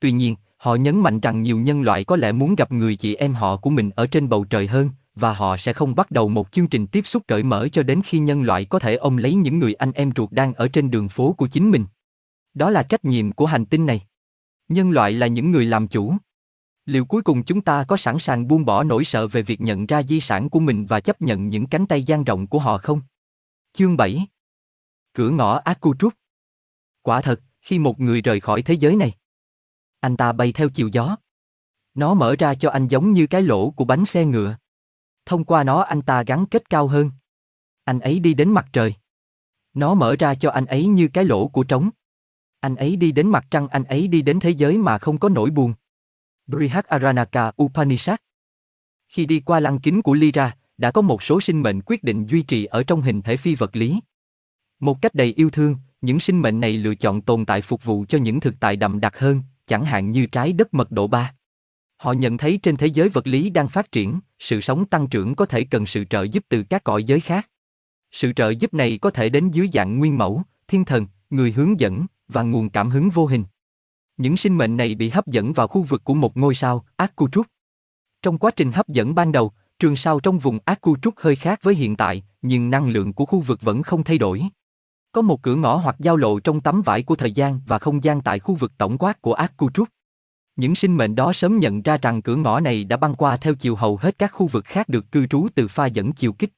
Tuy nhiên, họ nhấn mạnh rằng nhiều nhân loại có lẽ muốn gặp người chị em họ của mình ở trên bầu trời hơn, và họ sẽ không bắt đầu một chương trình tiếp xúc cởi mở cho đến khi nhân loại có thể ôm lấy những người anh em ruột đang ở trên đường phố của chính mình. Đó là trách nhiệm của hành tinh này. Nhân loại là những người làm chủ. Liệu cuối cùng chúng ta có sẵn sàng buông bỏ nỗi sợ về việc nhận ra di sản của mình và chấp nhận những cánh tay dang rộng của họ không? Chương 7 Cửa ngõ Akutruk Quả thật, khi một người rời khỏi thế giới này, anh ta bay theo chiều gió. Nó mở ra cho anh giống như cái lỗ của bánh xe ngựa. Thông qua nó anh ta gắn kết cao hơn. Anh ấy đi đến mặt trời. Nó mở ra cho anh ấy như cái lỗ của trống. Anh ấy đi đến mặt trăng, anh ấy đi đến thế giới mà không có nỗi buồn. Brihadaranyaka Upanishad Khi đi qua lăng kính của Lyra, đã có một số sinh mệnh quyết định duy trì ở trong hình thể phi vật lý. Một cách đầy yêu thương, những sinh mệnh này lựa chọn tồn tại phục vụ cho những thực tại đậm đặc hơn, chẳng hạn như trái đất mật độ 3. Họ nhận thấy trên thế giới vật lý đang phát triển, sự sống tăng trưởng có thể cần sự trợ giúp từ các cõi giới khác. Sự trợ giúp này có thể đến dưới dạng nguyên mẫu, thiên thần, người hướng dẫn và nguồn cảm hứng vô hình. Những sinh mệnh này bị hấp dẫn vào khu vực của một ngôi sao, Akutruk. Trong quá trình hấp dẫn ban đầu, trường sao trong vùng Akutruk hơi khác với hiện tại, nhưng năng lượng của khu vực vẫn không thay đổi. Có một cửa ngõ hoặc giao lộ trong tấm vải của thời gian và không gian tại khu vực tổng quát của Akutruk. Những sinh mệnh đó sớm nhận ra rằng cửa ngõ này đã băng qua theo chiều hầu hết các khu vực khác được cư trú từ pha dẫn chiều kích.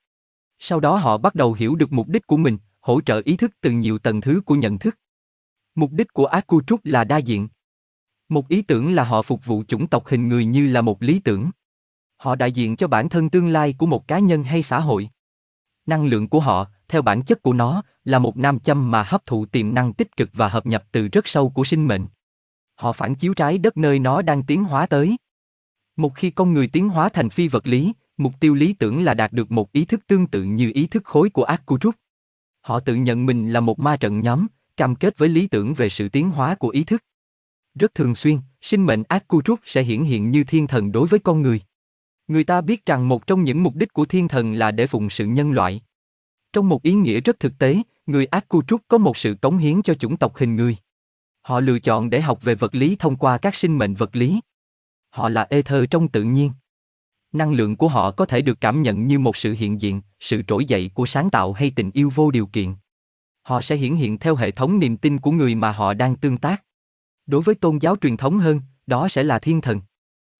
Sau đó họ bắt đầu hiểu được mục đích của mình, hỗ trợ ý thức từ nhiều tầng thứ của nhận thức. Mục đích của Akutruk là đa diện. Một ý tưởng là họ phục vụ chủng tộc hình người như là một lý tưởng. Họ đại diện cho bản thân tương lai của một cá nhân hay xã hội. Năng lượng của họ, theo bản chất của nó, là một nam châm mà hấp thụ tiềm năng tích cực và hợp nhập từ rất sâu của sinh mệnh. Họ phản chiếu trái đất nơi nó đang tiến hóa tới. Một khi con người tiến hóa thành phi vật lý, mục tiêu lý tưởng là đạt được một ý thức tương tự như ý thức khối của Akutruk. Họ tự nhận mình là một ma trận nhóm, cam kết với lý tưởng về sự tiến hóa của ý thức. Rất thường xuyên, sinh mệnh Akutruk sẽ hiển hiện như thiên thần đối với con người. Người ta biết rằng một trong những mục đích của thiên thần là để phụng sự nhân loại. Trong một ý nghĩa rất thực tế, người Akutruk có một sự cống hiến cho chủng tộc hình người. Họ lựa chọn để học về vật lý thông qua các sinh mệnh vật lý. Họ là ether trong tự nhiên. Năng lượng của họ có thể được cảm nhận như một sự hiện diện, sự trỗi dậy của sáng tạo hay tình yêu vô điều kiện. Họ sẽ hiển hiện theo hệ thống niềm tin của người mà họ đang tương tác. Đối với tôn giáo truyền thống hơn, đó sẽ là thiên thần.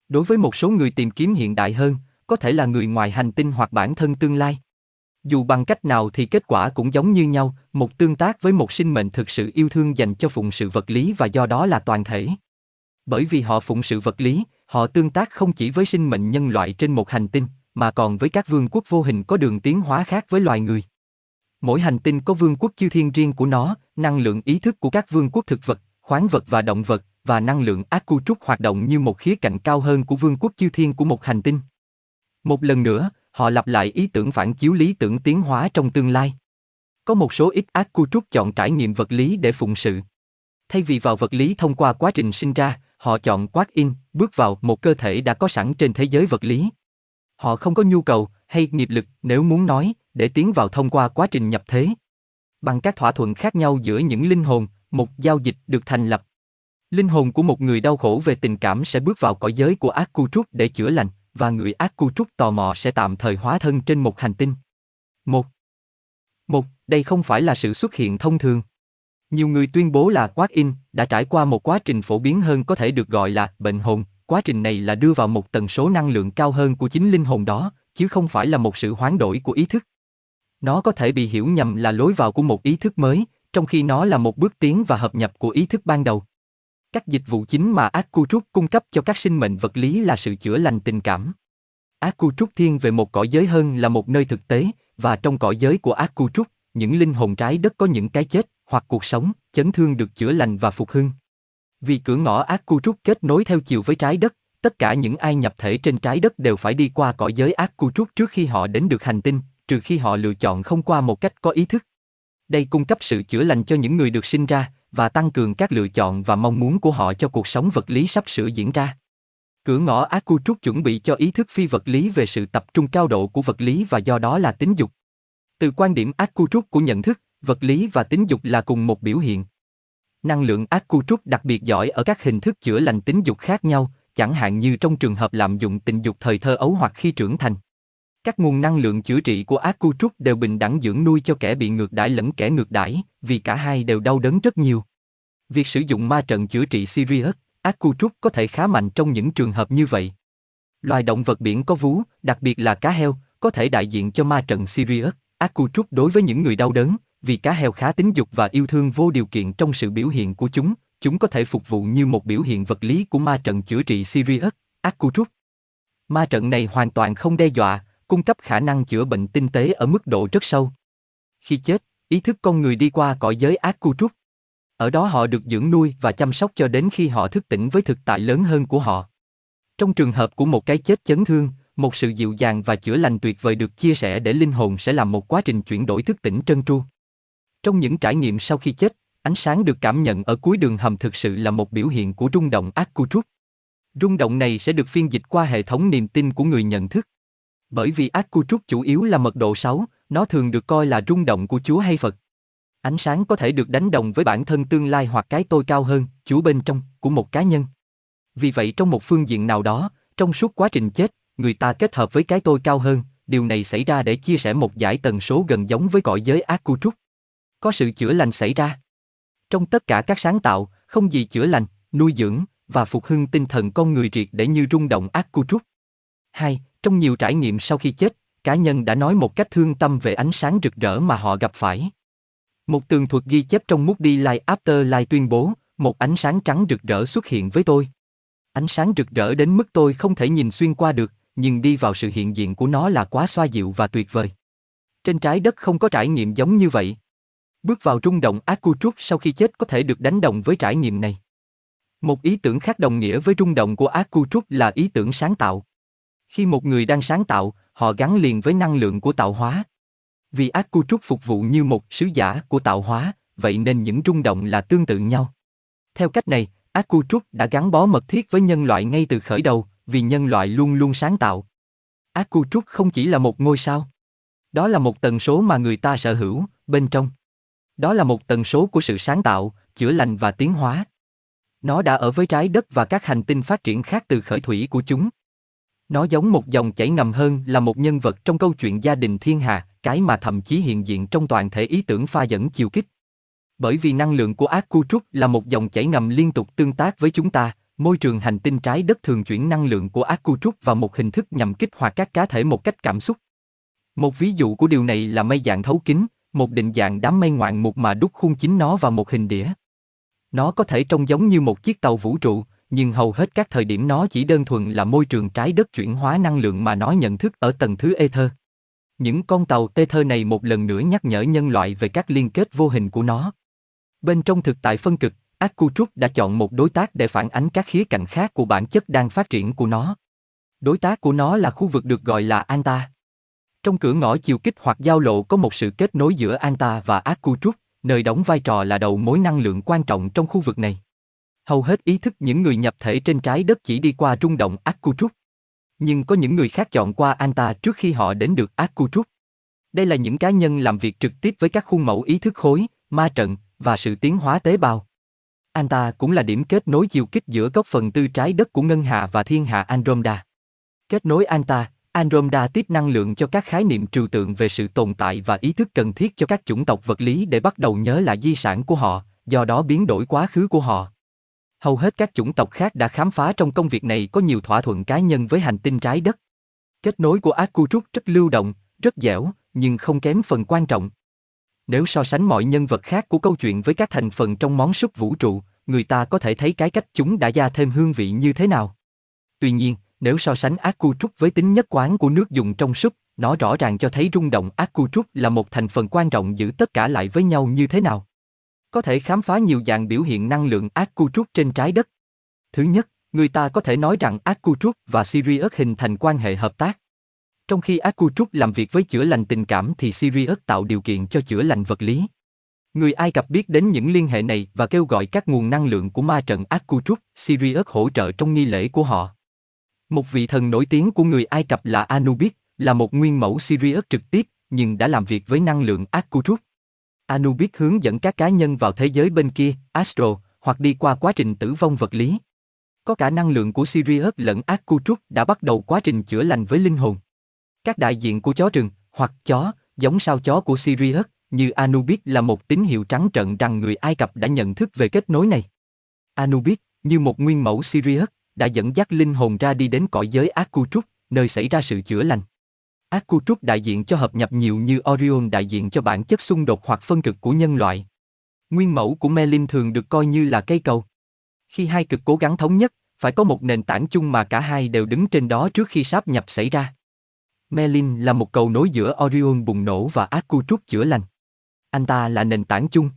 Đối với một số người tìm kiếm hiện đại hơn, có thể là người ngoài hành tinh hoặc bản thân tương lai. Dù bằng cách nào thì kết quả cũng giống như nhau, một tương tác với một sinh mệnh thực sự yêu thương dành cho phụng sự vật lý và do đó là toàn thể. Bởi vì họ phụng sự vật lý, họ tương tác không chỉ với sinh mệnh nhân loại trên một hành tinh, mà còn với các vương quốc vô hình có đường tiến hóa khác với loài người. Mỗi hành tinh có vương quốc chư thiên riêng của nó, năng lượng ý thức của các vương quốc thực vật, khoáng vật và động vật, và năng lượng Aku Trúc hoạt động như một khía cạnh cao hơn của vương quốc chư thiên của một hành tinh. Một lần nữa, họ lặp lại ý tưởng phản chiếu lý tưởng tiến hóa trong tương lai. Có một số ít ác cu trúc chọn trải nghiệm vật lý để phụng sự. Thay vì vào vật lý thông qua quá trình sinh ra, họ chọn quát in, bước vào một cơ thể đã có sẵn trên thế giới vật lý. Họ không có nhu cầu hay nghiệp lực nếu muốn nói để tiến vào thông qua quá trình nhập thế. Bằng các thỏa thuận khác nhau giữa những linh hồn, một giao dịch được thành lập. Linh hồn của một người đau khổ về tình cảm sẽ bước vào cõi giới của ác cu trúc để chữa lành và người ác cu trúc tò mò sẽ tạm thời hóa thân trên một hành tinh. Một. Một, đây không phải là sự xuất hiện thông thường. Nhiều người tuyên bố là Quát In đã trải qua một quá trình phổ biến hơn có thể được gọi là bệnh hồn. Quá trình này là đưa vào một tần số năng lượng cao hơn của chính linh hồn đó, chứ không phải là một sự hoán đổi của ý thức. Nó có thể bị hiểu nhầm là lối vào của một ý thức mới, trong khi nó là một bước tiến và hợp nhập của ý thức ban đầu. Các dịch vụ chính mà Akutruk cung cấp cho các sinh mệnh vật lý là sự chữa lành tình cảm. Akutruk thiên về một cõi giới hơn là một nơi thực tế, và trong cõi giới của Akutruk, những linh hồn trái đất có những cái chết, hoặc cuộc sống, chấn thương được chữa lành và phục hưng. Vì cửa ngõ Akutruk kết nối theo chiều với trái đất, tất cả những ai nhập thể trên trái đất đều phải đi qua cõi giới Akutruk trước khi họ đến được hành tinh, trừ khi họ lựa chọn không qua một cách có ý thức. Đây cung cấp sự chữa lành cho những người được sinh ra, và tăng cường các lựa chọn và mong muốn của họ cho cuộc sống vật lý sắp sửa diễn ra. Cửa ngõ Akutruk chuẩn bị cho ý thức phi vật lý về sự tập trung cao độ của vật lý và do đó là tính dục. Từ quan điểm Akutruk của nhận thức, vật lý và tính dục là cùng một biểu hiện. Năng lượng Akutruk đặc biệt giỏi ở các hình thức chữa lành tính dục khác nhau, chẳng hạn như trong trường hợp lạm dụng tình dục thời thơ ấu hoặc khi trưởng thành. Các nguồn năng lượng chữa trị của Akutruk đều bình đẳng dưỡng nuôi cho kẻ bị ngược đãi lẫn kẻ ngược đãi, vì cả hai đều đau đớn rất nhiều. Việc sử dụng ma trận chữa trị Sirius, Akutruk có thể khá mạnh trong những trường hợp như vậy. Loài động vật biển có vú, đặc biệt là cá heo, có thể đại diện cho ma trận Sirius, Akutruk đối với những người đau đớn, vì cá heo khá tính dục và yêu thương vô điều kiện trong sự biểu hiện của chúng, chúng có thể phục vụ như một biểu hiện vật lý của ma trận chữa trị Sirius, Akutruk. Ma trận này hoàn toàn không đe dọa, cung cấp khả năng chữa bệnh tinh tế ở mức độ rất sâu. Khi chết, ý thức con người đi qua cõi giới ác cu trúc. Ở đó họ được dưỡng nuôi và chăm sóc cho đến khi họ thức tỉnh với thực tại lớn hơn của họ. Trong trường hợp của một cái chết chấn thương, một sự dịu dàng và chữa lành tuyệt vời được chia sẻ để linh hồn sẽ làm một quá trình chuyển đổi thức tỉnh trơn tru. Trong những trải nghiệm sau khi chết, ánh sáng được cảm nhận ở cuối đường hầm thực sự là một biểu hiện của rung động ác cu trúc. Rung động này sẽ được phiên dịch qua hệ thống niềm tin của người nhận thức. Bởi vì ác cu trúc chủ yếu là mật độ 6, nó thường được coi là rung động của Chúa hay Phật. Ánh sáng có thể được đánh đồng với bản thân tương lai hoặc cái tôi cao hơn, Chúa bên trong, của một cá nhân. Vì vậy trong một phương diện nào đó, trong suốt quá trình chết, người ta kết hợp với cái tôi cao hơn, điều này xảy ra để chia sẻ một giải tần số gần giống với cõi giới ác cu trúc. Có sự chữa lành xảy ra. Trong tất cả các sáng tạo, không gì chữa lành, nuôi dưỡng và phục hưng tinh thần con người triệt để như rung động ác cu trúc. 2. Trong nhiều trải nghiệm sau khi chết, cá nhân đã nói một cách thương tâm về ánh sáng rực rỡ mà họ gặp phải. Một tường thuật ghi chép trong Moody Light After Light tuyên bố, một ánh sáng trắng rực rỡ xuất hiện với tôi. Ánh sáng rực rỡ đến mức tôi không thể nhìn xuyên qua được, nhưng đi vào sự hiện diện của nó là quá xoa dịu và tuyệt vời. Trên trái đất không có trải nghiệm giống như vậy. Bước vào rung động Akutruk sau khi chết có thể được đánh đồng với trải nghiệm này. Một ý tưởng khác đồng nghĩa với rung động của Akutruk là ý tưởng sáng tạo. Khi một người đang sáng tạo, họ gắn liền với năng lượng của tạo hóa. Vì ác cu trúc phục vụ như một sứ giả của tạo hóa, vậy nên những rung động là tương tự nhau. Theo cách này, ác cu trúc đã gắn bó mật thiết với nhân loại ngay từ khởi đầu, vì nhân loại luôn luôn sáng tạo. Ác cu trúc không chỉ là một ngôi sao. Đó là một tần số mà người ta sở hữu, bên trong. Đó là một tần số của sự sáng tạo, chữa lành và tiến hóa. Nó đã ở với trái đất và các hành tinh phát triển khác từ khởi thủy của chúng. Nó giống một dòng chảy ngầm hơn là một nhân vật trong câu chuyện gia đình thiên hà, cái mà thậm chí hiện diện trong toàn thể ý tưởng pha dẫn chiều kích. Bởi vì năng lượng của ác cu trúc là một dòng chảy ngầm liên tục tương tác với chúng ta, môi trường hành tinh trái đất thường chuyển năng lượng của ác cu trúc vào một hình thức nhằm kích hoạt các cá thể một cách cảm xúc. Một ví dụ của điều này là mây dạng thấu kính, một định dạng đám mây ngoạn mục mà đúc khuôn chính nó vào một hình đĩa. Nó có thể trông giống như một chiếc tàu vũ trụ, nhưng hầu hết các thời điểm nó chỉ đơn thuần là môi trường trái đất chuyển hóa năng lượng mà nó nhận thức ở tầng thứ ether. Những con tàu ether này một lần nữa nhắc nhở nhân loại về các liên kết vô hình của nó. Bên trong thực tại phân cực, Akutruk đã chọn một đối tác để phản ánh các khía cạnh khác của bản chất đang phát triển của nó. Đối tác của nó là khu vực được gọi là Anta. Trong cửa ngõ chiều kích hoặc giao lộ có một sự kết nối giữa Anta và Akutruk, nơi đóng vai trò là đầu mối năng lượng quan trọng trong khu vực này. Hầu hết ý thức những người nhập thể trên trái đất chỉ đi qua rung động Akutruk. Nhưng có những người khác chọn qua Anta trước khi họ đến được Akutruk. Đây là những cá nhân làm việc trực tiếp với các khuôn mẫu ý thức khối, ma trận và sự tiến hóa tế bào. Anta cũng là điểm kết nối chiều kích giữa góc phần tư trái đất của ngân hà và thiên hà Andromeda. Kết nối Anta, Andromeda tiếp năng lượng cho các khái niệm trừu tượng về sự tồn tại và ý thức cần thiết cho các chủng tộc vật lý để bắt đầu nhớ lại di sản của họ, do đó biến đổi quá khứ của họ. Hầu hết các chủng tộc khác đã khám phá trong công việc này có nhiều thỏa thuận cá nhân với hành tinh trái đất. Kết nối của Akutruk rất lưu động, rất dẻo, nhưng không kém phần quan trọng. Nếu so sánh mọi nhân vật khác của câu chuyện với các thành phần trong món súp vũ trụ, người ta có thể thấy cái cách chúng đã gia thêm hương vị như thế nào. Tuy nhiên, nếu so sánh Akutruk với tính nhất quán của nước dùng trong súp, nó rõ ràng cho thấy rung động Akutruk là một thành phần quan trọng giữ tất cả lại với nhau như thế nào có thể khám phá nhiều dạng biểu hiện năng lượng Akutruk trên trái đất. Thứ nhất, người ta có thể nói rằng Akutruk và Sirius hình thành quan hệ hợp tác. Trong khi Akutruk làm việc với chữa lành tình cảm thì Sirius tạo điều kiện cho chữa lành vật lý. Người Ai Cập biết đến những liên hệ này và kêu gọi các nguồn năng lượng của ma trận Akutruk, Sirius hỗ trợ trong nghi lễ của họ. Một vị thần nổi tiếng của người Ai Cập là Anubis, là một nguyên mẫu Sirius trực tiếp, nhưng đã làm việc với năng lượng Akkutruk. Anubis hướng dẫn các cá nhân vào thế giới bên kia, Astro, hoặc đi qua quá trình tử vong vật lý. Có cả năng lượng của Sirius lẫn Akutruk đã bắt đầu quá trình chữa lành với linh hồn. Các đại diện của chó rừng, hoặc chó, giống sao chó của Sirius, như Anubis là một tín hiệu trắng trợn rằng người Ai Cập đã nhận thức về kết nối này. Anubis, như một nguyên mẫu Sirius, đã dẫn dắt linh hồn ra đi đến cõi giới Akutruk, nơi xảy ra sự chữa lành. Akkutruk đại diện cho hợp nhập nhiều như Orion đại diện cho bản chất xung đột hoặc phân cực của nhân loại. Nguyên mẫu của Merlin thường được coi như là cây cầu. Khi hai cực cố gắng thống nhất, phải có một nền tảng chung mà cả hai đều đứng trên đó trước khi sáp nhập xảy ra. Merlin là một cầu nối giữa Orion bùng nổ và Akkutruk chữa lành. Anh ta là nền tảng chung.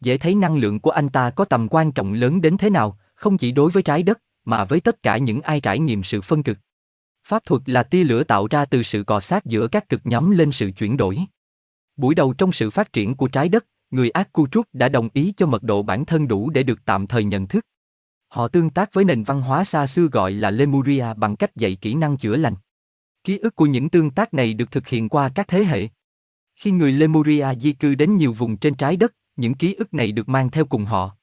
Dễ thấy năng lượng của anh ta có tầm quan trọng lớn đến thế nào, không chỉ đối với trái đất, mà với tất cả những ai trải nghiệm sự phân cực. Pháp thuật là tia lửa tạo ra từ sự cọ sát giữa các cực nhóm lên sự chuyển đổi. Buổi đầu trong sự phát triển của trái đất, người Akkutruk đã đồng ý cho mật độ bản thân đủ để được tạm thời nhận thức. Họ tương tác với nền văn hóa xa xưa gọi là Lemuria bằng cách dạy kỹ năng chữa lành. Ký ức của những tương tác này được thực hiện qua các thế hệ. Khi người Lemuria di cư đến nhiều vùng trên trái đất, những ký ức này được mang theo cùng họ.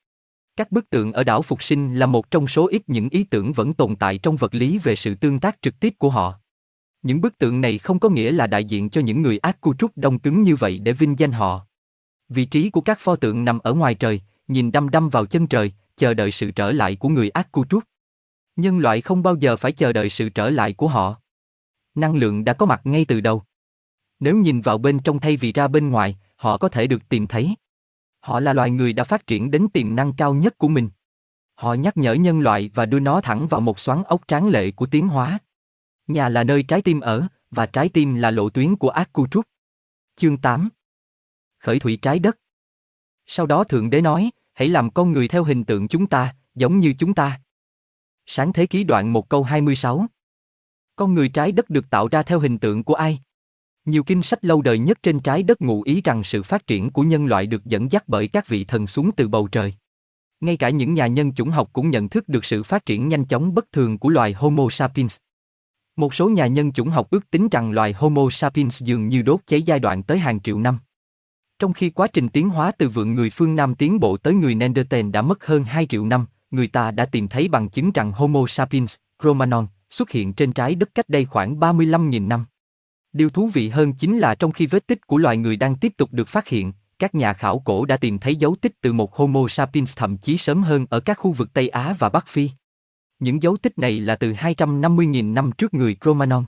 Các bức tượng ở đảo Phục Sinh là một trong số ít những ý tưởng vẫn tồn tại trong vật lý về sự tương tác trực tiếp của họ. Những bức tượng này không có nghĩa là đại diện cho những người ác cu trúc đông cứng như vậy để vinh danh họ. Vị trí của các pho tượng nằm ở ngoài trời, nhìn đăm đăm vào chân trời, chờ đợi sự trở lại của người ác cu trúc. Nhân loại không bao giờ phải chờ đợi sự trở lại của họ. Năng lượng đã có mặt ngay từ đầu. Nếu nhìn vào bên trong thay vì ra bên ngoài, họ có thể được tìm thấy. Họ là loài người đã phát triển đến tiềm năng cao nhất của mình. Họ nhắc nhở nhân loại và đưa nó thẳng vào một xoắn ốc tráng lệ của tiến hóa. Nhà là nơi trái tim ở, và trái tim là lộ tuyến của ác cu trúc. Chương 8 Khởi thủy trái đất Sau đó Thượng Đế nói, hãy làm con người theo hình tượng chúng ta, giống như chúng ta. Sáng thế ký đoạn một câu 26 Con người trái đất được tạo ra theo hình tượng của ai? Nhiều kinh sách lâu đời nhất trên trái đất ngụ ý rằng sự phát triển của nhân loại được dẫn dắt bởi các vị thần xuống từ bầu trời. Ngay cả những nhà nhân chủng học cũng nhận thức được sự phát triển nhanh chóng bất thường của loài Homo sapiens. Một số nhà nhân chủng học ước tính rằng loài Homo sapiens dường như đốt cháy giai đoạn tới hàng triệu năm. Trong khi quá trình tiến hóa từ vượn người phương Nam tiến bộ tới người Neanderthal đã mất hơn 2 triệu năm, người ta đã tìm thấy bằng chứng rằng Homo sapiens, Cro-Magnon, xuất hiện trên trái đất cách đây khoảng 35.000 năm. Điều thú vị hơn chính là trong khi vết tích của loài người đang tiếp tục được phát hiện, các nhà khảo cổ đã tìm thấy dấu tích từ một Homo sapiens thậm chí sớm hơn ở các khu vực Tây Á và Bắc Phi. Những dấu tích này là từ 250.000 năm trước người Cro-Magnon.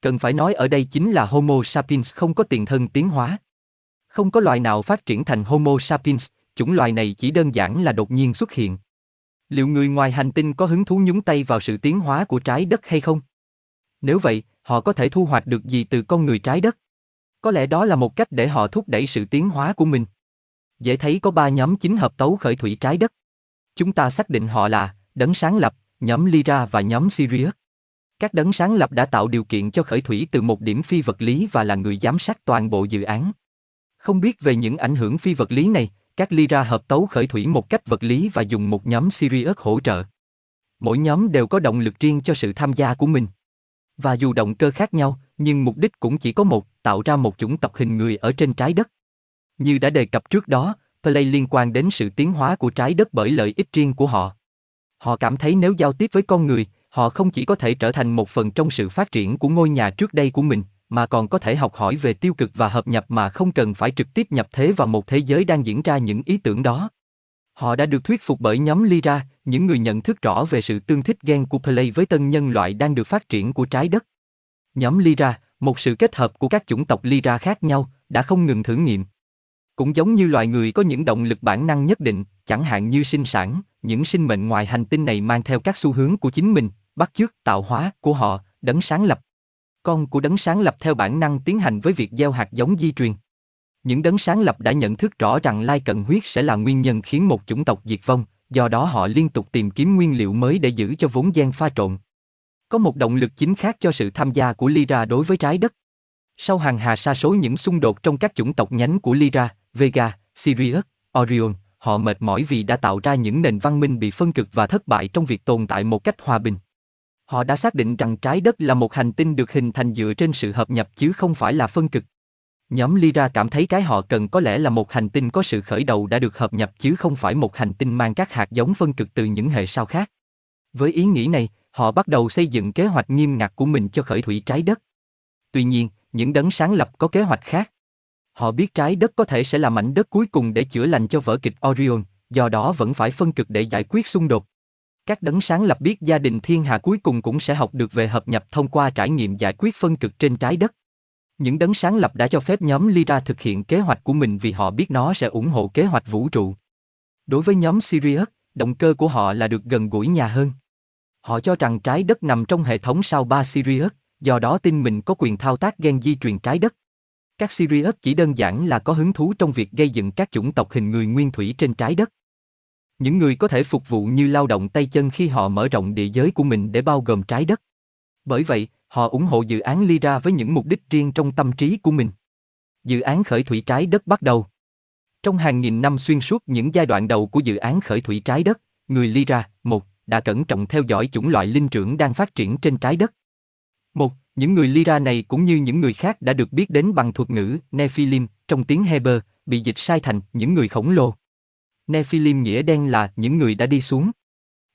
Cần phải nói ở đây chính là Homo sapiens không có tiền thân tiến hóa. Không có loài nào phát triển thành Homo sapiens, chủng loài này chỉ đơn giản là đột nhiên xuất hiện. Liệu người ngoài hành tinh có hứng thú nhúng tay vào sự tiến hóa của trái đất hay không? Nếu vậy, họ có thể thu hoạch được gì từ con người trái đất? Có lẽ đó là một cách để họ thúc đẩy sự tiến hóa của mình. Dễ thấy có ba nhóm chính hợp tấu khởi thủy trái đất. Chúng ta xác định họ là đấng sáng lập, nhóm Lyra và nhóm Sirius. Các đấng sáng lập đã tạo điều kiện cho khởi thủy từ một điểm phi vật lý và là người giám sát toàn bộ dự án. Không biết về những ảnh hưởng phi vật lý này, các Lyra hợp tấu khởi thủy một cách vật lý và dùng một nhóm Sirius hỗ trợ. Mỗi nhóm đều có động lực riêng cho sự tham gia của mình. Và dù động cơ khác nhau, nhưng mục đích cũng chỉ có một, tạo ra một chủng tộc hình người ở trên trái đất. Như đã đề cập trước đó, Play liên quan đến sự tiến hóa của trái đất bởi lợi ích riêng của họ. Họ cảm thấy nếu giao tiếp với con người, họ không chỉ có thể trở thành một phần trong sự phát triển của ngôi nhà trước đây của mình, mà còn có thể học hỏi về tiêu cực và hợp nhập mà không cần phải trực tiếp nhập thế vào một thế giới đang diễn ra những ý tưởng đó. Họ đã được thuyết phục bởi nhóm Lyra, những người nhận thức rõ về sự tương thích gen của Play với tân nhân loại đang được phát triển của trái đất. Nhóm Lyra, một sự kết hợp của các chủng tộc Lyra khác nhau, đã không ngừng thử nghiệm. Cũng giống như loài người có những động lực bản năng nhất định, chẳng hạn như sinh sản, những sinh mệnh ngoài hành tinh này mang theo các xu hướng của chính mình, bắt chước tạo hóa của họ, đấng sáng lập. Con của đấng sáng lập theo bản năng tiến hành với việc gieo hạt giống di truyền. Những đấng sáng lập đã nhận thức rõ rằng lai cận huyết sẽ là nguyên nhân khiến một chủng tộc diệt vong, do đó họ liên tục tìm kiếm nguyên liệu mới để giữ cho vốn gen pha trộn. Có một động lực chính khác cho sự tham gia của Lyra đối với trái đất. Sau hàng hà sa số những xung đột trong các chủng tộc nhánh của Lyra, Vega, Sirius, Orion, họ mệt mỏi vì đã tạo ra những nền văn minh bị phân cực và thất bại trong việc tồn tại một cách hòa bình. Họ đã xác định rằng trái đất là một hành tinh được hình thành dựa trên sự hợp nhập chứ không phải là phân cực. Nhóm Lyra cảm thấy cái họ cần có lẽ là một hành tinh có sự khởi đầu đã được hợp nhập chứ không phải một hành tinh mang các hạt giống phân cực từ những hệ sao khác. Với ý nghĩ này, họ bắt đầu xây dựng kế hoạch nghiêm ngặt của mình cho khởi thủy trái đất. Tuy nhiên, những đấng sáng lập có kế hoạch khác. Họ biết trái đất có thể sẽ là mảnh đất cuối cùng để chữa lành cho vở kịch Orion, do đó vẫn phải phân cực để giải quyết xung đột. Các đấng sáng lập biết gia đình thiên hà cuối cùng cũng sẽ học được về hợp nhập thông qua trải nghiệm giải quyết phân cực trên trái đất. Những đấng sáng lập đã cho phép nhóm Lyra thực hiện kế hoạch của mình vì họ biết nó sẽ ủng hộ kế hoạch vũ trụ. Đối với nhóm Sirius, động cơ của họ là được gần gũi nhà hơn. Họ cho rằng trái đất nằm trong hệ thống sao ba Sirius, do đó tin mình có quyền thao tác gen di truyền trái đất. Các Sirius chỉ đơn giản là có hứng thú trong việc gây dựng các chủng tộc hình người nguyên thủy trên trái đất. Những người có thể phục vụ như lao động tay chân khi họ mở rộng địa giới của mình để bao gồm trái đất. Bởi vậy, họ ủng hộ dự án Lyra với những mục đích riêng trong tâm trí của mình. Dự án khởi thủy trái đất bắt đầu. Trong hàng nghìn năm xuyên suốt những giai đoạn đầu của dự án khởi thủy trái đất, người Lyra, một, đã cẩn trọng theo dõi chủng loại linh trưởng đang phát triển trên trái đất. Một, những người Lyra này cũng như những người khác đã được biết đến bằng thuật ngữ Nephilim trong tiếng Hebrew, bị dịch sai thành những người khổng lồ. Nephilim nghĩa đen là những người đã đi xuống.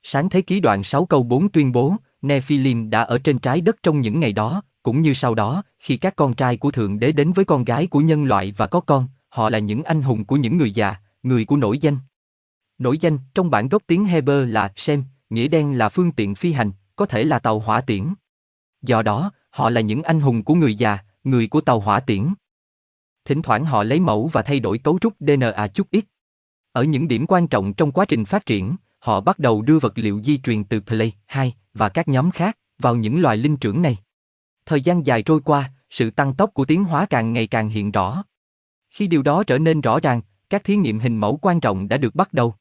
Sáng thế ký đoạn 6 câu 4 tuyên bố, Nephilim đã ở trên trái đất trong những ngày đó, cũng như sau đó, khi các con trai của Thượng Đế đến với con gái của nhân loại và có con, họ là những anh hùng của những người già, người của nổi danh. Nổi danh trong bản gốc tiếng Hebrew là Sem, nghĩa đen là phương tiện phi hành, có thể là tàu hỏa tiễn. Do đó, họ là những anh hùng của người già, người của tàu hỏa tiễn. Thỉnh thoảng họ lấy mẫu và thay đổi cấu trúc DNA chút ít. Ở những điểm quan trọng trong quá trình phát triển, họ bắt đầu đưa vật liệu di truyền từ Play 2 và các nhóm khác vào những loài linh trưởng này. Thời gian dài trôi qua, sự tăng tốc của tiến hóa càng ngày càng hiện rõ. Khi điều đó trở nên rõ ràng, các thí nghiệm hình mẫu quan trọng đã được bắt đầu.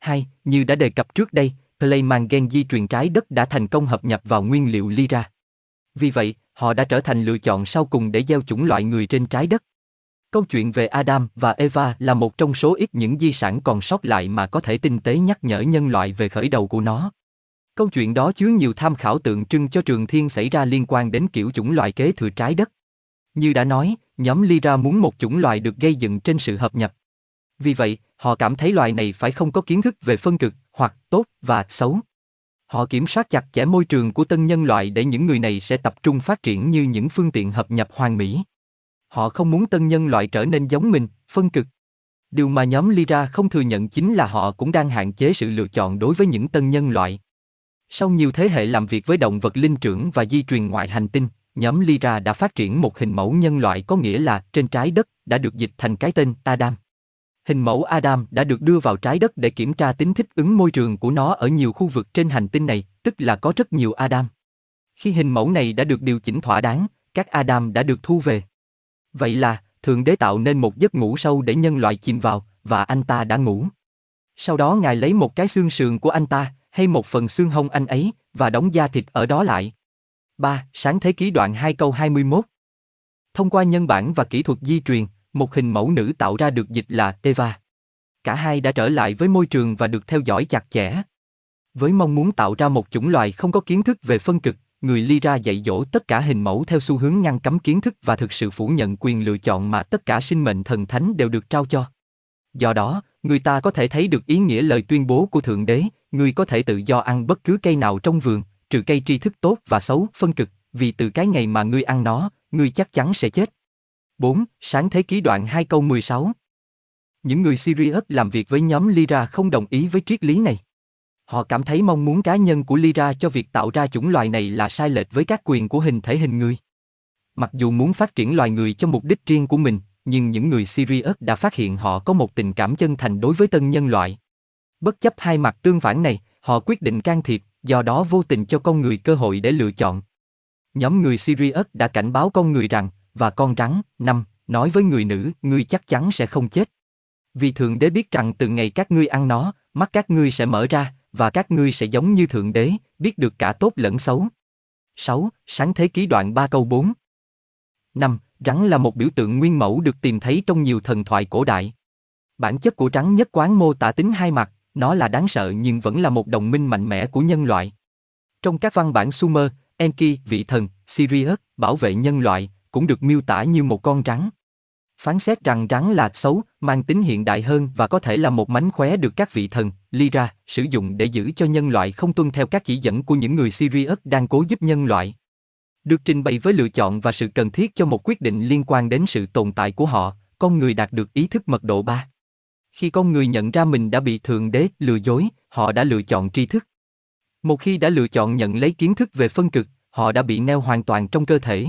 Hai, như đã đề cập trước đây, Play mang gen di truyền trái đất đã thành công hợp nhập vào nguyên liệu Lyra. Vì vậy, họ đã trở thành lựa chọn sau cùng để gieo chủng loại người trên trái đất. Câu chuyện về Adam và Eva là một trong số ít những di sản còn sót lại mà có thể tinh tế nhắc nhở nhân loại về khởi đầu của nó. Câu chuyện đó chứa nhiều tham khảo tượng trưng cho trường thiên xảy ra liên quan đến kiểu chủng loại kế thừa trái đất. Như đã nói, nhóm Lyra muốn một chủng loại được gây dựng trên sự hợp nhập. Vì vậy, họ cảm thấy loài này phải không có kiến thức về phân cực, hoặc tốt và xấu. Họ kiểm soát chặt chẽ môi trường của tân nhân loại để những người này sẽ tập trung phát triển như những phương tiện hợp nhập hoàn mỹ. Họ không muốn tân nhân loại trở nên giống mình, phân cực. Điều mà nhóm Lyra không thừa nhận chính là họ cũng đang hạn chế sự lựa chọn đối với những tân nhân loại. Sau nhiều thế hệ làm việc với động vật linh trưởng và di truyền ngoại hành tinh, nhóm Lyra đã phát triển một hình mẫu nhân loại có nghĩa là trên trái đất đã được dịch thành cái tên Adam. Hình mẫu Adam đã được đưa vào trái đất để kiểm tra tính thích ứng môi trường của nó ở nhiều khu vực trên hành tinh này, tức là có rất nhiều Adam. Khi hình mẫu này đã được điều chỉnh thỏa đáng, các Adam đã được thu về. Vậy là, Thượng Đế tạo nên một giấc ngủ sâu để nhân loại chìm vào, và anh ta đã ngủ. Sau đó Ngài lấy một cái xương sườn của anh ta, hay một phần xương hông anh ấy, và đóng da thịt ở đó lại. 3. Sáng thế ký đoạn 2 câu 21 Thông qua nhân bản và kỹ thuật di truyền, một hình mẫu nữ tạo ra được dịch là Eva. Cả hai đã trở lại với môi trường và được theo dõi chặt chẽ. Với mong muốn tạo ra một chủng loài không có kiến thức về phân cực, người Lyra dạy dỗ tất cả hình mẫu theo xu hướng ngăn cấm kiến thức và thực sự phủ nhận quyền lựa chọn mà tất cả sinh mệnh thần thánh đều được trao cho. Do đó, người ta có thể thấy được ý nghĩa lời tuyên bố của Thượng Đế, người có thể tự do ăn bất cứ cây nào trong vườn, trừ cây tri thức tốt và xấu, phân cực, vì từ cái ngày mà ngươi ăn nó, ngươi chắc chắn sẽ chết. 4. Sáng thế ký đoạn 2 câu 16 Những người Sirius làm việc với nhóm Lyra không đồng ý với triết lý này. Họ cảm thấy mong muốn cá nhân của Lyra cho việc tạo ra chủng loài này là sai lệch với các quyền của hình thể hình người. Mặc dù muốn phát triển loài người cho mục đích riêng của mình, nhưng những người Sirius đã phát hiện họ có một tình cảm chân thành đối với tân nhân loại. Bất chấp hai mặt tương phản này, họ quyết định can thiệp, do đó vô tình cho con người cơ hội để lựa chọn. Nhóm người Sirius đã cảnh báo con người rằng, và con rắn, năm, nói với người nữ, ngươi chắc chắn sẽ không chết. Vì Thượng Đế biết rằng từ ngày các ngươi ăn nó, mắt các ngươi sẽ mở ra, và các ngươi sẽ giống như Thượng Đế, biết được cả tốt lẫn xấu. 6. Sáng thế ký đoạn 3 câu 4 5. Rắn là một biểu tượng nguyên mẫu được tìm thấy trong nhiều thần thoại cổ đại. Bản chất của rắn nhất quán mô tả tính hai mặt, nó là đáng sợ nhưng vẫn là một đồng minh mạnh mẽ của nhân loại. Trong các văn bản Sumer, Enki, vị thần, Sirius, bảo vệ nhân loại, cũng được miêu tả như một con rắn. Phán xét rằng rắn là xấu, mang tính hiện đại hơn và có thể là một mánh khóe được các vị thần, Lyra, sử dụng để giữ cho nhân loại không tuân theo các chỉ dẫn của những người Sirius đang cố giúp nhân loại. Được trình bày với lựa chọn và sự cần thiết cho một quyết định liên quan đến sự tồn tại của họ, con người đạt được ý thức mật độ 3. Khi con người nhận ra mình đã bị Thượng Đế lừa dối, họ đã lựa chọn tri thức. Một khi đã lựa chọn nhận lấy kiến thức về phân cực, họ đã bị neo hoàn toàn trong cơ thể.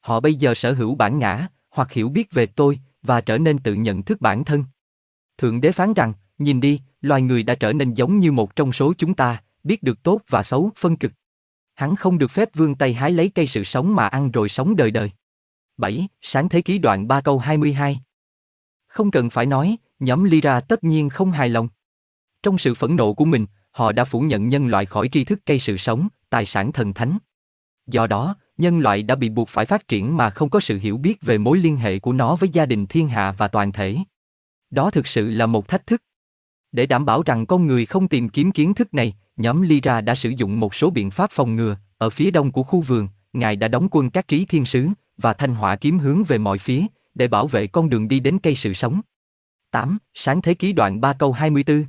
Họ bây giờ sở hữu bản ngã, hoặc hiểu biết về tôi, và trở nên tự nhận thức bản thân. Thượng đế phán rằng, nhìn đi, loài người đã trở nên giống như một trong số chúng ta, biết được tốt và xấu, phân cực. Hắn không được phép vươn tay hái lấy cây sự sống mà ăn rồi sống đời đời. 7. Sáng thế ký đoạn 3 câu 22 Không cần phải nói, nhóm Lyra tất nhiên không hài lòng. Trong sự phẫn nộ của mình, họ đã phủ nhận nhân loại khỏi tri thức cây sự sống, tài sản thần thánh. Do đó, nhân loại đã bị buộc phải phát triển mà không có sự hiểu biết về mối liên hệ của nó với gia đình thiên hạ và toàn thể. Đó thực sự là một thách thức. Để đảm bảo rằng con người không tìm kiếm kiến thức này, nhóm Lyra đã sử dụng một số biện pháp phòng ngừa. Ở phía đông của khu vườn, Ngài đã đóng quân các trí thiên sứ và thanh hỏa kiếm hướng về mọi phía để bảo vệ con đường đi đến cây sự sống. 8. Sáng thế ký đoạn 3 câu 24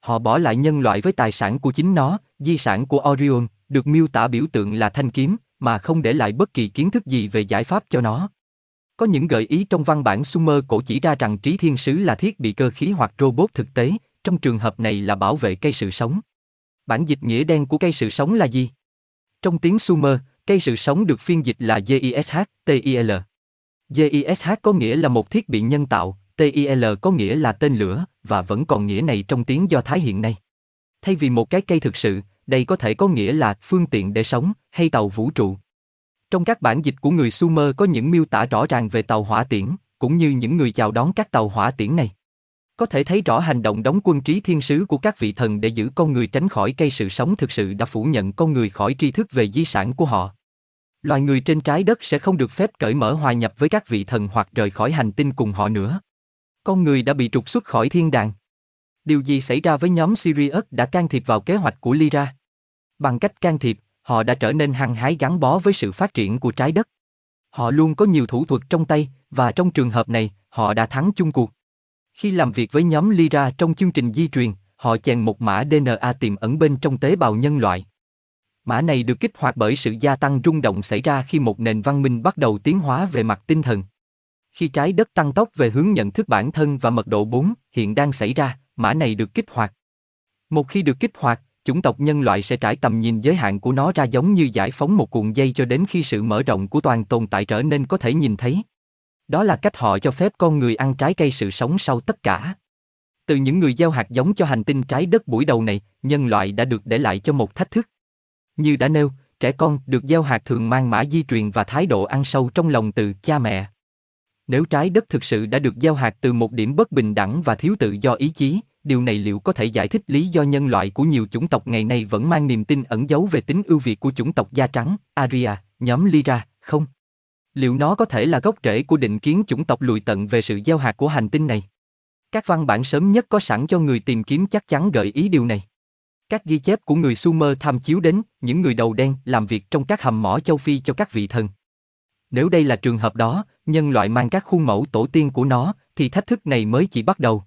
Họ bỏ lại nhân loại với tài sản của chính nó, di sản của Orion, được miêu tả biểu tượng là thanh kiếm, mà không để lại bất kỳ kiến thức gì về giải pháp cho nó. Có những gợi ý trong văn bản Sumer cổ chỉ ra rằng trí thiên sứ là thiết bị cơ khí hoặc robot thực tế, trong trường hợp này là bảo vệ cây sự sống. Bản dịch nghĩa đen của cây sự sống là gì? Trong tiếng Sumer, cây sự sống được phiên dịch là GISH, TIL. GISH có nghĩa là một thiết bị nhân tạo, TIL có nghĩa là tên lửa, và vẫn còn nghĩa này trong tiếng Do Thái hiện nay. Thay vì một cái cây thực sự, đây có thể có nghĩa là phương tiện để sống hay tàu vũ trụ. Trong các bản dịch của người Sumer có những miêu tả rõ ràng về tàu hỏa tiễn, cũng như những người chào đón các tàu hỏa tiễn này. Có thể thấy rõ hành động đóng quân trí thiên sứ của các vị thần để giữ con người tránh khỏi cây sự sống thực sự đã phủ nhận con người khỏi tri thức về di sản của họ. Loài người trên trái đất sẽ không được phép cởi mở hòa nhập với các vị thần hoặc rời khỏi hành tinh cùng họ nữa. Con người đã bị trục xuất khỏi thiên đàng. Điều gì xảy ra với nhóm Sirius đã can thiệp vào kế hoạch của Lyra? Bằng cách can thiệp, họ đã trở nên hăng hái gắn bó với sự phát triển của trái đất. Họ luôn có nhiều thủ thuật trong tay, và trong trường hợp này, họ đã thắng chung cuộc. Khi làm việc với nhóm Lyra trong chương trình di truyền, họ chèn một mã DNA tiềm ẩn bên trong tế bào nhân loại. Mã này được kích hoạt bởi sự gia tăng rung động xảy ra khi một nền văn minh bắt đầu tiến hóa về mặt tinh thần. Khi trái đất tăng tốc về hướng nhận thức bản thân và mật độ 4 hiện đang xảy ra, mã này được kích hoạt. Một khi được kích hoạt, chủng tộc nhân loại sẽ trải tầm nhìn giới hạn của nó ra giống như giải phóng một cuộn dây cho đến khi sự mở rộng của toàn tồn tại trở nên có thể nhìn thấy. Đó là cách họ cho phép con người ăn trái cây sự sống sau tất cả. Từ những người gieo hạt giống cho hành tinh trái đất buổi đầu này, nhân loại đã được để lại cho một thách thức. Như đã nêu, trẻ con được gieo hạt thường mang mã di truyền và thái độ ăn sâu trong lòng từ cha mẹ. Nếu trái đất thực sự đã được gieo hạt từ một điểm bất bình đẳng và thiếu tự do ý chí, điều này liệu có thể giải thích lý do nhân loại của nhiều chủng tộc ngày nay vẫn mang niềm tin ẩn giấu về tính ưu việt của chủng tộc da trắng, Arya, nhóm Lyra, không? Liệu nó có thể là gốc rễ của định kiến chủng tộc lùi tận về sự gieo hạt của hành tinh này? Các văn bản sớm nhất có sẵn cho người tìm kiếm chắc chắn gợi ý điều này. Các ghi chép của người Sumer tham chiếu đến những người đầu đen làm việc trong các hầm mỏ châu Phi cho các vị thần. Nếu đây là trường hợp đó, nhân loại mang các khuôn mẫu tổ tiên của nó, thì thách thức này mới chỉ bắt đầu.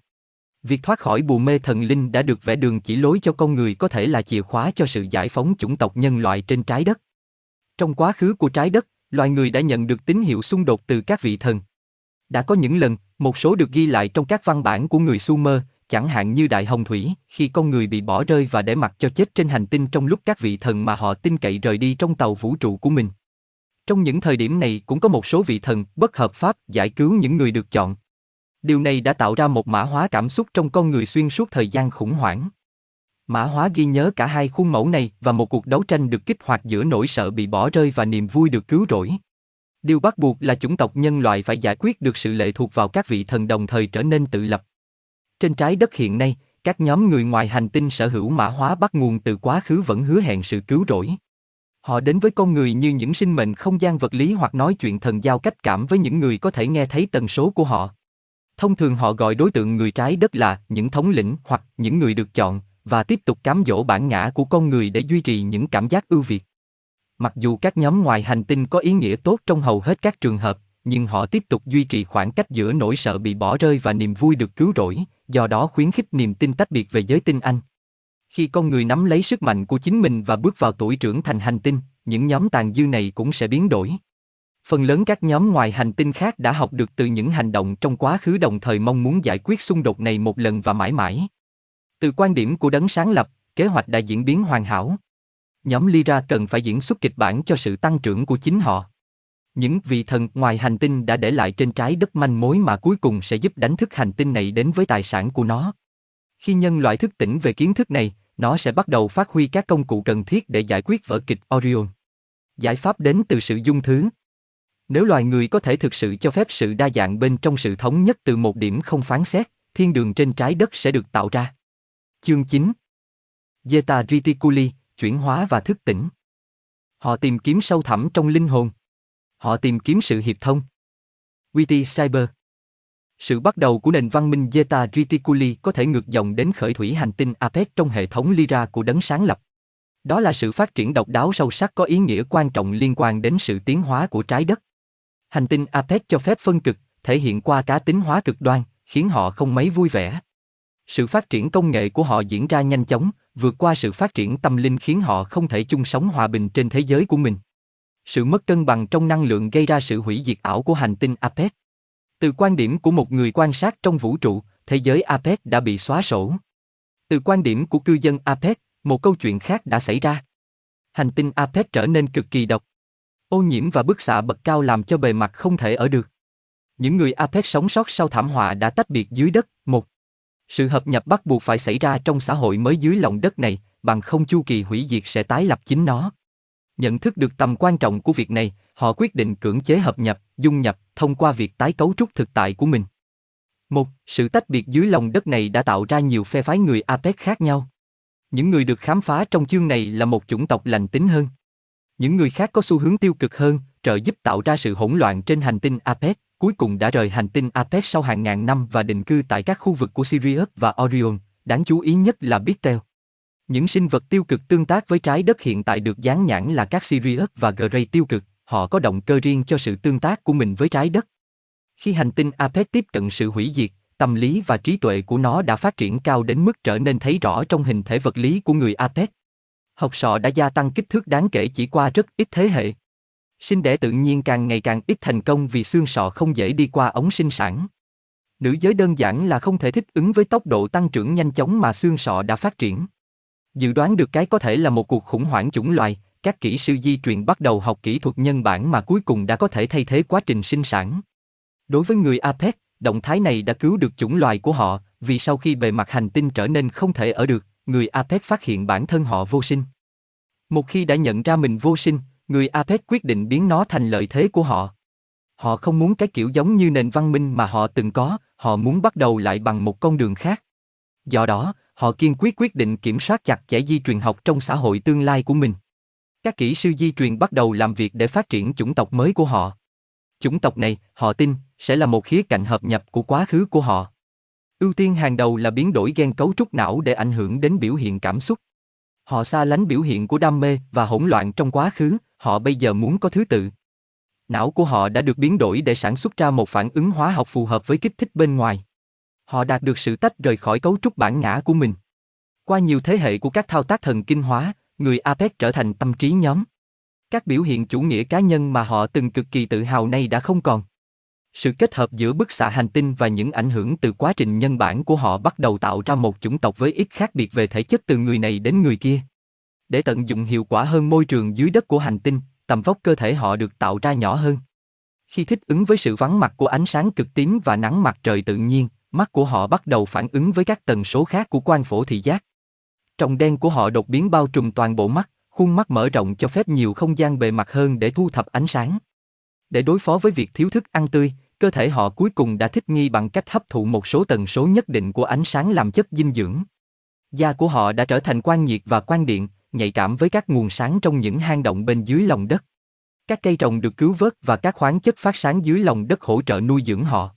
Việc thoát khỏi bù mê thần linh đã được vẽ đường chỉ lối cho con người có thể là chìa khóa cho sự giải phóng chủng tộc nhân loại trên trái đất. Trong quá khứ của trái đất, loài người đã nhận được tín hiệu xung đột từ các vị thần. Đã có những lần, một số được ghi lại trong các văn bản của người Sumer, chẳng hạn như Đại Hồng Thủy, khi con người bị bỏ rơi và để mặc cho chết trên hành tinh trong lúc các vị thần mà họ tin cậy rời đi trong tàu vũ trụ của mình. Trong những thời điểm này cũng có một số vị thần bất hợp pháp giải cứu những người được chọn. Điều này đã tạo ra một mã hóa cảm xúc trong con người xuyên suốt thời gian khủng hoảng. Mã hóa ghi nhớ cả hai khuôn mẫu này và một cuộc đấu tranh được kích hoạt giữa nỗi sợ bị bỏ rơi và niềm vui được cứu rỗi. Điều bắt buộc là chủng tộc nhân loại phải giải quyết được sự lệ thuộc vào các vị thần đồng thời trở nên tự lập. Trên trái đất hiện nay, các nhóm người ngoài hành tinh sở hữu mã hóa bắt nguồn từ quá khứ vẫn hứa hẹn sự cứu rỗi. Họ đến với con người như những sinh mệnh không gian vật lý hoặc nói chuyện thần giao cách cảm với những người có thể nghe thấy tần số của họ. Thông thường họ gọi đối tượng người trái đất là những thống lĩnh hoặc những người được chọn, và tiếp tục cám dỗ bản ngã của con người để duy trì những cảm giác ưu việt. Mặc dù các nhóm ngoài hành tinh có ý nghĩa tốt trong hầu hết các trường hợp, nhưng họ tiếp tục duy trì khoảng cách giữa nỗi sợ bị bỏ rơi và niềm vui được cứu rỗi, do đó khuyến khích niềm tin tách biệt về giới tinh anh. Khi con người nắm lấy sức mạnh của chính mình và bước vào tuổi trưởng thành hành tinh, những nhóm tàn dư này cũng sẽ biến đổi. Phần lớn các nhóm ngoài hành tinh khác đã học được từ những hành động trong quá khứ đồng thời mong muốn giải quyết xung đột này một lần và mãi mãi. Từ quan điểm của đấng sáng lập, kế hoạch đã diễn biến hoàn hảo. Nhóm Lyra cần phải diễn xuất kịch bản cho sự tăng trưởng của chính họ. Những vị thần ngoài hành tinh đã để lại trên trái đất manh mối mà cuối cùng sẽ giúp đánh thức hành tinh này đến với tài sản của nó. Khi nhân loại thức tỉnh về kiến thức này, nó sẽ bắt đầu phát huy các công cụ cần thiết để giải quyết vở kịch Orion. Giải pháp đến từ sự dung thứ. Nếu loài người có thể thực sự cho phép sự đa dạng bên trong sự thống nhất từ một điểm không phán xét, thiên đường trên trái đất sẽ được tạo ra. Chương 9 Zeta Reticuli, chuyển hóa và thức tỉnh. Họ tìm kiếm sâu thẳm trong linh hồn. Họ tìm kiếm sự hiệp thông. Witty Cyber Sự bắt đầu của nền văn minh Zeta Reticuli có thể ngược dòng đến khởi thủy hành tinh Apec trong hệ thống Lyra của đấng sáng lập. Đó là sự phát triển độc đáo sâu sắc có ý nghĩa quan trọng liên quan đến sự tiến hóa của trái đất. Hành tinh Apec cho phép phân cực, thể hiện qua cá tính hóa cực đoan, khiến họ không mấy vui vẻ. Sự phát triển công nghệ của họ diễn ra nhanh chóng, vượt qua sự phát triển tâm linh khiến họ không thể chung sống hòa bình trên thế giới của mình. Sự mất cân bằng trong năng lượng gây ra sự hủy diệt ảo của hành tinh Apec. Từ quan điểm của một người quan sát trong vũ trụ, thế giới Apec đã bị xóa sổ. Từ quan điểm của cư dân Apec, một câu chuyện khác đã xảy ra. Hành tinh Apec trở nên cực kỳ độc. Ô nhiễm và bức xạ bậc cao làm cho bề mặt không thể ở được. Những người Apec sống sót sau thảm họa đã tách biệt dưới đất. Một, sự hợp nhập bắt buộc phải xảy ra trong xã hội mới dưới lòng đất này, bằng không chu kỳ hủy diệt sẽ tái lập chính nó. Nhận thức được tầm quan trọng của việc này, họ quyết định cưỡng chế hợp nhập, dung nhập thông qua việc tái cấu trúc thực tại của mình. Một, sự tách biệt dưới lòng đất này đã tạo ra nhiều phe phái người APEC khác nhau. Những người được khám phá trong chương này là một chủng tộc lành tính hơn. Những người khác có xu hướng tiêu cực hơn, trợ giúp tạo ra sự hỗn loạn trên hành tinh APEC, cuối cùng đã rời hành tinh Apec sau hàng ngàn năm và định cư tại các khu vực của Sirius và Orion, đáng chú ý nhất là Beetle. Những sinh vật tiêu cực tương tác với trái đất hiện tại được dán nhãn là các Sirius và Grey tiêu cực, họ có động cơ riêng cho sự tương tác của mình với trái đất. Khi hành tinh Apec tiếp cận sự hủy diệt, tâm lý và trí tuệ của nó đã phát triển cao đến mức trở nên thấy rõ trong hình thể vật lý của người Apec. Học sọ đã gia tăng kích thước đáng kể chỉ qua rất ít thế hệ. Sinh đẻ tự nhiên càng ngày càng ít thành công vì xương sọ không dễ đi qua ống sinh sản. Nữ giới đơn giản là không thể thích ứng với tốc độ tăng trưởng nhanh chóng mà xương sọ đã phát triển. Dự đoán được cái có thể là một cuộc khủng hoảng chủng loài, các kỹ sư di truyền bắt đầu học kỹ thuật nhân bản mà cuối cùng đã có thể thay thế quá trình sinh sản. Đối với người APEC, động thái này đã cứu được chủng loài của họ, vì sau khi bề mặt hành tinh trở nên không thể ở được, người APEC phát hiện bản thân họ vô sinh. Một khi đã nhận ra mình vô sinh, người APEC quyết định biến nó thành lợi thế của họ. Họ không muốn cái kiểu giống như nền văn minh mà họ từng có, họ muốn bắt đầu lại bằng một con đường khác. Do đó, họ kiên quyết quyết định kiểm soát chặt chẽ di truyền học trong xã hội tương lai của mình. Các kỹ sư di truyền bắt đầu làm việc để phát triển chủng tộc mới của họ. Chủng tộc này, họ tin, sẽ là một khía cạnh hợp nhập của quá khứ của họ. Ưu tiên hàng đầu là biến đổi gen cấu trúc não để ảnh hưởng đến biểu hiện cảm xúc. Họ xa lánh biểu hiện của đam mê và hỗn loạn trong quá khứ, họ bây giờ muốn có thứ tự. Não của họ đã được biến đổi để sản xuất ra một phản ứng hóa học phù hợp với kích thích bên ngoài. Họ đạt được sự tách rời khỏi cấu trúc bản ngã của mình. Qua nhiều thế hệ của các thao tác thần kinh hóa, người APEC trở thành tâm trí nhóm. Các biểu hiện chủ nghĩa cá nhân mà họ từng cực kỳ tự hào nay đã không còn. Sự kết hợp giữa bức xạ hành tinh và những ảnh hưởng từ quá trình nhân bản của họ bắt đầu tạo ra một chủng tộc với ít khác biệt về thể chất từ người này đến người kia. Để tận dụng hiệu quả hơn môi trường dưới đất của hành tinh, tầm vóc cơ thể họ được tạo ra nhỏ hơn. Khi thích ứng với sự vắng mặt của ánh sáng cực tím và nắng mặt trời tự nhiên, mắt của họ bắt đầu phản ứng với các tần số khác của quan phổ thị giác. Trong đen của họ đột biến bao trùm toàn bộ mắt, khuôn mắt mở rộng cho phép nhiều không gian bề mặt hơn để thu thập ánh sáng. Để đối phó với việc thiếu thức ăn tươi, cơ thể họ cuối cùng đã thích nghi bằng cách hấp thụ một số tần số nhất định của ánh sáng làm chất dinh dưỡng. Da của họ đã trở thành quan nhiệt và quan điện, nhạy cảm với các nguồn sáng trong những hang động bên dưới lòng đất. Các cây trồng được cứu vớt và các khoáng chất phát sáng dưới lòng đất hỗ trợ nuôi dưỡng họ.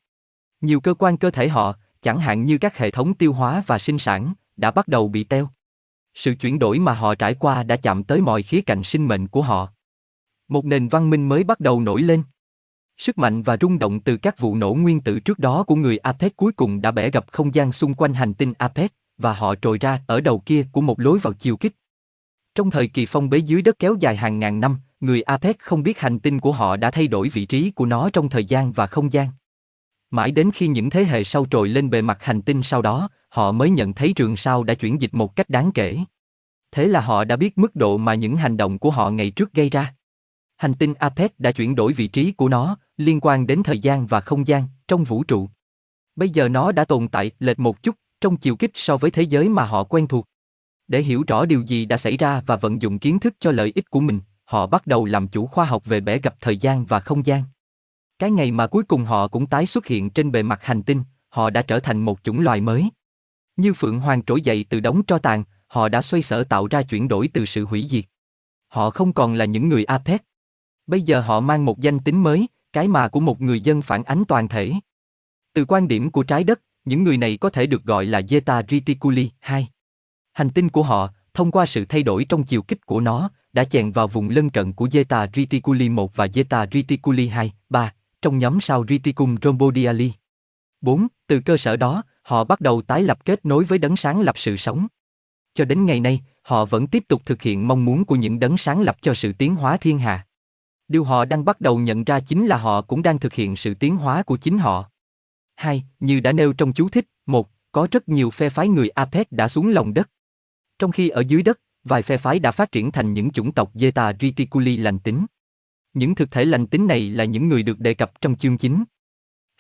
Nhiều cơ quan cơ thể họ, chẳng hạn như các hệ thống tiêu hóa và sinh sản, đã bắt đầu bị teo. Sự chuyển đổi mà họ trải qua đã chạm tới mọi khía cạnh sinh mệnh của họ. Một nền văn minh mới bắt đầu nổi lên. Sức mạnh và rung động từ các vụ nổ nguyên tử trước đó của người Apec cuối cùng đã bẻ gập không gian xung quanh hành tinh Apec, và họ trồi ra ở đầu kia của một lối vào chiều kích. Trong thời kỳ phong bế dưới đất kéo dài hàng ngàn năm, người Apec không biết hành tinh của họ đã thay đổi vị trí của nó trong thời gian và không gian. Mãi đến khi những thế hệ sau trồi lên bề mặt hành tinh sau đó, họ mới nhận thấy trường sao đã chuyển dịch một cách đáng kể. Thế là họ đã biết mức độ mà những hành động của họ ngày trước gây ra. Hành tinh Apes đã chuyển đổi vị trí của nó, liên quan đến thời gian và không gian, trong vũ trụ. Bây giờ nó đã tồn tại lệch một chút trong chiều kích so với thế giới mà họ quen thuộc. Để hiểu rõ điều gì đã xảy ra và vận dụng kiến thức cho lợi ích của mình, họ bắt đầu làm chủ khoa học về bẻ gặp thời gian và không gian. Cái ngày mà cuối cùng họ cũng tái xuất hiện trên bề mặt hành tinh, họ đã trở thành một chủng loài mới. Như Phượng Hoàng trỗi dậy từ đống tro tàn, họ đã xoay sở tạo ra chuyển đổi từ sự hủy diệt. Họ không còn là những người Apec. Bây giờ họ mang một danh tính mới, cái mà của một người dân phản ánh toàn thể. Từ quan điểm của trái đất, những người này có thể được gọi là Zeta Reticuli 2. Hành tinh của họ, thông qua sự thay đổi trong chiều kích của nó, đã chèn vào vùng lân cận của Zeta Reticuli 1 và Zeta Reticuli 2, 3, trong nhóm sao Reticum Rhombodiali. 4. Từ cơ sở đó, họ bắt đầu tái lập kết nối với đấng sáng lập sự sống. Cho đến ngày nay, họ vẫn tiếp tục thực hiện mong muốn của những đấng sáng lập cho sự tiến hóa thiên hà. Điều họ đang bắt đầu nhận ra chính là họ cũng đang thực hiện sự tiến hóa của chính họ. 2. Như đã nêu trong chú thích, một, có rất nhiều phe phái người Apec đã xuống lòng đất. Trong khi ở dưới đất, vài phe phái đã phát triển thành những chủng tộc Zeta Reticuli lành tính. Những thực thể lành tính này là những người được đề cập trong chương chính.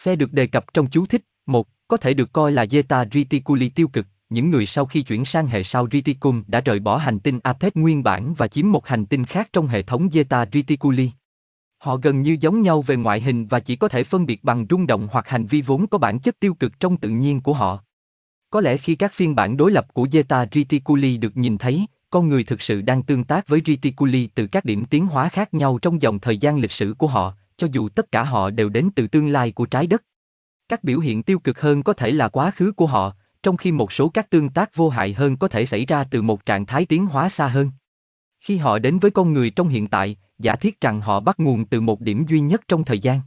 Phe được đề cập trong chú thích, một, có thể được coi là Zeta Reticuli tiêu cực, những người sau khi chuyển sang hệ sao Reticum đã rời bỏ hành tinh Apec nguyên bản và chiếm một hành tinh khác trong hệ thống Zeta Reticuli. Họ gần như giống nhau về ngoại hình và chỉ có thể phân biệt bằng rung động hoặc hành vi vốn có bản chất tiêu cực trong tự nhiên của họ. Có lẽ khi các phiên bản đối lập của Zeta Reticuli được nhìn thấy, con người thực sự đang tương tác với Reticuli từ các điểm tiến hóa khác nhau trong dòng thời gian lịch sử của họ, cho dù tất cả họ đều đến từ tương lai của trái đất. Các biểu hiện tiêu cực hơn có thể là quá khứ của họ, trong khi một số các tương tác vô hại hơn có thể xảy ra từ một trạng thái tiến hóa xa hơn. Khi họ đến với con người trong hiện tại, giả thiết rằng họ bắt nguồn từ một điểm duy nhất trong thời gian.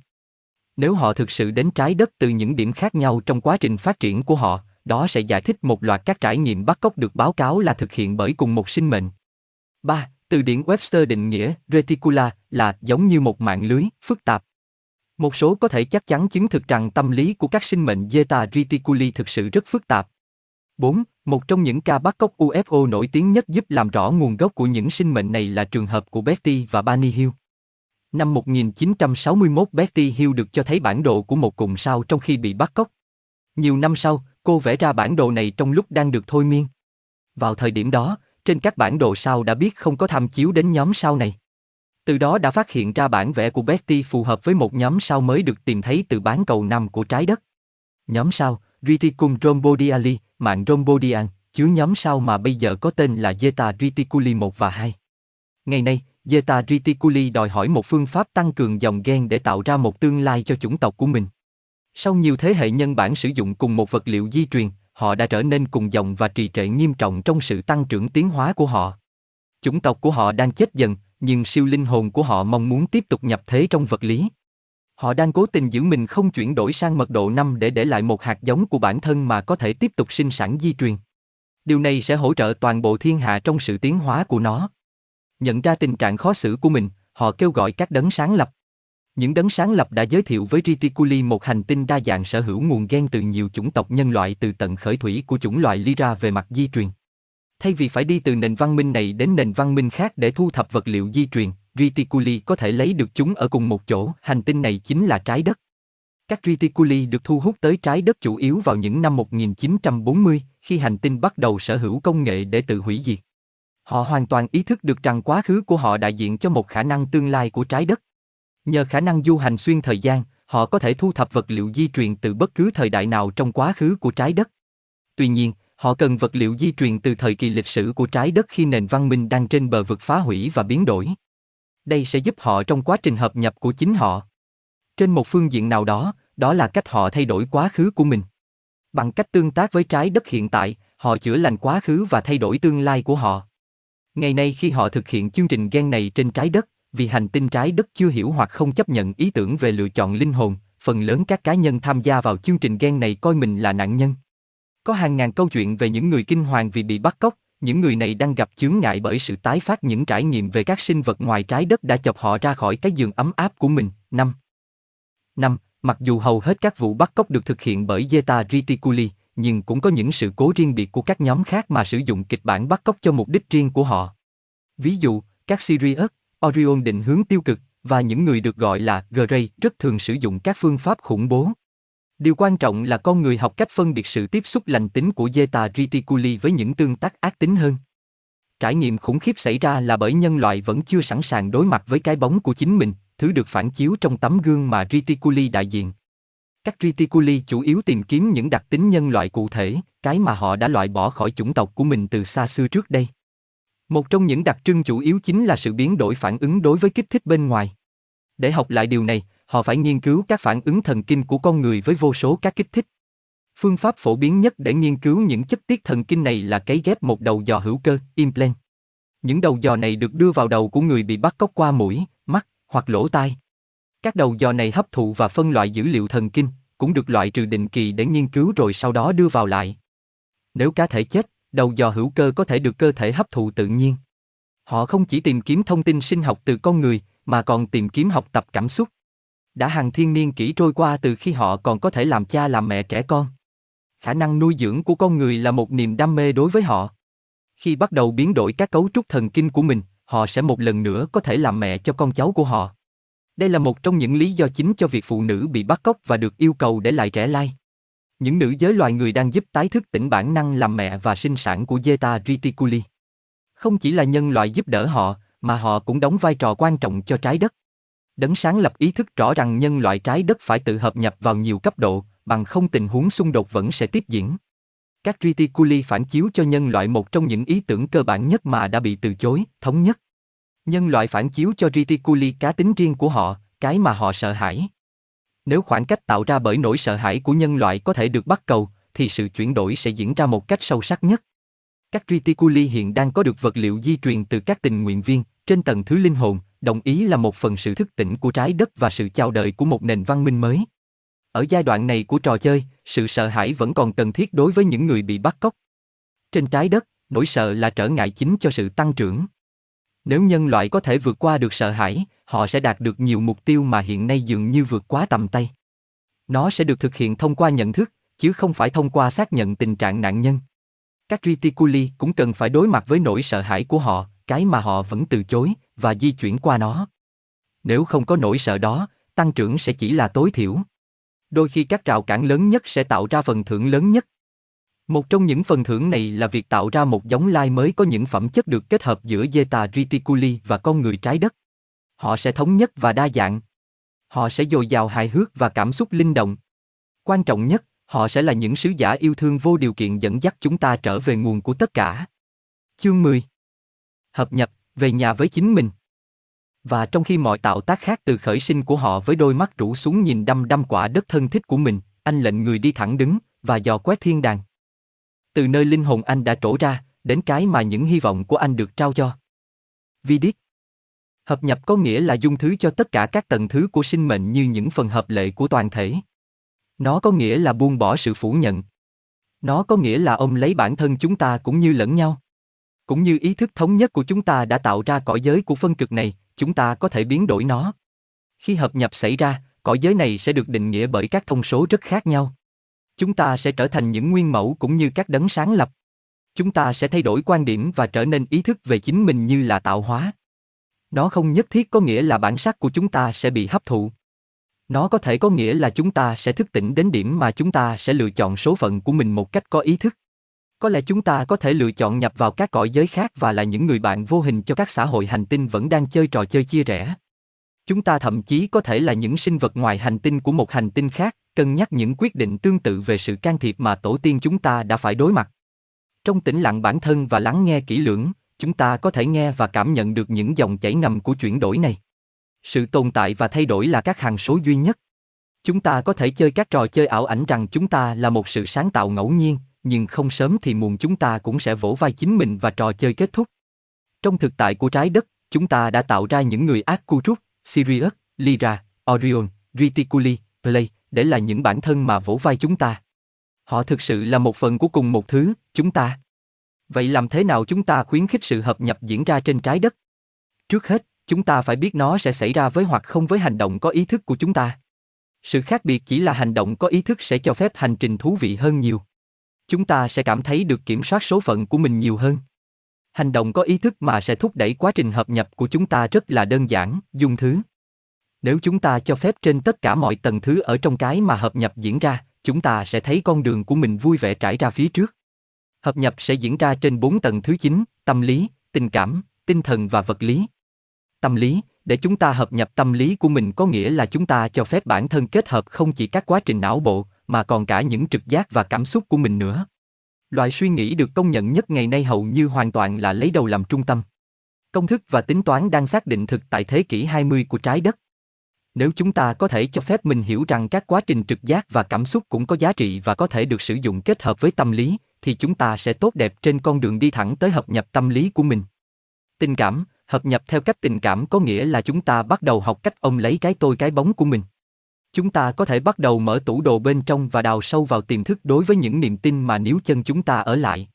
Nếu họ thực sự đến trái đất từ những điểm khác nhau trong quá trình phát triển của họ, đó sẽ giải thích một loạt các trải nghiệm bắt cóc được báo cáo là thực hiện bởi cùng một sinh mệnh. 3. Từ điển Webster định nghĩa reticula là giống như một mạng lưới phức tạp. Một số có thể chắc chắn chứng thực rằng tâm lý của các sinh mệnh Zeta Reticuli thực sự rất phức tạp. 4. Một trong những ca bắt cóc UFO nổi tiếng nhất giúp làm rõ nguồn gốc của những sinh mệnh này là trường hợp của Betty và Barney Hill. Năm 1961 Betty Hill được cho thấy bản đồ của một cụm sao trong khi bị bắt cóc. Nhiều năm sau, cô vẽ ra bản đồ này trong lúc đang được thôi miên. Vào thời điểm đó, trên các bản đồ sao đã biết không có tham chiếu đến nhóm sao này. Từ đó đã phát hiện ra bản vẽ của Betty phù hợp với một nhóm sao mới được tìm thấy từ bán cầu năm của trái đất. Nhóm sao, Reticum Rhombodiali, mạng rhombodian, chứa nhóm sao mà bây giờ có tên là Zeta Reticuli 1 và 2. Ngày nay, Zeta Reticuli đòi hỏi một phương pháp tăng cường dòng gen để tạo ra một tương lai cho chủng tộc của mình. Sau nhiều thế hệ nhân bản sử dụng cùng một vật liệu di truyền, họ đã trở nên cùng dòng và trì trệ nghiêm trọng trong sự tăng trưởng tiến hóa của họ. Chủng tộc của họ đang chết dần, nhưng siêu linh hồn của họ mong muốn tiếp tục nhập thế trong vật lý. Họ đang cố tình giữ mình không chuyển đổi sang mật độ 5 để để lại một hạt giống của bản thân mà có thể tiếp tục sinh sản di truyền. Điều này sẽ hỗ trợ toàn bộ thiên hạ trong sự tiến hóa của nó. Nhận ra tình trạng khó xử của mình, họ kêu gọi các đấng sáng lập. Những đấng sáng lập đã giới thiệu với Reticuli một hành tinh đa dạng sở hữu nguồn gen từ nhiều chủng tộc nhân loại từ tận khởi thủy của chủng loại Lyra về mặt di truyền. Thay vì phải đi từ nền văn minh này đến nền văn minh khác để thu thập vật liệu di truyền, Reticuli có thể lấy được chúng ở cùng một chỗ, hành tinh này chính là trái đất. Các Reticuli được thu hút tới trái đất chủ yếu vào những năm 1940, khi hành tinh bắt đầu sở hữu công nghệ để tự hủy diệt. Họ hoàn toàn ý thức được rằng quá khứ của họ đại diện cho một khả năng tương lai của trái đất. Nhờ khả năng du hành xuyên thời gian, họ có thể thu thập vật liệu di truyền từ bất cứ thời đại nào trong quá khứ của trái đất. Tuy nhiên, họ cần vật liệu di truyền từ thời kỳ lịch sử của trái đất khi nền văn minh đang trên bờ vực phá hủy và biến đổi. Đây sẽ giúp họ trong quá trình hợp nhập của chính họ. Trên một phương diện nào đó, đó là cách họ thay đổi quá khứ của mình. Bằng cách tương tác với trái đất hiện tại, họ chữa lành quá khứ và thay đổi tương lai của họ. Ngày nay khi họ thực hiện chương trình gen này trên trái đất, vì hành tinh trái đất chưa hiểu hoặc không chấp nhận ý tưởng về lựa chọn linh hồn, phần lớn các cá nhân tham gia vào chương trình gen này coi mình là nạn nhân. Có hàng ngàn câu chuyện về những người kinh hoàng vì bị bắt cóc, những người này đang gặp chướng ngại bởi sự tái phát những trải nghiệm về các sinh vật ngoài trái đất đã chọc họ ra khỏi cái giường ấm áp của mình. Năm. Năm, mặc dù hầu hết các vụ bắt cóc được thực hiện bởi Zeta Reticuli, nhưng cũng có những sự cố riêng biệt của các nhóm khác mà sử dụng kịch bản bắt cóc cho mục đích riêng của họ. Ví dụ, các Sirius, Orion định hướng tiêu cực, và những người được gọi là Grey rất thường sử dụng các phương pháp khủng bố. Điều quan trọng là con người học cách phân biệt sự tiếp xúc lành tính của Zeta Reticuli với những tương tác ác tính hơn. Trải nghiệm khủng khiếp xảy ra là bởi nhân loại vẫn chưa sẵn sàng đối mặt với cái bóng của chính mình, thứ được phản chiếu trong tấm gương mà Reticuli đại diện. Các Reticuli chủ yếu tìm kiếm những đặc tính nhân loại cụ thể, cái mà họ đã loại bỏ khỏi chủng tộc của mình từ xa xưa trước đây. Một trong những đặc trưng chủ yếu chính là sự biến đổi phản ứng đối với kích thích bên ngoài. Để học lại điều này, họ phải nghiên cứu các phản ứng thần kinh của con người với vô số các kích thích. Phương pháp phổ biến nhất để nghiên cứu những chất tiết thần kinh này là cấy ghép một đầu dò hữu cơ, implant. Những đầu dò này được đưa vào đầu của người bị bắt cóc qua mũi, mắt hoặc lỗ tai. Các đầu dò này hấp thụ và phân loại dữ liệu thần kinh, cũng được loại trừ định kỳ để nghiên cứu rồi sau đó đưa vào lại. Nếu cá thể chết, đầu dò hữu cơ có thể được cơ thể hấp thụ tự nhiên. Họ không chỉ tìm kiếm thông tin sinh học từ con người, mà còn tìm kiếm học tập cảm xúc. Đã hàng thiên niên kỷ trôi qua từ khi họ còn có thể làm cha làm mẹ trẻ con. Khả năng nuôi dưỡng của con người là một niềm đam mê đối với họ. Khi bắt đầu biến đổi các cấu trúc thần kinh của mình, họ sẽ một lần nữa có thể làm mẹ cho con cháu của họ. Đây là một trong những lý do chính cho việc phụ nữ bị bắt cóc và được yêu cầu để lại trẻ lai. Những nữ giới loài người đang giúp tái thức tỉnh bản năng làm mẹ và sinh sản của Zeta Reticuli. Không chỉ là nhân loại giúp đỡ họ, mà họ cũng đóng vai trò quan trọng cho trái đất. Đấng sáng lập ý thức rõ rằng nhân loại trái đất phải tự hợp nhập vào nhiều cấp độ, bằng không tình huống xung đột vẫn sẽ tiếp diễn. Các Triticuli phản chiếu cho nhân loại một trong những ý tưởng cơ bản nhất mà đã bị từ chối, thống nhất. Nhân loại phản chiếu cho Triticuli cá tính riêng của họ, cái mà họ sợ hãi. Nếu khoảng cách tạo ra bởi nỗi sợ hãi của nhân loại có thể được bắt cầu, thì sự chuyển đổi sẽ diễn ra một cách sâu sắc nhất. Các reticuli hiện đang có được vật liệu di truyền từ các tình nguyện viên, trên tầng thứ linh hồn, đồng ý là một phần sự thức tỉnh của trái đất và sự chào đời của một nền văn minh mới. Ở giai đoạn này của trò chơi, sự sợ hãi vẫn còn cần thiết đối với những người bị bắt cóc. Trên trái đất, nỗi sợ là trở ngại chính cho sự tăng trưởng. Nếu nhân loại có thể vượt qua được sợ hãi, họ sẽ đạt được nhiều mục tiêu mà hiện nay dường như vượt quá tầm tay. Nó sẽ được thực hiện thông qua nhận thức, chứ không phải thông qua xác nhận tình trạng nạn nhân. Các reticuli cũng cần phải đối mặt với nỗi sợ hãi của họ, cái mà họ vẫn từ chối, và di chuyển qua nó. Nếu không có nỗi sợ đó, tăng trưởng sẽ chỉ là tối thiểu. Đôi khi các rào cản lớn nhất sẽ tạo ra phần thưởng lớn nhất. Một trong những phần thưởng này là việc tạo ra một giống lai mới có những phẩm chất được kết hợp giữa Zeta Reticuli và con người trái đất. Họ sẽ thống nhất và đa dạng. Họ sẽ dồi dào hài hước và cảm xúc linh động. Quan trọng nhất, họ sẽ là những sứ giả yêu thương vô điều kiện dẫn dắt chúng ta trở về nguồn của tất cả. Chương 10 Hợp nhập, về nhà với chính mình. Và trong khi mọi tạo tác khác từ khởi sinh của họ với đôi mắt rũ xuống nhìn đăm đăm quả đất thân thích của mình, anh lệnh người đi thẳng đứng và dò quét thiên đàng. Từ nơi linh hồn anh đã trổ ra, đến cái mà những hy vọng của anh được trao cho. vi Vidic Hợp nhập có nghĩa là dung thứ cho tất cả các tầng thứ của sinh mệnh như những phần hợp lệ của toàn thể. Nó có nghĩa là buông bỏ sự phủ nhận. Nó có nghĩa là ông lấy bản thân chúng ta cũng như lẫn nhau. Cũng như ý thức thống nhất của chúng ta đã tạo ra cõi giới của phân cực này, chúng ta có thể biến đổi nó. Khi hợp nhập xảy ra, cõi giới này sẽ được định nghĩa bởi các thông số rất khác nhau. Chúng ta sẽ trở thành những nguyên mẫu cũng như các đấng sáng lập. Chúng ta sẽ thay đổi quan điểm và trở nên ý thức về chính mình như là tạo hóa. Nó không nhất thiết có nghĩa là bản sắc của chúng ta sẽ bị hấp thụ. Nó có thể có nghĩa là chúng ta sẽ thức tỉnh đến điểm mà chúng ta sẽ lựa chọn số phận của mình một cách có ý thức. Có lẽ chúng ta có thể lựa chọn nhập vào các cõi giới khác và là những người bạn vô hình cho các xã hội hành tinh vẫn đang chơi trò chơi chia rẽ. Chúng ta thậm chí có thể là những sinh vật ngoài hành tinh của một hành tinh khác, cân nhắc những quyết định tương tự về sự can thiệp mà tổ tiên chúng ta đã phải đối mặt. Trong tĩnh lặng bản thân và lắng nghe kỹ lưỡng, chúng ta có thể nghe và cảm nhận được những dòng chảy ngầm của chuyển đổi này. Sự tồn tại và thay đổi là các hằng số duy nhất. Chúng ta có thể chơi các trò chơi ảo ảnh rằng chúng ta là một sự sáng tạo ngẫu nhiên, nhưng không sớm thì muộn chúng ta cũng sẽ vỗ vai chính mình và trò chơi kết thúc. Trong thực tại của trái đất, chúng ta đã tạo ra những người ác Arcturus, Sirius, Lyra, Orion, Reticuli, Play, để là những bản thân mà vỗ vai chúng ta. Họ thực sự là một phần của cùng một thứ, chúng ta. Vậy làm thế nào chúng ta khuyến khích sự hợp nhập diễn ra trên trái đất? Trước hết, chúng ta phải biết nó sẽ xảy ra với hoặc không với hành động có ý thức của chúng ta. Sự khác biệt chỉ là hành động có ý thức sẽ cho phép hành trình thú vị hơn nhiều. Chúng ta sẽ cảm thấy được kiểm soát số phận của mình nhiều hơn. Hành động có ý thức mà sẽ thúc đẩy quá trình hợp nhập của chúng ta rất là đơn giản, dung thứ. Nếu chúng ta cho phép trên tất cả mọi tầng thứ ở trong cái mà hợp nhập diễn ra, chúng ta sẽ thấy con đường của mình vui vẻ trải ra phía trước. Hợp nhập sẽ diễn ra trên bốn tầng thứ chính, tâm lý, tình cảm, tinh thần và vật lý. Tâm lý, để chúng ta hợp nhập tâm lý của mình có nghĩa là chúng ta cho phép bản thân kết hợp không chỉ các quá trình não bộ, mà còn cả những trực giác và cảm xúc của mình nữa. Loại suy nghĩ được công nhận nhất ngày nay hầu như hoàn toàn là lấy đầu làm trung tâm. Công thức và tính toán đang xác định thực tại thế kỷ 20 của trái đất. Nếu chúng ta có thể cho phép mình hiểu rằng các quá trình trực giác và cảm xúc cũng có giá trị và có thể được sử dụng kết hợp với tâm lý, thì chúng ta sẽ tốt đẹp trên con đường đi thẳng tới hợp nhập tâm lý của mình. Tình cảm, hợp nhập theo cách tình cảm có nghĩa là chúng ta bắt đầu học cách ông lấy cái tôi cái bóng của mình. Chúng ta có thể bắt đầu mở tủ đồ bên trong và đào sâu vào tiềm thức đối với những niềm tin mà níu chân chúng ta ở lại.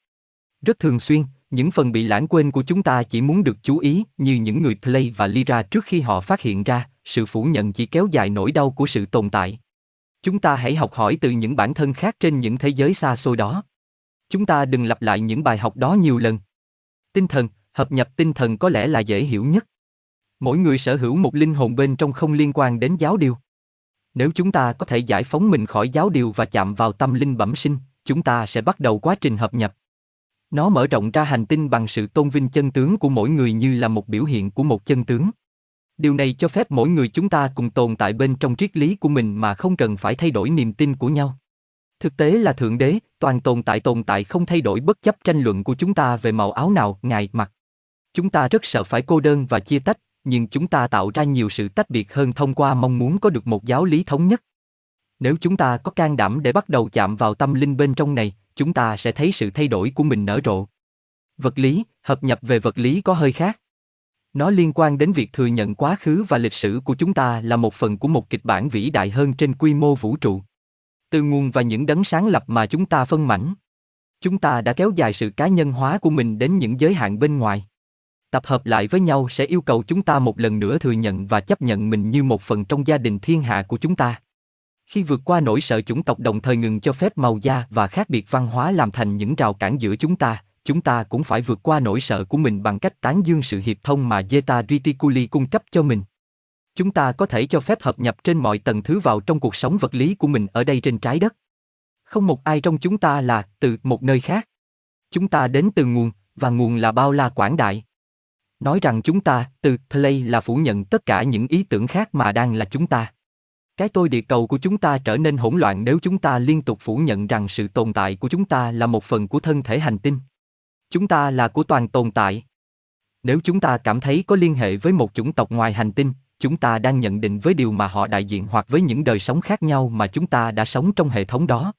Rất thường xuyên, những phần bị lãng quên của chúng ta chỉ muốn được chú ý như những người Play và Lyra trước khi họ phát hiện ra, sự phủ nhận chỉ kéo dài nỗi đau của sự tồn tại. Chúng ta hãy học hỏi từ những bản thân khác trên những thế giới xa xôi đó. Chúng ta đừng lặp lại những bài học đó nhiều lần. Tinh thần, hợp nhập tinh thần có lẽ là dễ hiểu nhất. Mỗi người sở hữu một linh hồn bên trong không liên quan đến giáo điều. Nếu chúng ta có thể giải phóng mình khỏi giáo điều và chạm vào tâm linh bẩm sinh, chúng ta sẽ bắt đầu quá trình hợp nhập. Nó mở rộng ra hành tinh bằng sự tôn vinh chân tướng của mỗi người như là một biểu hiện của một chân tướng. Điều này cho phép mỗi người chúng ta cùng tồn tại bên trong triết lý của mình mà không cần phải thay đổi niềm tin của nhau. Thực tế là Thượng Đế, toàn tồn tại tồn tại không thay đổi bất chấp tranh luận của chúng ta về màu áo nào Ngài mặc. Chúng ta rất sợ phải cô đơn và chia tách, nhưng chúng ta tạo ra nhiều sự tách biệt hơn thông qua mong muốn có được một giáo lý thống nhất. Nếu chúng ta có can đảm để bắt đầu chạm vào tâm linh bên trong này, chúng ta sẽ thấy sự thay đổi của mình nở rộ. Vật lý, hợp nhập về vật lý có hơi khác. Nó liên quan đến việc thừa nhận quá khứ và lịch sử của chúng ta là một phần của một kịch bản vĩ đại hơn trên quy mô vũ trụ. Từ nguồn và những đấng sáng lập mà chúng ta phân mảnh. Chúng ta đã kéo dài sự cá nhân hóa của mình đến những giới hạn bên ngoài. Tập hợp lại với nhau sẽ yêu cầu chúng ta một lần nữa thừa nhận và chấp nhận mình như một phần trong gia đình thiên hạ của chúng ta. Khi vượt qua nỗi sợ chủng tộc đồng thời ngừng cho phép màu da và khác biệt văn hóa làm thành những rào cản giữa chúng ta, chúng ta cũng phải vượt qua nỗi sợ của mình bằng cách tán dương sự hiệp thông mà Zeta Reticuli cung cấp cho mình. Chúng ta có thể cho phép hợp nhập trên mọi tầng thứ vào trong cuộc sống vật lý của mình ở đây trên trái đất. Không một ai trong chúng ta là từ một nơi khác. Chúng ta đến từ nguồn, và nguồn là bao la quảng đại. Nói rằng chúng ta, từ play là phủ nhận tất cả những ý tưởng khác mà đang là chúng ta. Cái tôi địa cầu của chúng ta trở nên hỗn loạn nếu chúng ta liên tục phủ nhận rằng sự tồn tại của chúng ta là một phần của thân thể hành tinh. Chúng ta là của toàn tồn tại. Nếu chúng ta cảm thấy có liên hệ với một chủng tộc ngoài hành tinh, chúng ta đang nhận định với điều mà họ đại diện hoặc với những đời sống khác nhau mà chúng ta đã sống trong hệ thống đó.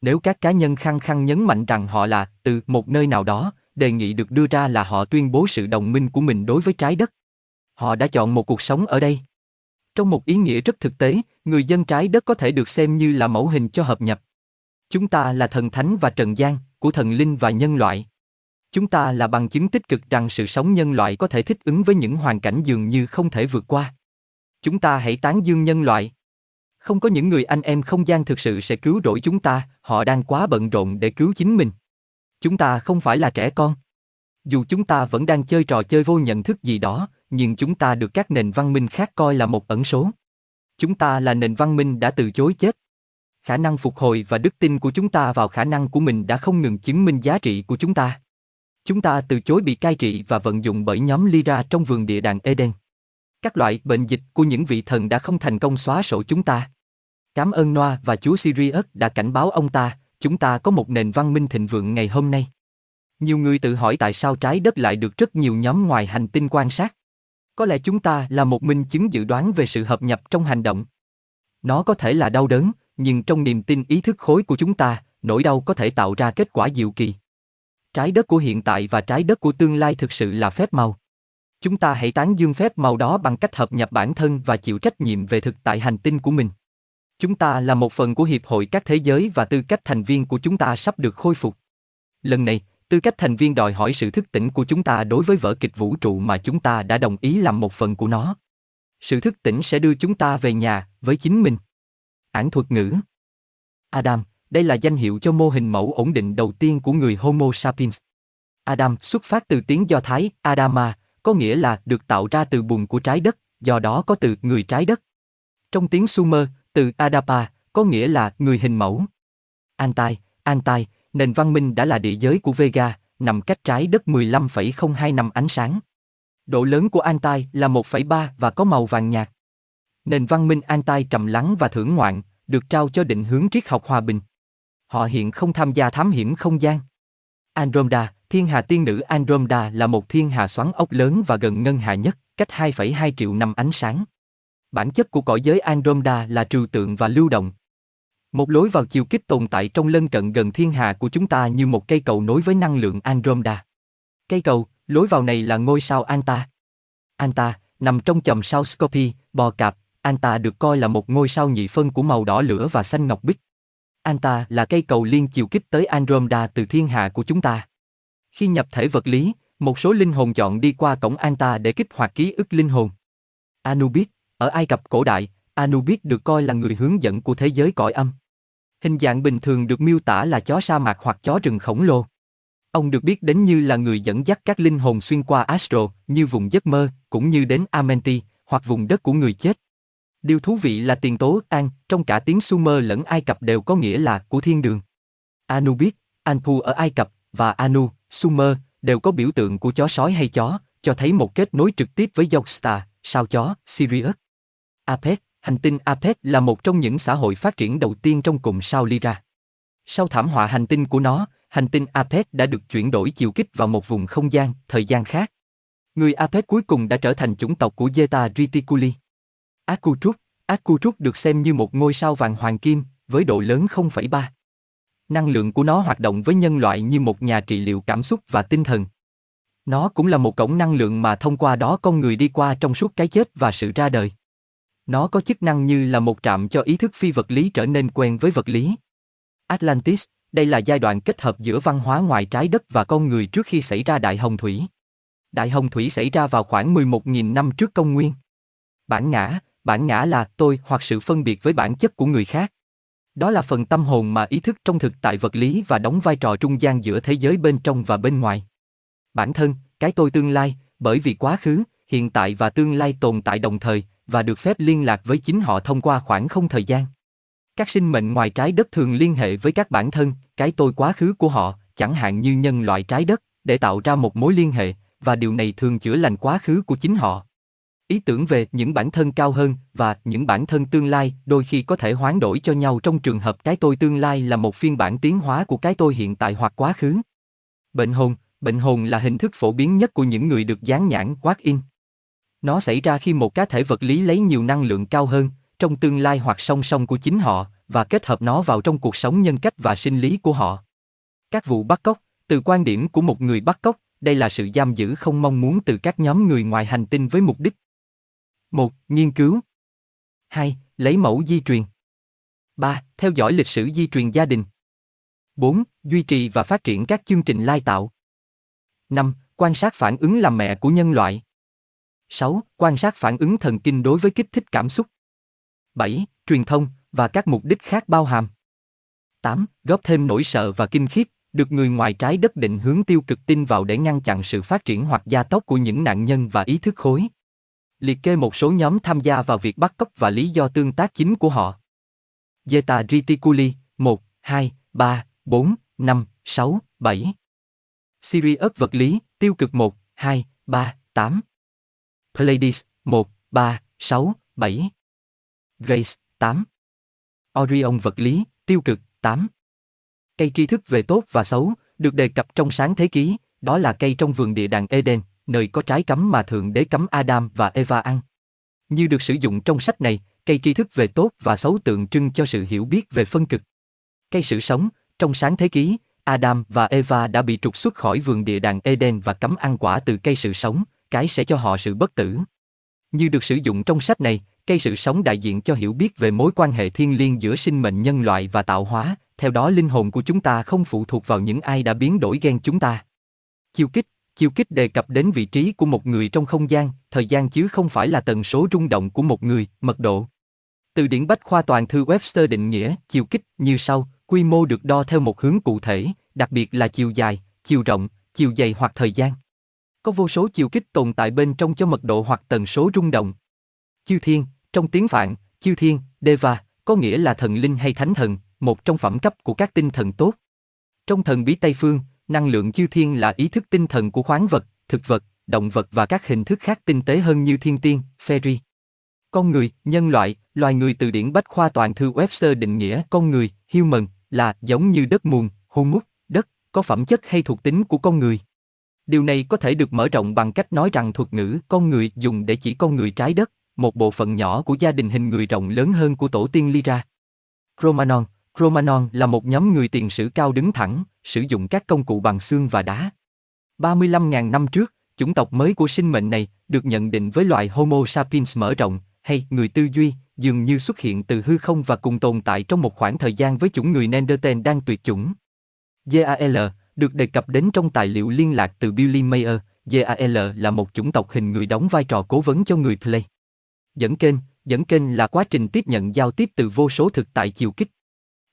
Nếu các cá nhân khăng khăng nhấn mạnh rằng họ là từ một nơi nào đó, đề nghị được đưa ra là họ tuyên bố sự đồng minh của mình đối với trái đất. Họ đã chọn một cuộc sống ở đây. Trong một ý nghĩa rất thực tế, người dân trái đất có thể được xem như là mẫu hình cho hợp nhập. Chúng ta là thần thánh và trần gian, của thần linh và nhân loại. Chúng ta là bằng chứng tích cực rằng sự sống nhân loại có thể thích ứng với những hoàn cảnh dường như không thể vượt qua. Chúng ta hãy tán dương nhân loại. Không có những người anh em không gian thực sự sẽ cứu rỗi chúng ta, họ đang quá bận rộn để cứu chính mình. Chúng ta không phải là trẻ con. Dù chúng ta vẫn đang chơi trò chơi vô nhận thức gì đó, nhưng chúng ta được các nền văn minh khác coi là một ẩn số. Chúng ta là nền văn minh đã từ chối chết. Khả năng phục hồi và đức tin của chúng ta vào khả năng của mình đã không ngừng chứng minh giá trị của chúng ta. Chúng ta từ chối bị cai trị và vận dụng bởi nhóm Lyra trong vườn địa đàng Eden. Các loại bệnh dịch của những vị thần đã không thành công xóa sổ chúng ta. Cảm ơn Noa và Chúa Sirius đã cảnh báo ông ta, chúng ta có một nền văn minh thịnh vượng ngày hôm nay. Nhiều người tự hỏi tại sao trái đất lại được rất nhiều nhóm ngoài hành tinh quan sát. Có lẽ chúng ta là một minh chứng dự đoán về sự hợp nhập trong hành động. Nó có thể là đau đớn, nhưng trong niềm tin ý thức khối của chúng ta, nỗi đau có thể tạo ra kết quả diệu kỳ. Trái đất của hiện tại và trái đất của tương lai thực sự là phép màu. Chúng ta hãy tán dương phép màu đó bằng cách hợp nhập bản thân và chịu trách nhiệm về thực tại hành tinh của mình. Chúng ta là một phần của Hiệp hội các thế giới và tư cách thành viên của chúng ta sắp được khôi phục. Lần này, tư cách thành viên đòi hỏi sự thức tỉnh của chúng ta đối với vở kịch vũ trụ mà chúng ta đã đồng ý làm một phần của nó. Sự thức tỉnh sẽ đưa chúng ta về nhà, với chính mình. Ản thuật ngữ Adam, đây là danh hiệu cho mô hình mẫu ổn định đầu tiên của người Homo sapiens. Adam xuất phát từ tiếng Do Thái Adama, có nghĩa là được tạo ra từ bùn của trái đất, do đó có từ người trái đất. Trong tiếng Sumer, từ Adapa, có nghĩa là người hình mẫu. Antai, Antai, nền văn minh đã là địa giới của Vega, nằm cách trái đất 15,02 năm ánh sáng. Độ lớn của Antai là 1,3 và có màu vàng nhạt. Nền văn minh Antai trầm lắng và thưởng ngoạn, được trao cho định hướng triết học hòa bình. Họ hiện không tham gia thám hiểm không gian. Andromeda, thiên hà tiên nữ Andromeda là một thiên hà xoắn ốc lớn và gần ngân hà nhất, cách 2,2 triệu năm ánh sáng. Bản chất của cõi giới Andromeda là trừu tượng và lưu động. Một lối vào chiều kích tồn tại trong lân cận gần thiên hà của chúng ta như một cây cầu nối với năng lượng Andromeda. Cây cầu, lối vào này là ngôi sao Anta. Anta, nằm trong chòm sao Scorpio, bò cạp, Anta được coi là một ngôi sao nhị phân của màu đỏ lửa và xanh ngọc bích. Anta là cây cầu liên chiều kích tới Andromeda từ thiên hà của chúng ta. Khi nhập thể vật lý, một số linh hồn chọn đi qua cổng Anta để kích hoạt ký ức linh hồn. Anubis, ở Ai Cập cổ đại, Anubis được coi là người hướng dẫn của thế giới cõi âm. Hình dạng bình thường được miêu tả là chó sa mạc hoặc chó rừng khổng lồ. Ông được biết đến như là người dẫn dắt các linh hồn xuyên qua Astro, như vùng giấc mơ, cũng như đến Amenti, hoặc vùng đất của người chết. Điều thú vị là tiền tố an trong cả tiếng Sumer lẫn Ai Cập đều có nghĩa là của thiên đường. Anubis, Anpu ở Ai Cập và Anu, Sumer đều có biểu tượng của chó sói hay chó, cho thấy một kết nối trực tiếp với Yogstar, sao chó, Sirius. Apet, hành tinh Apet là một trong những xã hội phát triển đầu tiên trong cùng sao Lyra. Sau thảm họa hành tinh của nó, hành tinh Apet đã được chuyển đổi chiều kích vào một vùng không gian, thời gian khác. Người Apet cuối cùng đã trở thành chủng tộc của Zeta Reticuli. Akutruk, Akutruk được xem như một ngôi sao vàng hoàng kim, với độ lớn 0,3. Năng lượng của nó hoạt động với nhân loại như một nhà trị liệu cảm xúc và tinh thần. Nó cũng là một cổng năng lượng mà thông qua đó con người đi qua trong suốt cái chết và sự ra đời. Nó có chức năng như là một trạm cho ý thức phi vật lý trở nên quen với vật lý. Atlantis, đây là giai đoạn kết hợp giữa văn hóa ngoài trái đất và con người trước khi xảy ra Đại Hồng Thủy. Đại Hồng Thủy xảy ra vào khoảng 11.000 năm trước công nguyên. Bản ngã, bản ngã là tôi hoặc sự phân biệt với bản chất của người khác. Đó là phần tâm hồn mà ý thức trong thực tại vật lý và đóng vai trò trung gian giữa thế giới bên trong và bên ngoài. Bản thân, cái tôi tương lai, bởi vì quá khứ, hiện tại và tương lai tồn tại đồng thời và được phép liên lạc với chính họ thông qua khoảng không thời gian. Các sinh mệnh ngoài trái đất thường liên hệ với các bản thân, cái tôi quá khứ của họ, chẳng hạn như nhân loại trái đất, để tạo ra một mối liên hệ, và điều này thường chữa lành quá khứ của chính họ. Ý tưởng về những bản thân cao hơn và những bản thân tương lai đôi khi có thể hoán đổi cho nhau trong trường hợp cái tôi tương lai là một phiên bản tiến hóa của cái tôi hiện tại hoặc quá khứ. Bệnh hồn, bệnh hồn là hình thức phổ biến nhất của những người được dán nhãn quát in. Nó xảy ra khi một cá thể vật lý lấy nhiều năng lượng cao hơn, trong tương lai hoặc song song của chính họ, và kết hợp nó vào trong cuộc sống nhân cách và sinh lý của họ. Các vụ bắt cóc, từ quan điểm của một người bắt cóc, đây là sự giam giữ không mong muốn từ các nhóm người ngoài hành tinh với mục đích 1. Nghiên cứu 2. Lấy mẫu di truyền 3. Theo dõi lịch sử di truyền gia đình 4. Duy trì và phát triển các chương trình lai tạo 5. Quan sát phản ứng làm mẹ của nhân loại 6. Quan sát phản ứng thần kinh đối với kích thích cảm xúc 7. Truyền thông và các mục đích khác bao hàm 8. Góp thêm nỗi sợ và kinh khiếp, được người ngoài trái đất định hướng tiêu cực tin vào để ngăn chặn sự phát triển hoặc gia tốc của những nạn nhân và ý thức khối liệt kê một số nhóm tham gia vào việc bắt cóc và lý do tương tác chính của họ. Zeta Reticuli, 1, 2, 3, 4, 5, 6, 7. Sirius vật lý, tiêu cực 1, 2, 3, 8. Pleiades, 1, 3, 6, 7. Grace, 8. Orion vật lý, tiêu cực, 8. Cây tri thức về tốt và xấu, được đề cập trong sáng thế ký, đó là cây trong vườn địa đàng Eden, nơi có trái cấm mà Thượng Đế cấm Adam và Eva ăn. Như được sử dụng trong sách này, cây tri thức về tốt và xấu tượng trưng cho sự hiểu biết về phân cực. Cây sự sống, trong sáng thế ký, Adam và Eva đã bị trục xuất khỏi vườn địa đàng Eden và cấm ăn quả từ cây sự sống, cái sẽ cho họ sự bất tử. Như được sử dụng trong sách này, cây sự sống đại diện cho hiểu biết về mối quan hệ thiên liêng giữa sinh mệnh nhân loại và tạo hóa, theo đó linh hồn của chúng ta không phụ thuộc vào những ai đã biến đổi gen chúng ta. Chiêu kích Chiêu kích đề cập đến vị trí của một người trong không gian, thời gian chứ không phải là tần số rung động của một người, mật độ. Từ điển Bách khoa toàn thư Webster định nghĩa chiều kích như sau, quy mô được đo theo một hướng cụ thể, đặc biệt là chiều dài, chiều rộng, chiều dày hoặc thời gian. Có vô số chiều kích tồn tại bên trong cho mật độ hoặc tần số rung động. Chư thiên, trong tiếng Phạn, chư thiên, Deva, có nghĩa là thần linh hay thánh thần, một trong phẩm cấp của các tinh thần tốt. Trong thần bí Tây Phương, năng lượng chư thiên là ý thức tinh thần của khoáng vật, thực vật, động vật và các hình thức khác tinh tế hơn như thiên tiên, fairy. Con người, nhân loại, loài người từ điển Bách khoa toàn thư Webster định nghĩa con người, human, là giống như đất mùn, humus, đất, có phẩm chất hay thuộc tính của con người. Điều này có thể được mở rộng bằng cách nói rằng thuật ngữ con người dùng để chỉ con người trái đất, một bộ phận nhỏ của gia đình hình người rộng lớn hơn của tổ tiên Lyra. Romanon, Romanon là một nhóm người tiền sử cao đứng thẳng, sử dụng các công cụ bằng xương và đá. 35.000 năm trước, chủng tộc mới của sinh mệnh này được nhận định với loài Homo sapiens mở rộng, hay người tư duy, dường như xuất hiện từ hư không và cùng tồn tại trong một khoảng thời gian với chủng người Neanderthal đang tuyệt chủng. GAL được đề cập đến trong tài liệu liên lạc từ Billy Mayer, GAL là một chủng tộc hình người đóng vai trò cố vấn cho người Play. Dẫn kênh, dẫn kênh là quá trình tiếp nhận giao tiếp từ vô số thực tại chiều kích.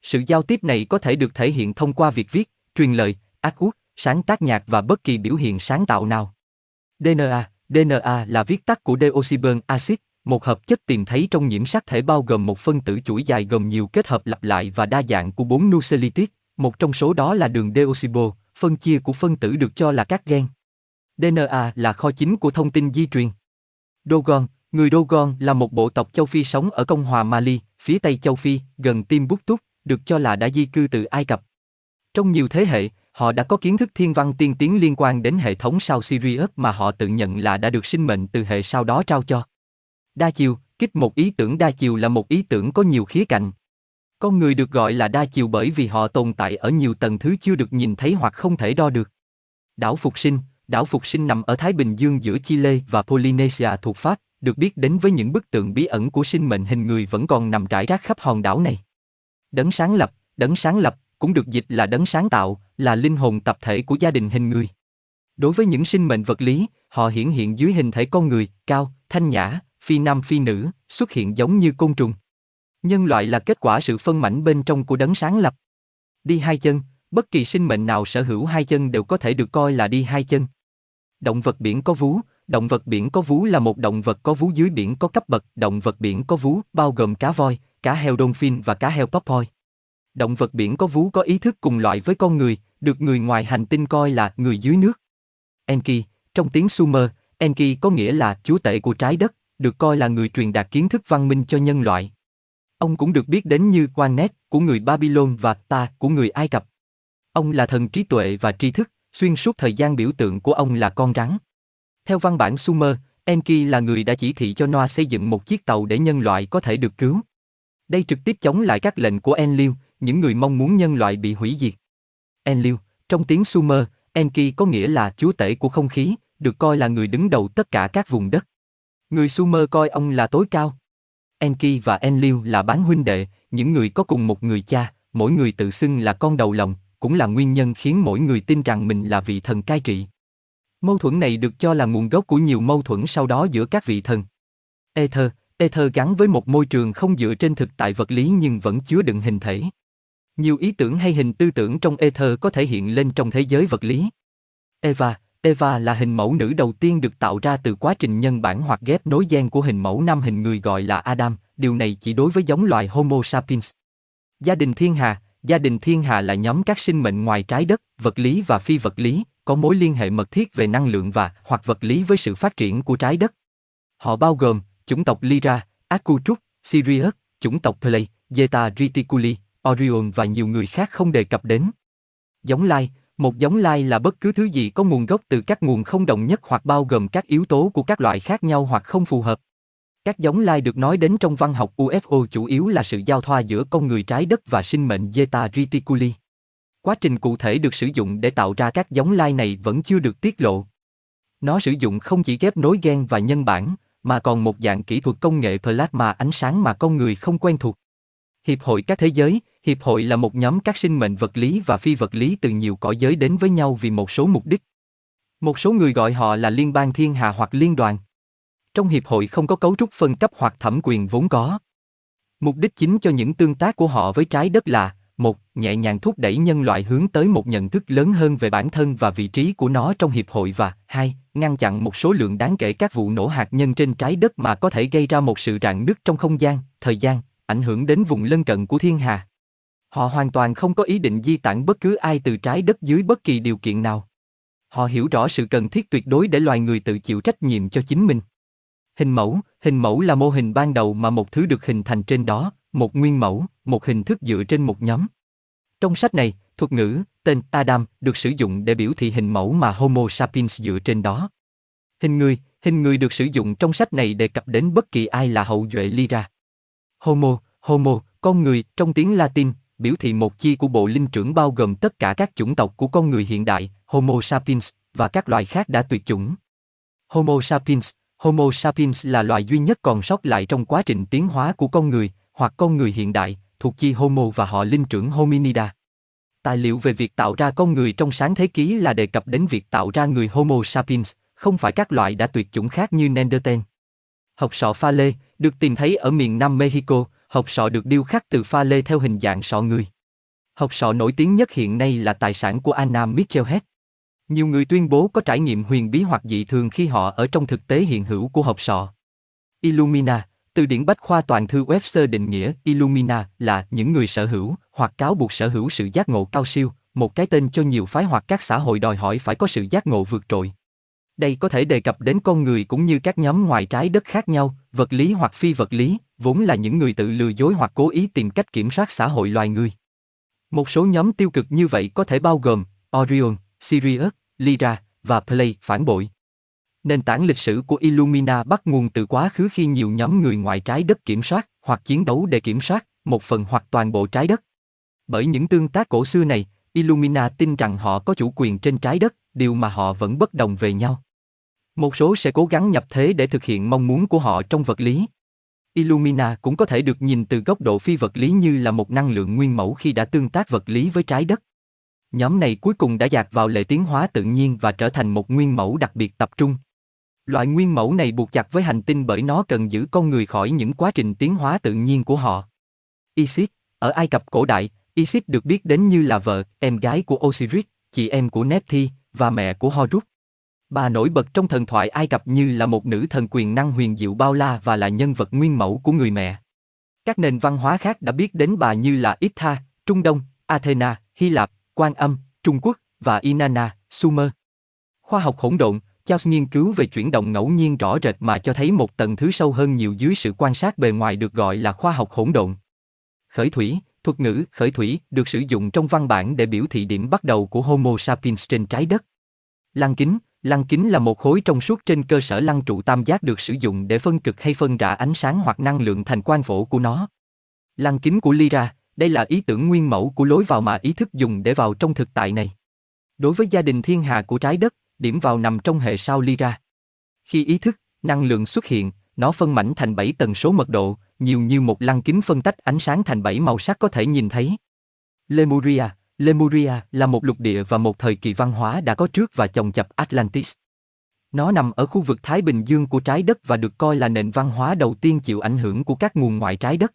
Sự giao tiếp này có thể được thể hiện thông qua việc viết, truyền lời, ác quốc, sáng tác nhạc và bất kỳ biểu hiện sáng tạo nào. DNA DNA là viết tắt của deoxyburn acid, một hợp chất tìm thấy trong nhiễm sắc thể bao gồm một phân tử chuỗi dài gồm nhiều kết hợp lặp lại và đa dạng của bốn nucleotide, một trong số đó là đường deoxybo, phân chia của phân tử được cho là các gen. DNA là kho chính của thông tin di truyền. Dogon, người Dogon là một bộ tộc châu Phi sống ở Cộng hòa Mali, phía tây châu Phi, gần Timbuktu, được cho là đã di cư từ Ai Cập. Trong nhiều thế hệ, họ đã có kiến thức thiên văn tiên tiến liên quan đến hệ thống sao Sirius mà họ tự nhận là đã được sinh mệnh từ hệ sao đó trao cho. Đa chiều, kích một ý tưởng đa chiều là một ý tưởng có nhiều khía cạnh. Con người được gọi là đa chiều bởi vì họ tồn tại ở nhiều tầng thứ chưa được nhìn thấy hoặc không thể đo được. Đảo Phục Sinh, đảo Phục Sinh nằm ở Thái Bình Dương giữa Chile và Polynesia thuộc Pháp, được biết đến với những bức tượng bí ẩn của sinh mệnh hình người vẫn còn nằm rải rác khắp hòn đảo này. Đấng sáng lập, đấng sáng lập, cũng được dịch là đấng sáng tạo, là linh hồn tập thể của gia đình hình người. Đối với những sinh mệnh vật lý, họ hiển hiện dưới hình thể con người, cao, thanh nhã, phi nam phi nữ, xuất hiện giống như côn trùng. Nhân loại là kết quả sự phân mảnh bên trong của đấng sáng lập. Đi hai chân, bất kỳ sinh mệnh nào sở hữu hai chân đều có thể được coi là đi hai chân. Động vật biển có vú, động vật biển có vú là một động vật có vú dưới biển có cấp bậc, động vật biển có vú bao gồm cá voi, cá heo dolphin và cá heo porpoise. Động vật biển có vú có ý thức cùng loại với con người, được người ngoài hành tinh coi là người dưới nước. Enki, trong tiếng Sumer, Enki có nghĩa là chúa tể của trái đất, được coi là người truyền đạt kiến thức văn minh cho nhân loại. Ông cũng được biết đến như Quanet của người Babylon và Ta của người Ai Cập. Ông là thần trí tuệ và tri thức, xuyên suốt thời gian biểu tượng của ông là con rắn. Theo văn bản Sumer, Enki là người đã chỉ thị cho Noah xây dựng một chiếc tàu để nhân loại có thể được cứu. Đây trực tiếp chống lại các lệnh của Enlil, những người mong muốn nhân loại bị hủy diệt. Enlil, trong tiếng Sumer, Enki có nghĩa là chúa tể của không khí, được coi là người đứng đầu tất cả các vùng đất. Người Sumer coi ông là tối cao. Enki và Enlil là bán huynh đệ, những người có cùng một người cha, mỗi người tự xưng là con đầu lòng, cũng là nguyên nhân khiến mỗi người tin rằng mình là vị thần cai trị. Mâu thuẫn này được cho là nguồn gốc của nhiều mâu thuẫn sau đó giữa các vị thần. Ether, Ether gắn với một môi trường không dựa trên thực tại vật lý nhưng vẫn chứa đựng hình thể. Nhiều ý tưởng hay hình tư tưởng trong Ether có thể hiện lên trong thế giới vật lý. Eva, Eva là hình mẫu nữ đầu tiên được tạo ra từ quá trình nhân bản hoặc ghép nối gen của hình mẫu nam hình người gọi là Adam, điều này chỉ đối với giống loài Homo sapiens. Gia đình thiên hà, gia đình thiên hà là nhóm các sinh mệnh ngoài trái đất, vật lý và phi vật lý, có mối liên hệ mật thiết về năng lượng và hoặc vật lý với sự phát triển của trái đất. Họ bao gồm chủng tộc Lyra, Akutruk, Sirius, chủng tộc Play, Zeta Reticuli, Orion và nhiều người khác không đề cập đến. Giống lai, một giống lai là bất cứ thứ gì có nguồn gốc từ các nguồn không đồng nhất hoặc bao gồm các yếu tố của các loại khác nhau hoặc không phù hợp. Các giống lai được nói đến trong văn học UFO chủ yếu là sự giao thoa giữa con người trái đất và sinh mệnh Zeta Reticuli. Quá trình cụ thể được sử dụng để tạo ra các giống lai này vẫn chưa được tiết lộ. Nó sử dụng không chỉ ghép nối gen và nhân bản, mà còn một dạng kỹ thuật công nghệ plasma ánh sáng mà con người không quen thuộc. Hiệp hội các thế giới, hiệp hội là một nhóm các sinh mệnh vật lý và phi vật lý từ nhiều cõi giới đến với nhau vì một số mục đích. Một số người gọi họ là liên bang thiên hà hoặc liên đoàn. Trong hiệp hội không có cấu trúc phân cấp hoặc thẩm quyền vốn có. Mục đích chính cho những tương tác của họ với trái đất là một, nhẹ nhàng thúc đẩy nhân loại hướng tới một nhận thức lớn hơn về bản thân và vị trí của nó trong hiệp hội và hai, ngăn chặn một số lượng đáng kể các vụ nổ hạt nhân trên trái đất mà có thể gây ra một sự rạn nứt trong không gian, thời gian, ảnh hưởng đến vùng lân cận của thiên hà. Họ hoàn toàn không có ý định di tản bất cứ ai từ trái đất dưới bất kỳ điều kiện nào. Họ hiểu rõ sự cần thiết tuyệt đối để loài người tự chịu trách nhiệm cho chính mình. Hình mẫu, hình mẫu là mô hình ban đầu mà một thứ được hình thành trên đó, một nguyên mẫu, một hình thức dựa trên một nhóm. Trong sách này, thuật ngữ, tên Adam được sử dụng để biểu thị hình mẫu mà Homo sapiens dựa trên đó. Hình người, hình người được sử dụng trong sách này đề cập đến bất kỳ ai là hậu duệ Lyra. Homo, Homo, con người, trong tiếng Latin, biểu thị một chi của bộ linh trưởng bao gồm tất cả các chủng tộc của con người hiện đại, Homo sapiens, và các loài khác đã tuyệt chủng. Homo sapiens, Homo sapiens là loài duy nhất còn sót lại trong quá trình tiến hóa của con người, hoặc con người hiện đại, thuộc chi Homo và họ linh trưởng Hominida. Tài liệu về việc tạo ra con người trong sáng thế ký là đề cập đến việc tạo ra người Homo sapiens, không phải các loại đã tuyệt chủng khác như Neanderthal. Học sọ pha lê, được tìm thấy ở miền Nam Mexico, hộp sọ được điêu khắc từ pha lê theo hình dạng sọ người. Hộp sọ nổi tiếng nhất hiện nay là tài sản của Anna Michelhead. Nhiều người tuyên bố có trải nghiệm huyền bí hoặc dị thường khi họ ở trong thực tế hiện hữu của hộp sọ. Illumina, từ điển bách khoa toàn thư Webster định nghĩa Illumina là những người sở hữu hoặc cáo buộc sở hữu sự giác ngộ cao siêu, một cái tên cho nhiều phái hoặc các xã hội đòi hỏi phải có sự giác ngộ vượt trội. Đây có thể đề cập đến con người cũng như các nhóm ngoài trái đất khác nhau, vật lý hoặc phi vật lý, vốn là những người tự lừa dối hoặc cố ý tìm cách kiểm soát xã hội loài người. Một số nhóm tiêu cực như vậy có thể bao gồm Orion, Sirius, Lyra và Play phản bội. Nền tảng lịch sử của Illumina bắt nguồn từ quá khứ khi nhiều nhóm người ngoài trái đất kiểm soát hoặc chiến đấu để kiểm soát một phần hoặc toàn bộ trái đất. Bởi những tương tác cổ xưa này, Illumina tin rằng họ có chủ quyền trên trái đất, điều mà họ vẫn bất đồng về nhau. Một số sẽ cố gắng nhập thế để thực hiện mong muốn của họ trong vật lý. Illumina cũng có thể được nhìn từ góc độ phi vật lý như là một năng lượng nguyên mẫu khi đã tương tác vật lý với trái đất. Nhóm này cuối cùng đã dạt vào lệ tiến hóa tự nhiên và trở thành một nguyên mẫu đặc biệt tập trung. Loại nguyên mẫu này buộc chặt với hành tinh bởi nó cần giữ con người khỏi những quá trình tiến hóa tự nhiên của họ. Isis, ở Ai Cập cổ đại, Isis được biết đến như là vợ, em gái của Osiris, chị em của Nephthys và mẹ của Horus. Bà nổi bật trong thần thoại Ai Cập như là một nữ thần quyền năng huyền diệu bao la và là nhân vật nguyên mẫu của người mẹ. Các nền văn hóa khác đã biết đến bà như là Itha, Trung Đông, Athena, Hy Lạp, Quan Âm, Trung Quốc và Inanna, Sumer. Khoa học hỗn độn, Charles nghiên cứu về chuyển động ngẫu nhiên rõ rệt mà cho thấy một tầng thứ sâu hơn nhiều dưới sự quan sát bề ngoài được gọi là khoa học hỗn độn. Khởi thủy, thuật ngữ khởi thủy được sử dụng trong văn bản để biểu thị điểm bắt đầu của Homo sapiens trên trái đất. Lăng kính, lăng kính là một khối trong suốt trên cơ sở lăng trụ tam giác được sử dụng để phân cực hay phân rã ánh sáng hoặc năng lượng thành quang phổ của nó. Lăng kính của Lyra, đây là ý tưởng nguyên mẫu của lối vào mà ý thức dùng để vào trong thực tại này. Đối với gia đình thiên hà của trái đất, điểm vào nằm trong hệ sao Lyra. Khi ý thức, năng lượng xuất hiện, nó phân mảnh thành 7 tần số mật độ, nhiều như một lăng kính phân tách ánh sáng thành 7 màu sắc có thể nhìn thấy. Lemuria Lemuria là một lục địa và một thời kỳ văn hóa đã có trước và chồng chập Atlantis. Nó nằm ở khu vực Thái Bình Dương của trái đất và được coi là nền văn hóa đầu tiên chịu ảnh hưởng của các nguồn ngoại trái đất.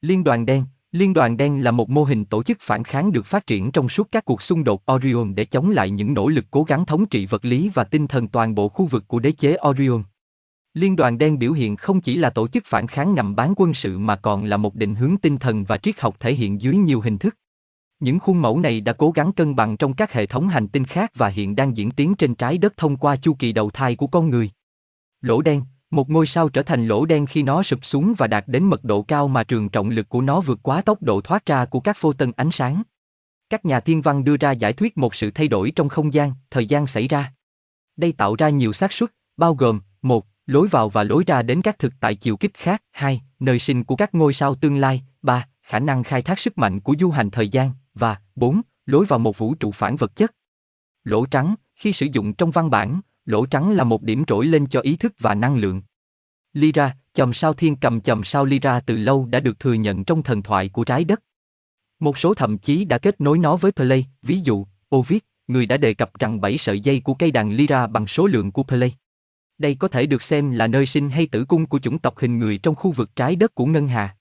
Liên đoàn đen Liên đoàn đen là một mô hình tổ chức phản kháng được phát triển trong suốt các cuộc xung đột Orion để chống lại những nỗ lực cố gắng thống trị vật lý và tinh thần toàn bộ khu vực của đế chế Orion. Liên đoàn đen biểu hiện không chỉ là tổ chức phản kháng ngầm bán quân sự mà còn là một định hướng tinh thần và triết học thể hiện dưới nhiều hình thức. Những khuôn mẫu này đã cố gắng cân bằng trong các hệ thống hành tinh khác và hiện đang diễn tiến trên trái đất thông qua chu kỳ đầu thai của con người. Lỗ đen, một ngôi sao trở thành lỗ đen khi nó sụp xuống và đạt đến mật độ cao mà trường trọng lực của nó vượt quá tốc độ thoát ra của các phô tân ánh sáng. Các nhà thiên văn đưa ra giải thuyết một sự thay đổi trong không gian, thời gian xảy ra. Đây tạo ra nhiều xác suất, bao gồm một lối vào và lối ra đến các thực tại chiều kích khác. hai, Nơi sinh của các ngôi sao tương lai. ba, Khả năng khai thác sức mạnh của du hành thời gian. Và 4. Lối vào một vũ trụ phản vật chất. Lỗ trắng, khi sử dụng trong văn bản, lỗ trắng là một điểm trỗi lên cho ý thức và năng lượng. Lyra, chòm sao thiên cầm chòm sao Lyra từ lâu đã được thừa nhận trong thần thoại của trái đất. Một số thậm chí đã kết nối nó với Play, ví dụ, Ovid, người đã đề cập rằng 7 sợi dây của cây đàn Lyra bằng số lượng của Play. Đây có thể được xem là nơi sinh hay tử cung của chủng tộc hình người trong khu vực trái đất của Ngân Hà.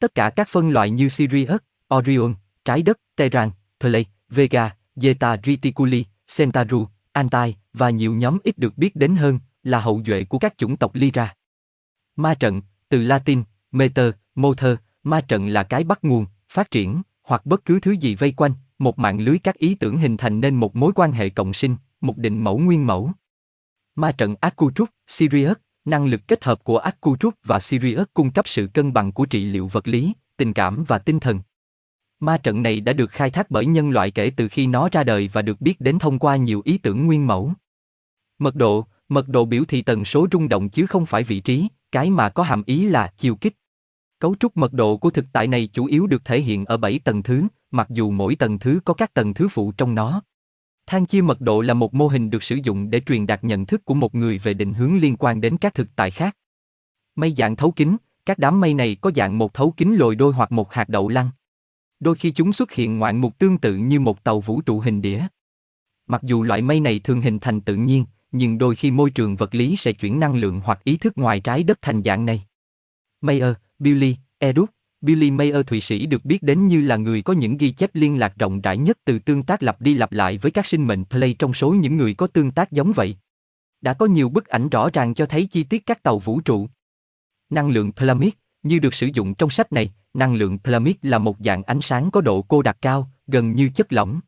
Tất cả các phân loại như Sirius, Orion, trái đất, Terran, Play, Vega, Zeta Reticuli, Centauri, Antai và nhiều nhóm ít được biết đến hơn là hậu duệ của các chủng tộc Lyra. Ma trận, từ Latin, meter, motor, ma trận là cái bắt nguồn, phát triển, hoặc bất cứ thứ gì vây quanh, một mạng lưới các ý tưởng hình thành nên một mối quan hệ cộng sinh, một định mẫu nguyên mẫu. Ma trận Akutruk, Sirius, năng lực kết hợp của Akutruk và Sirius cung cấp sự cân bằng của trị liệu vật lý, tình cảm và tinh thần. Ma trận này đã được khai thác bởi nhân loại kể từ khi nó ra đời và được biết đến thông qua nhiều ý tưởng nguyên mẫu. Mật độ, mật độ biểu thị tần số rung động chứ không phải vị trí, cái mà có hàm ý là chiều kích. Cấu trúc mật độ của thực tại này chủ yếu được thể hiện ở 7 tầng thứ, mặc dù mỗi tầng thứ có các tầng thứ phụ trong nó. Thang chia mật độ là một mô hình được sử dụng để truyền đạt nhận thức của một người về định hướng liên quan đến các thực tại khác. Mây dạng thấu kính, các đám mây này có dạng một thấu kính lồi đôi hoặc một hạt đậu lăng. Đôi khi chúng xuất hiện ngoạn mục tương tự như một tàu vũ trụ hình đĩa. Mặc dù loại mây này thường hình thành tự nhiên, nhưng đôi khi môi trường vật lý sẽ chuyển năng lượng hoặc ý thức ngoài trái đất thành dạng này. Mayer, Billy, Eduk, Billy Mayer Thụy Sĩ được biết đến như là người có những ghi chép liên lạc rộng rãi nhất từ tương tác lặp đi lặp lại với các sinh mệnh play trong số những người có tương tác giống vậy. Đã có nhiều bức ảnh rõ ràng cho thấy chi tiết các tàu vũ trụ. Năng lượng Plamid, như được sử dụng trong sách này, năng lượng Plamid là một dạng ánh sáng có độ cô đặc cao, gần như chất lỏng.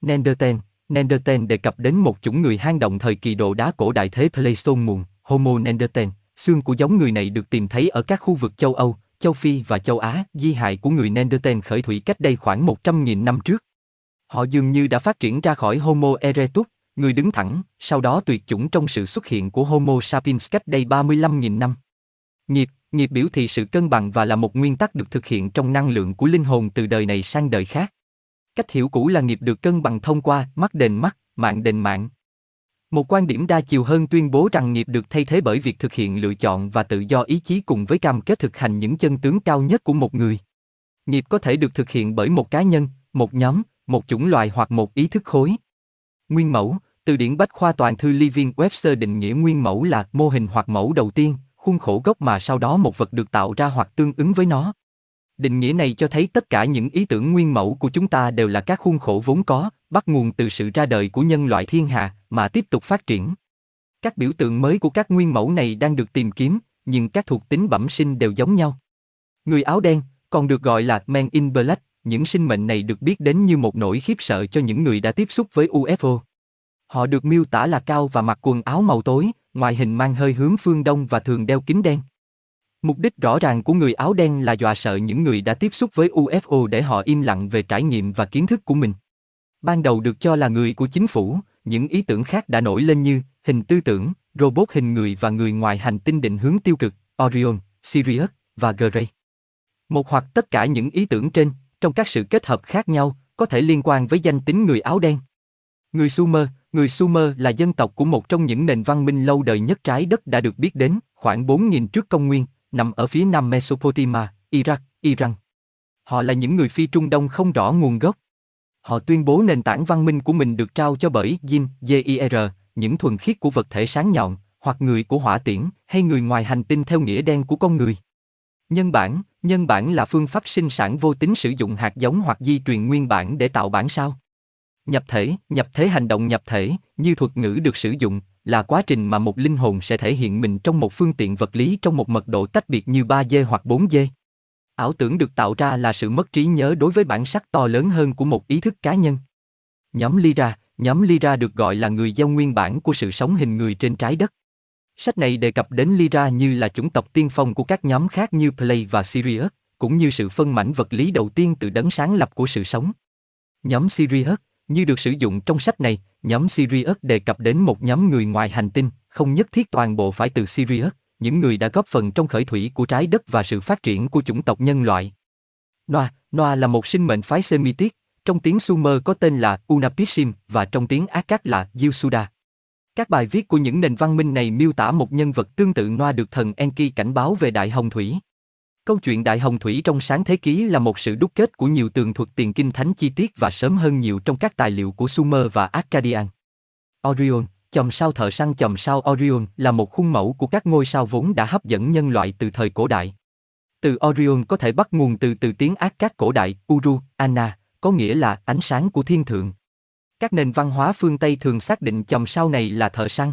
Neanderthal, Neanderthal đề cập đến một chủng người hang động thời kỳ độ đá cổ đại thế Pleistocene muộn, Homo neanderthal. Xương của giống người này được tìm thấy ở các khu vực châu Âu, châu Phi và châu Á. Di hại của người Neanderthal khởi thủy cách đây khoảng 100.000 năm trước. Họ dường như đã phát triển ra khỏi Homo erectus, người đứng thẳng, sau đó tuyệt chủng trong sự xuất hiện của Homo sapiens cách đây 35.000 năm. Nghiệp, nghiệp biểu thị sự cân bằng và là một nguyên tắc được thực hiện trong năng lượng của linh hồn từ đời này sang đời khác. Cách hiểu cũ là nghiệp được cân bằng thông qua mắt đền mắt, mạng đền mạng. Một quan điểm đa chiều hơn tuyên bố rằng nghiệp được thay thế bởi việc thực hiện lựa chọn và tự do ý chí cùng với cam kết thực hành những chân tướng cao nhất của một người. Nghiệp có thể được thực hiện bởi một cá nhân, một nhóm, một chủng loài hoặc một ý thức khối. Nguyên mẫu, từ điển Bách khoa toàn thư Living Webster định nghĩa nguyên mẫu là mô hình hoặc mẫu đầu tiên, khuôn khổ gốc mà sau đó một vật được tạo ra hoặc tương ứng với nó. Định nghĩa này cho thấy tất cả những ý tưởng nguyên mẫu của chúng ta đều là các khuôn khổ vốn có, bắt nguồn từ sự ra đời của nhân loại thiên hạ, mà tiếp tục phát triển. Các biểu tượng mới của các nguyên mẫu này đang được tìm kiếm, nhưng các thuộc tính bẩm sinh đều giống nhau. Người áo đen, còn được gọi là Men in Black, những sinh mệnh này được biết đến như một nỗi khiếp sợ cho những người đã tiếp xúc với UFO. Họ được miêu tả là cao và mặc quần áo màu tối, ngoại hình mang hơi hướng phương đông và thường đeo kính đen. Mục đích rõ ràng của người áo đen là dọa sợ những người đã tiếp xúc với UFO để họ im lặng về trải nghiệm và kiến thức của mình. Ban đầu được cho là người của chính phủ, những ý tưởng khác đã nổi lên như hình tư tưởng, robot hình người và người ngoài hành tinh định hướng tiêu cực, Orion, Sirius và Grey. Một hoặc tất cả những ý tưởng trên, trong các sự kết hợp khác nhau, có thể liên quan với danh tính người áo đen. Người Sumer, người Sumer là dân tộc của một trong những nền văn minh lâu đời nhất trái đất đã được biết đến, khoảng 4.000 trước công nguyên, nằm ở phía nam Mesopotamia, Iraq, Iran. Họ là những người phi Trung Đông không rõ nguồn gốc. Họ tuyên bố nền tảng văn minh của mình được trao cho bởi Jin, JIR, những thuần khiết của vật thể sáng nhọn, hoặc người của hỏa tiễn, hay người ngoài hành tinh theo nghĩa đen của con người. Nhân bản, nhân bản là phương pháp sinh sản vô tính sử dụng hạt giống hoặc di truyền nguyên bản để tạo bản sao. Nhập thể, nhập thế hành động nhập thể, như thuật ngữ được sử dụng, là quá trình mà một linh hồn sẽ thể hiện mình trong một phương tiện vật lý trong một mật độ tách biệt như 3D hoặc 4D. Ảo tưởng được tạo ra là sự mất trí nhớ đối với bản sắc to lớn hơn của một ý thức cá nhân. Nhóm Lyra, nhóm Lyra được gọi là người gieo nguyên bản của sự sống hình người trên trái đất. Sách này đề cập đến Lyra như là chủng tộc tiên phong của các nhóm khác như Play và Sirius, cũng như sự phân mảnh vật lý đầu tiên từ đấng sáng lập của sự sống. Nhóm Sirius, như được sử dụng trong sách này, nhóm Sirius đề cập đến một nhóm người ngoài hành tinh, không nhất thiết toàn bộ phải từ Sirius, những người đã góp phần trong khởi thủy của trái đất và sự phát triển của chủng tộc nhân loại. Noa, Noa là một sinh mệnh phái Semitic, trong tiếng Sumer có tên là Unapishtim và trong tiếng Akkad là Yusuda. Các bài viết của những nền văn minh này miêu tả một nhân vật tương tự Noa được thần Enki cảnh báo về Đại Hồng Thủy. Câu chuyện Đại Hồng Thủy trong sáng thế ký là một sự đúc kết của nhiều tường thuật tiền kinh thánh chi tiết và sớm hơn nhiều trong các tài liệu của Sumer và Akkadian. Orion, chòm sao thợ săn chòm sao Orion là một khuôn mẫu của các ngôi sao vốn đã hấp dẫn nhân loại từ thời cổ đại. Từ Orion có thể bắt nguồn từ từ tiếng Akkad cổ đại, Uru, Anna, có nghĩa là ánh sáng của thiên thượng. Các nền văn hóa phương Tây thường xác định chòm sao này là thợ săn.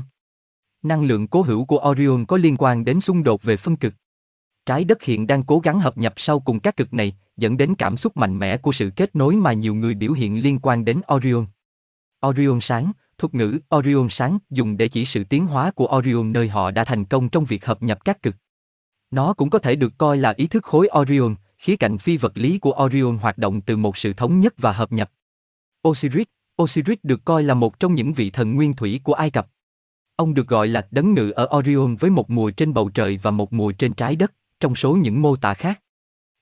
Năng lượng cố hữu của Orion có liên quan đến xung đột về phân cực. Trái đất hiện đang cố gắng hợp nhập sau cùng các cực này, dẫn đến cảm xúc mạnh mẽ của sự kết nối mà nhiều người biểu hiện liên quan đến Orion. Orion sáng, thuật ngữ Orion sáng dùng để chỉ sự tiến hóa của Orion nơi họ đã thành công trong việc hợp nhập các cực. Nó cũng có thể được coi là ý thức khối Orion, khía cạnh phi vật lý của Orion hoạt động từ một sự thống nhất và hợp nhập. Osiris, Osiris được coi là một trong những vị thần nguyên thủy của Ai Cập. Ông được gọi là đấng ngự ở Orion với một mùa trên bầu trời và một mùa trên trái đất, trong số những mô tả khác.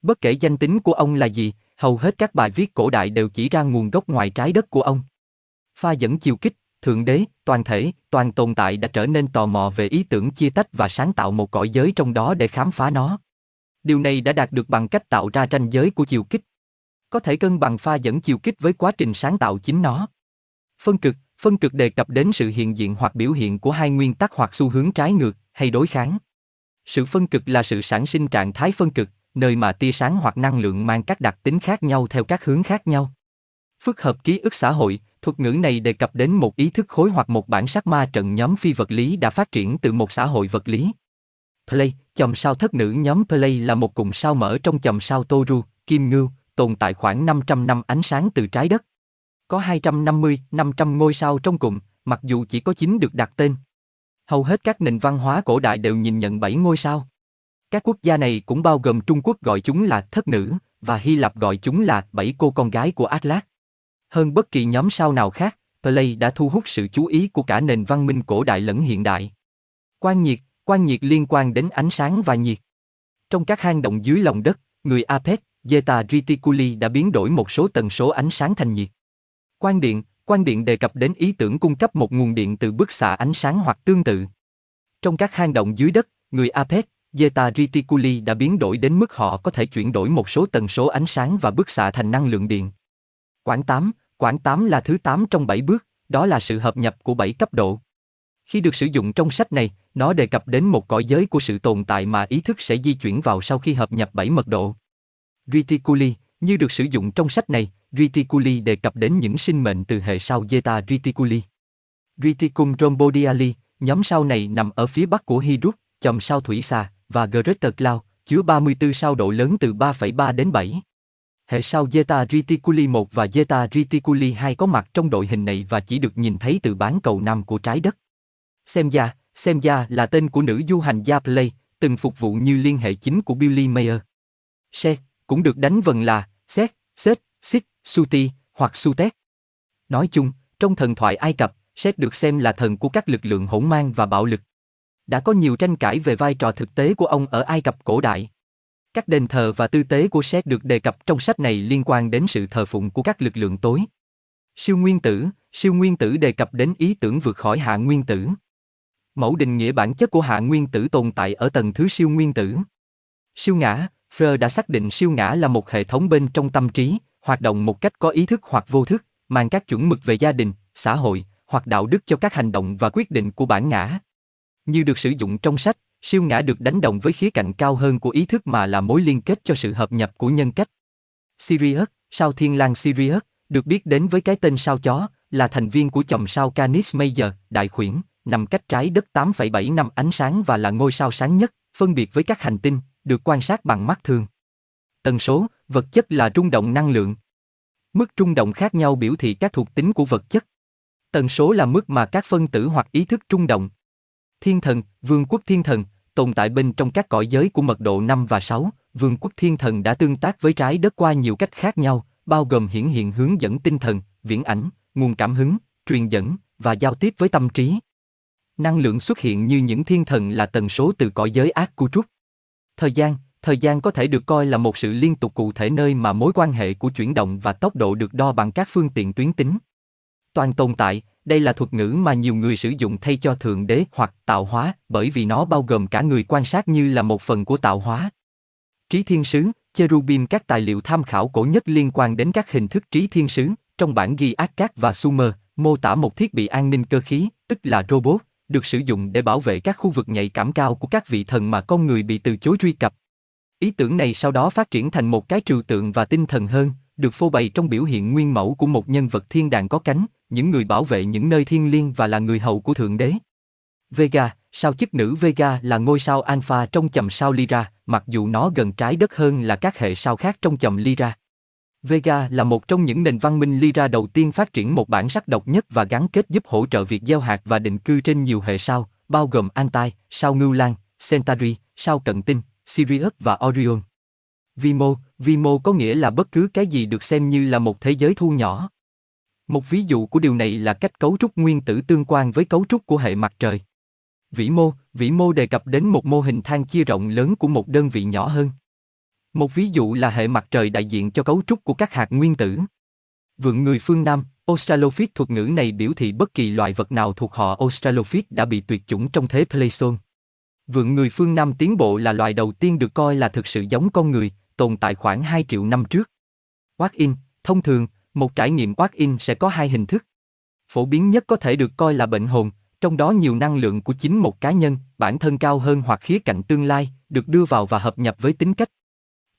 Bất kể danh tính của ông là gì, hầu hết các bài viết cổ đại đều chỉ ra nguồn gốc ngoài trái đất của ông. Pha dẫn chiều kích, thượng đế, toàn thể, toàn tồn tại đã trở nên tò mò về ý tưởng chia tách và sáng tạo một cõi giới trong đó để khám phá nó. Điều này đã đạt được bằng cách tạo ra ranh giới của chiều kích. Có thể cân bằng pha dẫn chiều kích với quá trình sáng tạo chính nó. Phân cực, phân cực đề cập đến sự hiện diện hoặc biểu hiện của hai nguyên tắc hoặc xu hướng trái ngược hay đối kháng. Sự phân cực là sự sản sinh trạng thái phân cực, nơi mà tia sáng hoặc năng lượng mang các đặc tính khác nhau theo các hướng khác nhau. Phức hợp ký ức xã hội, thuật ngữ này đề cập đến một ý thức khối hoặc một bản sắc ma trận nhóm phi vật lý đã phát triển từ một xã hội vật lý. Play, chòm sao thất nữ nhóm Play là một cụm sao mở trong chòm sao Toru, Kim Ngưu, tồn tại khoảng 500 năm ánh sáng từ trái đất. Có 250, 500 ngôi sao trong cụm, mặc dù chỉ có 9 được đặt tên. Hầu hết các nền văn hóa cổ đại đều nhìn nhận bảy ngôi sao. Các quốc gia này cũng bao gồm Trung Quốc gọi chúng là thất nữ, và Hy Lạp gọi chúng là bảy cô con gái của Atlas. Hơn bất kỳ nhóm sao nào khác, Play đã thu hút sự chú ý của cả nền văn minh cổ đại lẫn hiện đại. Quan nhiệt, quan nhiệt liên quan đến ánh sáng và nhiệt. Trong các hang động dưới lòng đất, người Apec, Zeta Reticuli đã biến đổi một số tần số ánh sáng thành nhiệt. Quan điện, quan điện đề cập đến ý tưởng cung cấp một nguồn điện từ bức xạ ánh sáng hoặc tương tự. Trong các hang động dưới đất, người Apec, Zeta Reticuli đã biến đổi đến mức họ có thể chuyển đổi một số tần số ánh sáng và bức xạ thành năng lượng điện. Quảng 8, Quảng 8 là thứ 8 trong 7 bước, đó là sự hợp nhập của 7 cấp độ. Khi được sử dụng trong sách này, nó đề cập đến một cõi giới của sự tồn tại mà ý thức sẽ di chuyển vào sau khi hợp nhập 7 mật độ. Reticuli, như được sử dụng trong sách này, Reticuli đề cập đến những sinh mệnh từ hệ sao Zeta Reticuli. Reticum rhombodiali, nhóm sao này nằm ở phía bắc của Hydrus, chòm sao Thủy Xà, và Greater Cloud, chứa 34 sao độ lớn từ 3,3 đến 7. Hệ sao Zeta Reticuli 1 và Zeta Reticuli 2 có mặt trong đội hình này và chỉ được nhìn thấy từ bán cầu nam của trái đất. Xem ra, xem ra là tên của nữ du hành gia Play, từng phục vụ như liên hệ chính của Billy Mayer. Se, cũng được đánh vần là Set, Set, Sit, Suti hoặc Sutet. Nói chung, trong thần thoại Ai Cập, Set được xem là thần của các lực lượng hỗn mang và bạo lực. Đã có nhiều tranh cãi về vai trò thực tế của ông ở Ai Cập cổ đại. Các đền thờ và tư tế của Set được đề cập trong sách này liên quan đến sự thờ phụng của các lực lượng tối. Siêu nguyên tử, siêu nguyên tử đề cập đến ý tưởng vượt khỏi hạ nguyên tử. Mẫu định nghĩa bản chất của hạ nguyên tử tồn tại ở tầng thứ siêu nguyên tử. Siêu ngã, Freud đã xác định siêu ngã là một hệ thống bên trong tâm trí, hoạt động một cách có ý thức hoặc vô thức, mang các chuẩn mực về gia đình, xã hội hoặc đạo đức cho các hành động và quyết định của bản ngã. Như được sử dụng trong sách, siêu ngã được đánh đồng với khía cạnh cao hơn của ý thức mà là mối liên kết cho sự hợp nhập của nhân cách. Sirius, sao thiên lang Sirius, được biết đến với cái tên sao chó, là thành viên của chòm sao Canis Major, đại khuyển, nằm cách trái đất 8,7 năm ánh sáng và là ngôi sao sáng nhất, phân biệt với các hành tinh, được quan sát bằng mắt thường. Tần số, vật chất là rung động năng lượng. Mức rung động khác nhau biểu thị các thuộc tính của vật chất. Tần số là mức mà các phân tử hoặc ý thức rung động. Thiên thần, vương quốc thiên thần, tồn tại bên trong các cõi giới của mật độ 5 và 6, vương quốc thiên thần đã tương tác với trái đất qua nhiều cách khác nhau, bao gồm hiển hiện hướng dẫn tinh thần, viễn ảnh, nguồn cảm hứng, truyền dẫn và giao tiếp với tâm trí. Năng lượng xuất hiện như những thiên thần là tần số từ cõi giới ác của Trúc. Thời gian, thời gian có thể được coi là một sự liên tục cụ thể nơi mà mối quan hệ của chuyển động và tốc độ được đo bằng các phương tiện tuyến tính. Toàn tồn tại, đây là thuật ngữ mà nhiều người sử dụng thay cho thượng đế hoặc tạo hóa, bởi vì nó bao gồm cả người quan sát như là một phần của tạo hóa. Trí thiên sứ, cherubim các tài liệu tham khảo cổ nhất liên quan đến các hình thức trí thiên sứ, trong bản ghi Akkad và Sumer, mô tả một thiết bị an ninh cơ khí, tức là robot, được sử dụng để bảo vệ các khu vực nhạy cảm cao của các vị thần mà con người bị từ chối truy cập. Ý tưởng này sau đó phát triển thành một cái trừu tượng và tinh thần hơn, được phô bày trong biểu hiện nguyên mẫu của một nhân vật thiên đàng có cánh, những người bảo vệ những nơi thiên liêng và là người hầu của Thượng Đế. Vega, sao chức nữ Vega là ngôi sao alpha trong chòm sao Lyra, mặc dù nó gần trái đất hơn là các hệ sao khác trong chòm Lyra. Vega là một trong những nền văn minh Lyra đầu tiên phát triển một bản sắc độc nhất và gắn kết giúp hỗ trợ việc gieo hạt và định cư trên nhiều hệ sao, bao gồm Antai, sao Ngưu Lan, Centauri, sao Cận Tinh, Sirius và Orion. Vimo, Vimo có nghĩa là bất cứ cái gì được xem như là một thế giới thu nhỏ. Một ví dụ của điều này là cách cấu trúc nguyên tử tương quan với cấu trúc của hệ mặt trời. Vĩ mô, vĩ mô đề cập đến một mô hình thang chia rộng lớn của một đơn vị nhỏ hơn. Một ví dụ là hệ mặt trời đại diện cho cấu trúc của các hạt nguyên tử. Vượng người phương Nam, Australopithecus thuật ngữ này biểu thị bất kỳ loại vật nào thuộc họ Australopithecus đã bị tuyệt chủng trong thế Pleistocene. Vượng người phương Nam tiến bộ là loài đầu tiên được coi là thực sự giống con người, tồn tại khoảng 2 triệu năm trước. Walk-in, thông thường, một trải nghiệm walk-in sẽ có hai hình thức. Phổ biến nhất có thể được coi là bệnh hồn, trong đó nhiều năng lượng của chính một cá nhân, bản thân cao hơn hoặc khía cạnh tương lai, được đưa vào và hợp nhập với tính cách.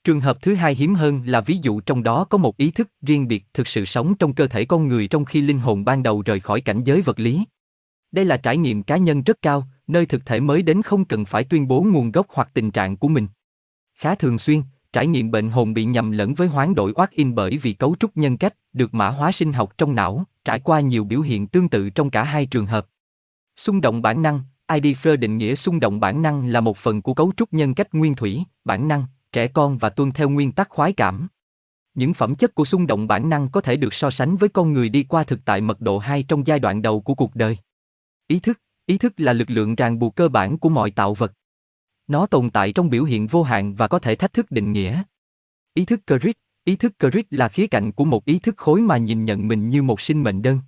Trường hợp thứ hai hiếm hơn là ví dụ trong đó có một ý thức riêng biệt thực sự sống trong cơ thể con người trong khi linh hồn ban đầu rời khỏi cảnh giới vật lý. Đây là trải nghiệm cá nhân rất cao, nơi thực thể mới đến không cần phải tuyên bố nguồn gốc hoặc tình trạng của mình. Khá thường xuyên, trải nghiệm bệnh hồn bị nhầm lẫn với hoán đổi oát in bởi vì cấu trúc nhân cách được mã hóa sinh học trong não, trải qua nhiều biểu hiện tương tự trong cả hai trường hợp. Xung động bản năng, ID Freud định nghĩa xung động bản năng là một phần của cấu trúc nhân cách nguyên thủy, bản năng, trẻ con và tuân theo nguyên tắc khoái cảm. Những phẩm chất của xung động bản năng có thể được so sánh với con người đi qua thực tại mật độ 2 trong giai đoạn đầu của cuộc đời. Ý thức, ý thức là lực lượng ràng buộc cơ bản của mọi tạo vật. Nó tồn tại trong biểu hiện vô hạn và có thể thách thức định nghĩa. Ý thức Crit, ý thức Crit là khía cạnh của một ý thức khối mà nhìn nhận mình như một sinh mệnh đơn.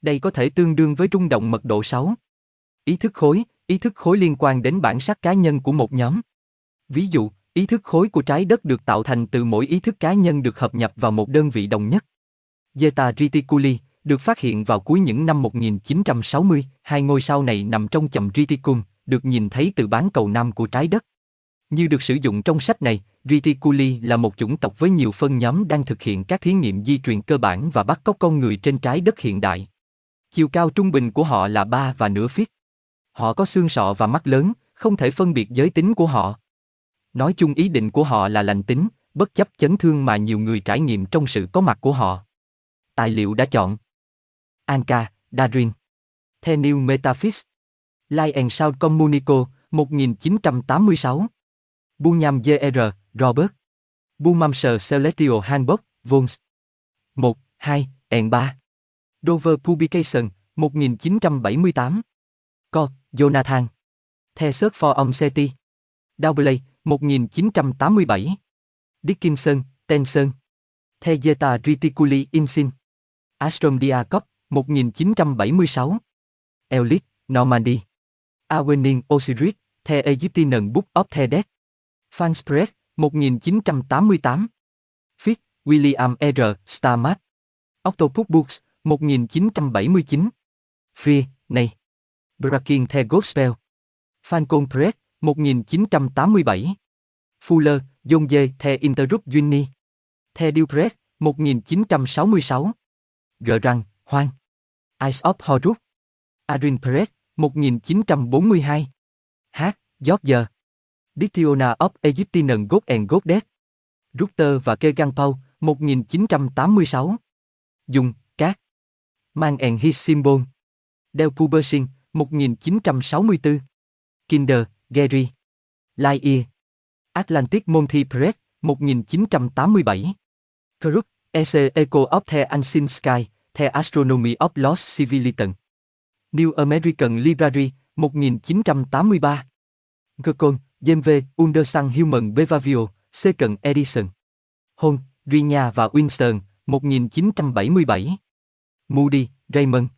Đây có thể tương đương với rung động mật độ 6. Ý thức khối, ý thức khối liên quan đến bản sắc cá nhân của một nhóm. Ví dụ, ý thức khối của trái đất được tạo thành từ mỗi ý thức cá nhân được hợp nhập vào một đơn vị đồng nhất. Zeta Reticuli, được phát hiện vào cuối những năm 1960, hai ngôi sao này nằm trong chầm Reticum, được nhìn thấy từ bán cầu nam của trái đất. Như được sử dụng trong sách này, Reticuli là một chủng tộc với nhiều phân nhóm đang thực hiện các thí nghiệm di truyền cơ bản và bắt cóc con người trên trái đất hiện đại. Chiều cao trung bình của họ là 3 và nửa feet. Họ có xương sọ và mắt lớn, không thể phân biệt giới tính của họ. Nói chung ý định của họ là lành tính, bất chấp chấn thương mà nhiều người trải nghiệm trong sự có mặt của họ. Tài liệu đã chọn Anka, Darin The New Metaphysics Light and Sound Communico, 1986 Bunyam J.R. Robert. Bumamser Celestial Handbook, Vons. 1, 2, and 3 Dover Publication, 1978 Co, Jonathan. The Search for Omseti Doubley, 1987 Dickinson, Tenson The Zeta Reticuli Insin. Astrom Diacop, 1976 Elite, Normandy. Awenin Osiris, The Egyptian Book of the Dead. Fanspread, 1988 Fitz, William R. Starmat Octopus Books, 1979 Free, này Brakin The Gospel. Fancon Press, 1987 Fuller, John J. The Interrupt Juni The Dupress, 1966 Gerrang, Hoang. Ice of Horus. Arin Perez, 1942 H. George. Dictionary of Egyptian God and Goddess Rutter và Kegan Paul, 1986 Dùng, Cát. Mang and His Symbol. Del Pubersing, 1964 Kinder, Gary. Lightyear. Atlantic Monty Press, 1987 Kruk, EC Echo of the Ancient Sky, The Astronomy of Lost Civilization New American Library, 1983. Gurkon, James V. Undersun Human Bevavio, C. Cận Edison. Hôn, Rinya và Winston, 1977. Moody, Raymond.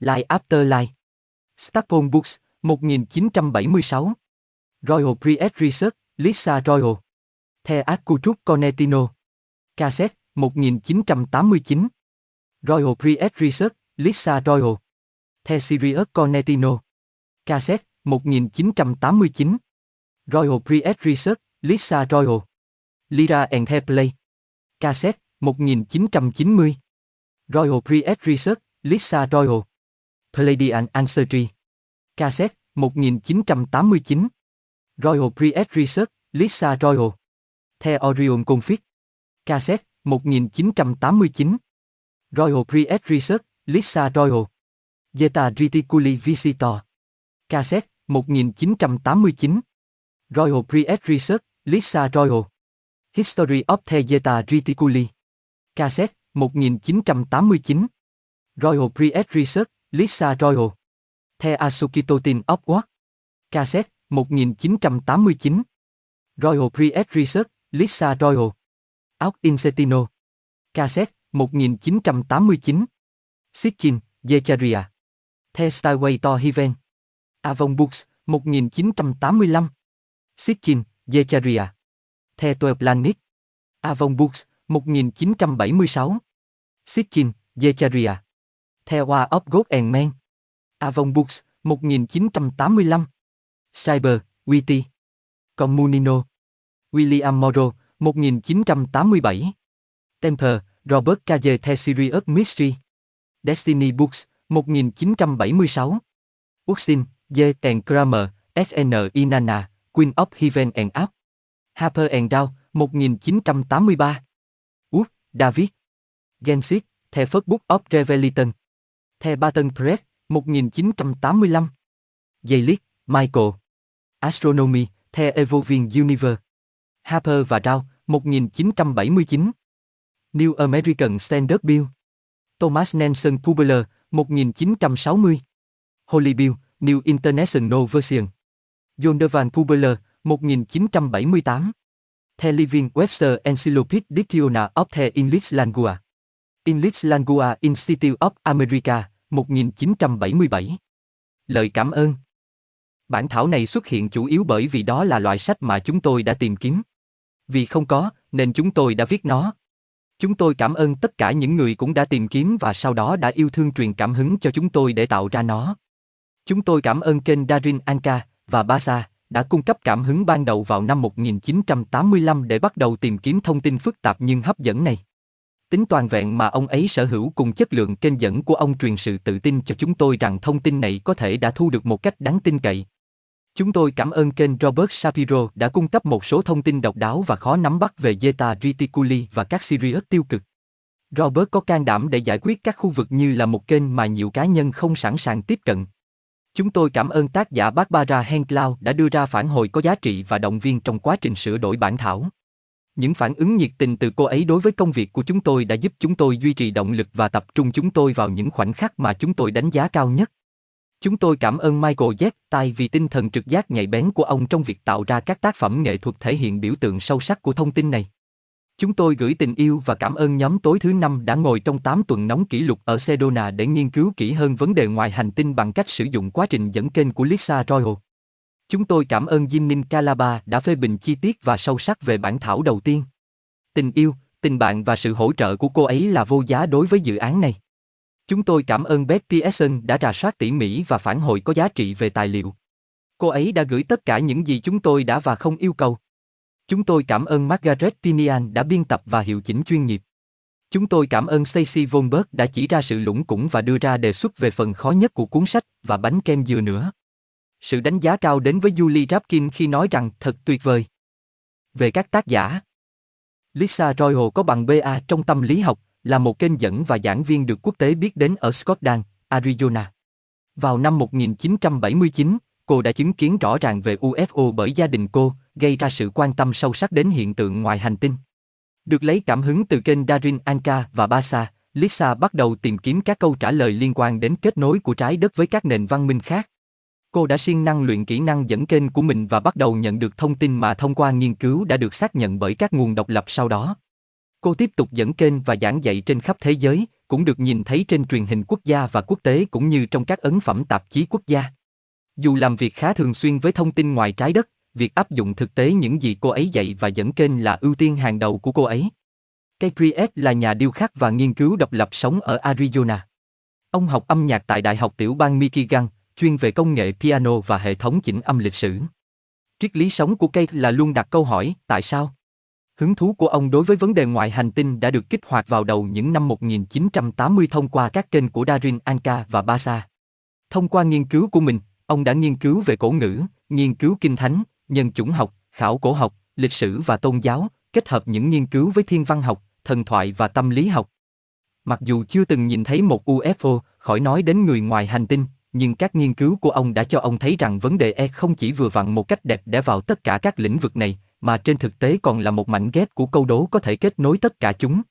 Life After Life. Stackpole Books, 1976. Royal Priest Research, Lisa Royal. The Accutruk Conetino. Cassette, 1989. Royal Priest Research, Lisa Royal. The Sirius Cornetino. Cassette, 1989. Royal Priest Research, Lisa Royal. Lira and the Play. Cassette, 1990. Royal Priest Research, Lisa Royal. Palladian Ancestry. Cassette, 1989. Royal Priest Research, Lisa Royal. The Orion Config. Cassette, 1989. Royal Priest Research, Lisa Royal. Zeta Reticuli Visitor. Cassette, 1989. Royal Priest Research, Lisa Royal. History of the Zeta Reticuli. Cassette, 1989. Royal Priest Research, Lisa Royal. The Asukitotin of What? Cassette, 1989. Royal Priest Research, Lisa Royal. Out Insetino. Cassette, 1989. Sitchin, Yecharia The Styway to Heaven. Avon Books, 1985. Sitchin, Yecharia The Twelve Planet. Avon Books, 1976. Sitchin, Yecharia The War of God and Men. Avon Books, 1985. Cyber, Witty. Comunino. William Morrow, 1987. Temper, Robert K. The Series Mystery. Destiny Books, 1976. Uxin, J. and Kramer, SN Inanna, Queen of Heaven and Up. Harper and Dow, 1983. Wood, David. Gensit, The First Book of Revelation. The Barton Press, 1985. Jaylick, Michael. Astronomy, The Evolving Universe. Harper và Dow, 1979. New American Standard Bill. Thomas Nelson Kubler, 1960. Holy Bill, New International Version. John Devan Kubler, 1978. The Living Webster Encyclopedia Dictionary of the English Language. English Language Institute of America, 1977. Lời cảm ơn. Bản thảo này xuất hiện chủ yếu bởi vì đó là loại sách mà chúng tôi đã tìm kiếm. Vì không có, nên chúng tôi đã viết nó. Chúng tôi cảm ơn tất cả những người cũng đã tìm kiếm và sau đó đã yêu thương truyền cảm hứng cho chúng tôi để tạo ra nó. Chúng tôi cảm ơn kênh Darin Anka và Basa đã cung cấp cảm hứng ban đầu vào năm 1985 để bắt đầu tìm kiếm thông tin phức tạp nhưng hấp dẫn này. Tính toàn vẹn mà ông ấy sở hữu cùng chất lượng kênh dẫn của ông truyền sự tự tin cho chúng tôi rằng thông tin này có thể đã thu được một cách đáng tin cậy. Chúng tôi cảm ơn kênh Robert Shapiro đã cung cấp một số thông tin độc đáo và khó nắm bắt về Zeta Reticuli và các Sirius tiêu cực. Robert có can đảm để giải quyết các khu vực như là một kênh mà nhiều cá nhân không sẵn sàng tiếp cận. Chúng tôi cảm ơn tác giả Barbara Henklau đã đưa ra phản hồi có giá trị và động viên trong quá trình sửa đổi bản thảo. Những phản ứng nhiệt tình từ cô ấy đối với công việc của chúng tôi đã giúp chúng tôi duy trì động lực và tập trung chúng tôi vào những khoảnh khắc mà chúng tôi đánh giá cao nhất. Chúng tôi cảm ơn Michael Z. Tai vì tinh thần trực giác nhạy bén của ông trong việc tạo ra các tác phẩm nghệ thuật thể hiện biểu tượng sâu sắc của thông tin này. Chúng tôi gửi tình yêu và cảm ơn nhóm tối thứ năm đã ngồi trong 8 tuần nóng kỷ lục ở Sedona để nghiên cứu kỹ hơn vấn đề ngoài hành tinh bằng cách sử dụng quá trình dẫn kênh của Lisa Royal. Chúng tôi cảm ơn Jinin Calaba đã phê bình chi tiết và sâu sắc về bản thảo đầu tiên. Tình yêu, tình bạn và sự hỗ trợ của cô ấy là vô giá đối với dự án này. Chúng tôi cảm ơn Beth Pearson đã rà soát tỉ mỉ và phản hồi có giá trị về tài liệu. Cô ấy đã gửi tất cả những gì chúng tôi đã và không yêu cầu. Chúng tôi cảm ơn Margaret Pinian đã biên tập và hiệu chỉnh chuyên nghiệp. Chúng tôi cảm ơn Stacy Vonberg đã chỉ ra sự lũng củng và đưa ra đề xuất về phần khó nhất của cuốn sách và bánh kem dừa nữa. Sự đánh giá cao đến với Julie Rapkin khi nói rằng thật tuyệt vời. Về các tác giả Lisa Royal có bằng BA trong tâm lý học, là một kênh dẫn và giảng viên được quốc tế biết đến ở Scotland, Arizona. Vào năm 1979, cô đã chứng kiến rõ ràng về UFO bởi gia đình cô, gây ra sự quan tâm sâu sắc đến hiện tượng ngoài hành tinh. Được lấy cảm hứng từ kênh Darin Anka và Basa, Lisa bắt đầu tìm kiếm các câu trả lời liên quan đến kết nối của trái đất với các nền văn minh khác. Cô đã siêng năng luyện kỹ năng dẫn kênh của mình và bắt đầu nhận được thông tin mà thông qua nghiên cứu đã được xác nhận bởi các nguồn độc lập sau đó. Cô tiếp tục dẫn kênh và giảng dạy trên khắp thế giới, cũng được nhìn thấy trên truyền hình quốc gia và quốc tế cũng như trong các ấn phẩm tạp chí quốc gia. Dù làm việc khá thường xuyên với thông tin ngoài trái đất, việc áp dụng thực tế những gì cô ấy dạy và dẫn kênh là ưu tiên hàng đầu của cô ấy. Kay là nhà điêu khắc và nghiên cứu độc lập sống ở Arizona. Ông học âm nhạc tại Đại học Tiểu bang Michigan, chuyên về công nghệ piano và hệ thống chỉnh âm lịch sử. Triết lý sống của Kate là luôn đặt câu hỏi, tại sao? Hứng thú của ông đối với vấn đề ngoại hành tinh đã được kích hoạt vào đầu những năm 1980 thông qua các kênh của Darin Anka và Basa. Thông qua nghiên cứu của mình, ông đã nghiên cứu về cổ ngữ, nghiên cứu kinh thánh, nhân chủng học, khảo cổ học, lịch sử và tôn giáo, kết hợp những nghiên cứu với thiên văn học, thần thoại và tâm lý học. Mặc dù chưa từng nhìn thấy một UFO, khỏi nói đến người ngoài hành tinh, nhưng các nghiên cứu của ông đã cho ông thấy rằng vấn đề E không chỉ vừa vặn một cách đẹp để vào tất cả các lĩnh vực này, mà trên thực tế còn là một mảnh ghép của câu đố có thể kết nối tất cả chúng.